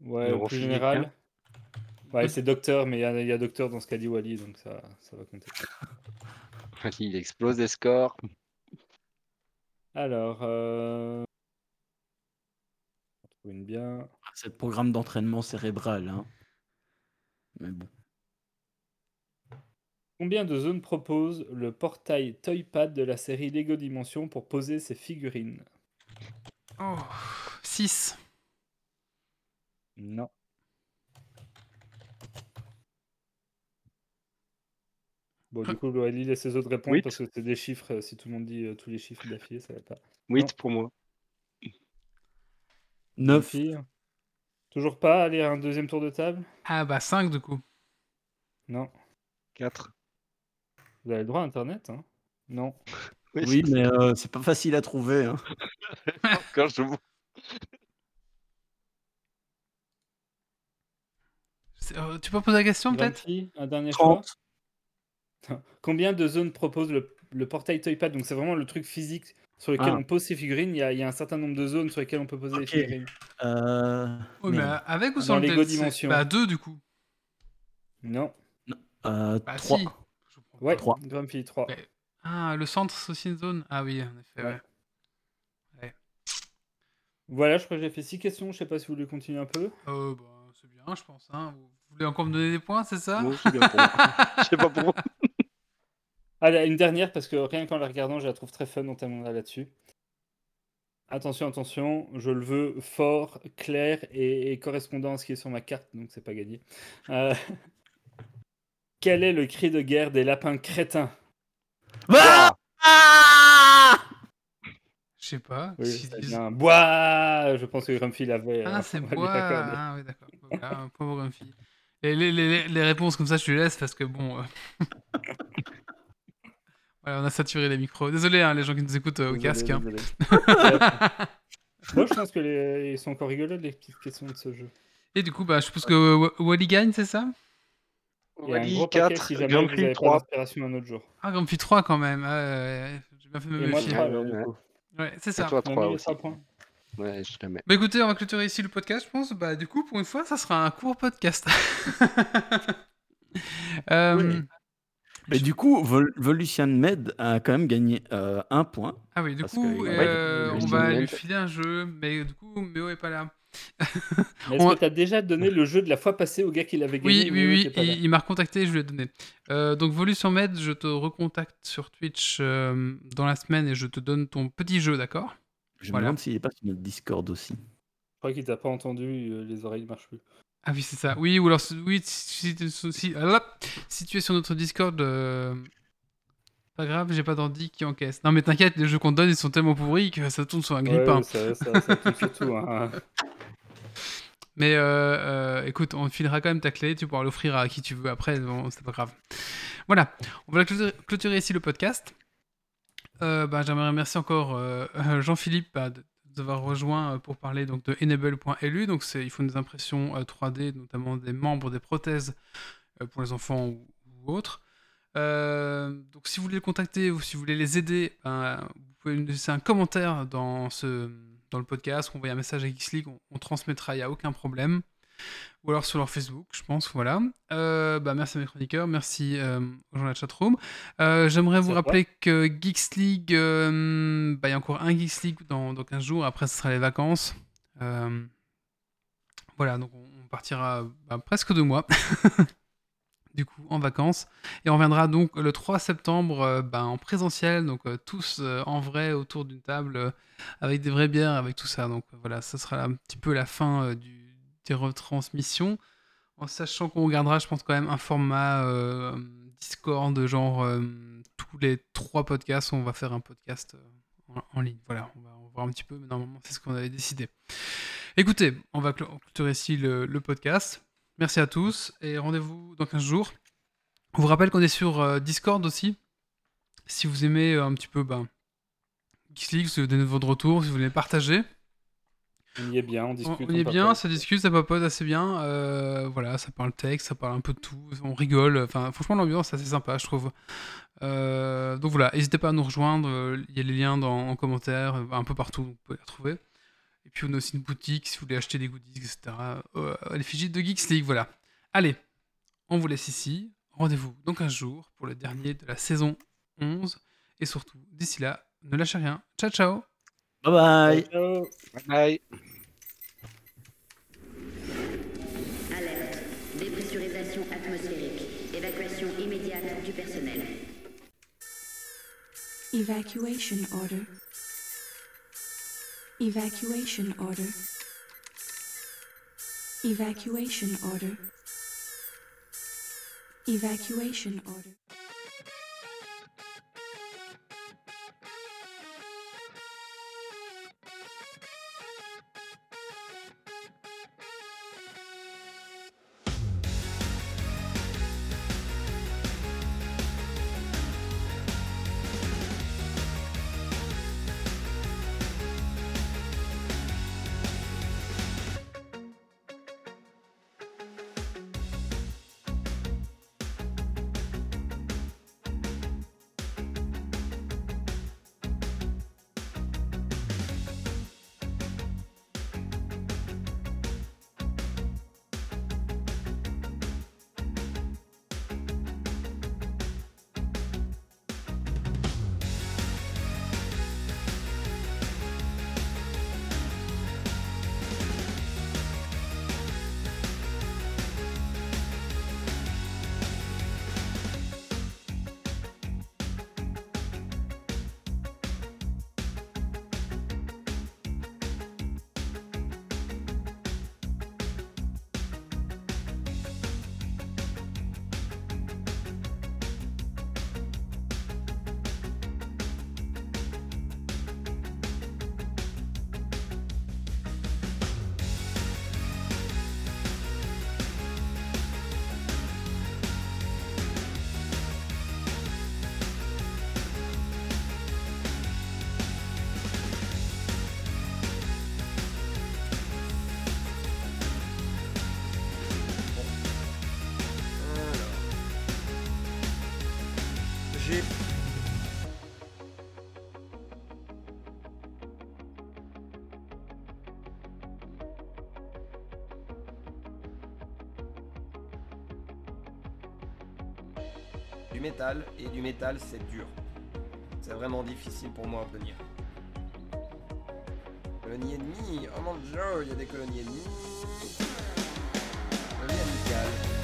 Ouais, au plus général. Ouais, c'est docteur, mais il y, a- il y a docteur dans ce qu'a dit Wally, donc ça, ça va compter. Il explose des scores. Alors, euh... on trouve une bien. C'est le programme d'entraînement cérébral. Hein. Mais bon. Combien de zones propose le portail Toypad de la série Lego Dimension pour poser ses figurines? Oh. 6. Non. Bon, du coup, Wally laisse les autres répondre Huit? parce que c'est des chiffres. euh, Si tout le monde dit euh, tous les chiffres d'affilée, ça va pas. 8 pour moi. 9. Fille Toujours pas Aller à un deuxième tour de table? Ah bah 5 du coup. Non. 4. Vous avez le droit à Internet hein? Non. Oui, mais euh, c'est pas facile à trouver. Hein. Quand je vous... C'est- euh, tu peux poser la question peut-être? Un dernier choix? 30. Combien de zones propose le, le portail Toypad? Donc c'est vraiment le truc physique sur lequel Ah. on pose ses figurines. Il y, a, il y a un certain nombre de zones sur lesquelles on peut poser les figurines. Euh, Oui, mais avec ou sans le Lego? Dimension. Bah 2 du coup. Non. Euh, Bah 3. si. Je comprends Ouais, pas. Trois. Grumpy 3. Ouais. Ah, le centre c'est aussi une zone? Ah oui, en effet, Ouais. ouais. Voilà, je crois que j'ai fait 6 questions. Je sais pas si vous voulez continuer un peu. Euh, bah, c'est bien, je pense. Hein. Vous voulez encore me donner des points, c'est ça? Aussi, bien pour moi. Je sais pas pourquoi. Allez, une dernière parce que rien qu'en la regardant, je la trouve très fun, on terminera là-dessus. Attention, attention, je le veux fort, clair et, et correspondant à ce qui est sur ma carte, donc c'est pas gagné. Euh, Quel est le cri de guerre des lapins crétins? Ah Ah Je sais pas. Oui, Bois Je pense que Grumpy l'avait. Ah, euh, c'est on va lui bois. Ah, oui, d'accord. Pauvre Grumpy. Et les, les- les réponses comme ça, je te les laisse parce que bon. euh, voilà, on a saturé les micros. Désolé, hein, les gens qui nous écoutent euh, au Désolé, casque. hein. désolé. Moi, je pense que les... ils sont encore rigolos, les petites questions de ce jeu. Et du coup, bah, je suppose que Wa- Wally gagne, c'est ça? Wally gros paquet 4, si avez pas 3. d'inspiration un autre jour. Ah, Grumpy 3 quand même. Ouais, J'ai bien fait me méfier. 3 Ouais, ouais. c'est ça. toi On a 3 mis les aussi. Ouais, je te mets. Bah écoutez, on va clôturer ici le podcast, je pense. Bah du coup, pour une fois, ça sera un court podcast. Euh, Oui. Mais du coup, Vol- Volution Med a quand même gagné euh, un point. Ah oui, du Parce coup, que- euh, Ouais, on va Med. lui filer un jeu, mais du coup, Méo est pas là. Mais Est-ce On- que tu as déjà donné le jeu de la fois passée au gars qui l'avait Oui, gagné oui, oui, là il, il m'a recontacté, je lui ai donné. Euh, donc, Volution Med, je te recontacte sur Twitch euh, dans la semaine et je te donne ton petit jeu, d'accord? Je Voilà. me demande s'il n'est pas sur notre Discord aussi. Je crois qu'il t'a pas entendu, euh, les oreilles marchent plus. Ah oui, c'est ça. Oui, ou alors, si- oui, si, si- si- ah si tu es sur notre Discord, euh, pas grave, j'ai pas d'ordi qui encaisse. Non, mais t'inquiète, les jeux qu'on te donne, ils sont tellement pourris que ça tourne sur un grippin. ouais, ça, ça, ça tourne surtout. Hein. Mais euh, euh, écoute, on filera quand même ta clé, tu pourras l'offrir à qui tu veux après, bon, c'est pas grave. Voilà, on va clôturer, clôturer ici le podcast. Euh, bah, J'aimerais remercier encore Jean-Philippe bah, de- d'avoir rejoint euh, pour parler donc, de enable.lu. Donc c'est- il faut des impressions euh, 3D, notamment des membres, des prothèses euh, pour les enfants ou, autres. Euh, donc si vous voulez les contacter ou si vous voulez les aider, ben, vous pouvez nous laisser un commentaire dans, ce, dans le podcast, envoyer un message à Geeks League, on, on transmettra, il n'y a aucun problème. Ou alors sur leur Facebook, je pense, voilà. Euh, bah, merci à mes chroniqueurs, merci euh, aux gens de la chatroom. Euh, J'aimerais vous rappeler que Geeks League, euh, bah, il y a encore un Geeks League dans, dans 15 jours, après ce sera les vacances. Voilà, donc on partira bah, presque deux mois. du coup en vacances. Et on reviendra donc le 3 septembre ben, en présentiel, donc tous en vrai autour d'une table avec des vraies bières, avec tout ça. Donc voilà, ça sera un petit peu la fin du, des retransmissions. En sachant qu'on gardera, je pense, quand même un format euh, Discord, genre euh, tous les trois podcasts, on va faire un podcast euh, en, ligne. Voilà, on va, voir un petit peu, mais normalement, c'est ce qu'on avait décidé. Écoutez, on va clôturer ici le, podcast. Merci à tous et rendez-vous dans 15 jours. On vous rappelle qu'on est sur Discord aussi. Si vous aimez un petit peu ben, Geeks si vous donnez votre retour, si vous voulez partager. On y est bien, on discute. on y est papote. bien, ça discute, ça papote assez bien. euh, voilà, ça parle texte, ça parle un peu de tout, on rigole. Enfin, franchement, l'ambiance c'est assez sympa, je trouve. Euh, donc voilà, n'hésitez pas à nous rejoindre. euh, Il y a les liens dans, en commentaire, un peu partout, vous pouvez les retrouver. Et puis on a aussi une boutique si vous voulez acheter des goodies, etc. Euh, à l'effigie de Geeks League, voilà. Allez, on vous laisse ici. Rendez-vous dans 15 jours pour le dernier de la saison 11. Et surtout, d'ici là, ne lâchez rien. Ciao, ciao Bye bye. Bye bye. Alerte. Dépressurisation atmosphérique. Évacuation immédiate du personnel. Evacuation order. Evacuation order. Evacuation order. Evacuation order. Et du métal c'est dur. C'est vraiment difficile pour moi à tenir. Colonie ennemie, oh mon dieu, il y a des colonies ennemies. Colonie.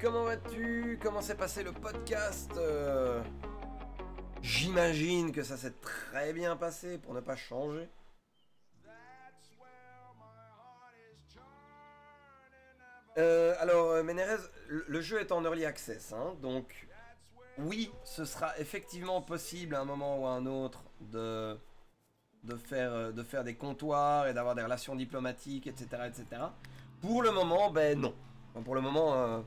Comment vas-tu? Comment s'est passé le podcast Euh, J'imagine que ça s'est très bien passé pour ne pas changer. Euh, alors, euh, Ménérez, le, jeu est en early access, hein, donc oui, ce sera effectivement possible à un moment ou à un autre de, faire, de faire des comptoirs et d'avoir des relations diplomatiques, etc., etc. Pour le moment, ben non. Enfin, Pour le moment, euh,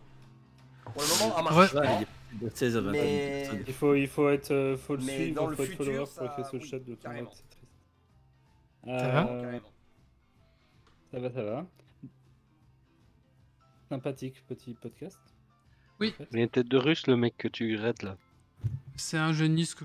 pour le moment, en marche Ouais. pas. De 16 à 21 Mais-. Il faut, il faut être, euh, faut le Mais suivre, dans le faut être futur, follower ça- pour chat de ton carrément. va Euh, Carrément. Ça va, ça va. Sympathique petit podcast. Oui. En fait. Il y a une tête de russe, le mec que tu rettes là. C'est un jeu Nice que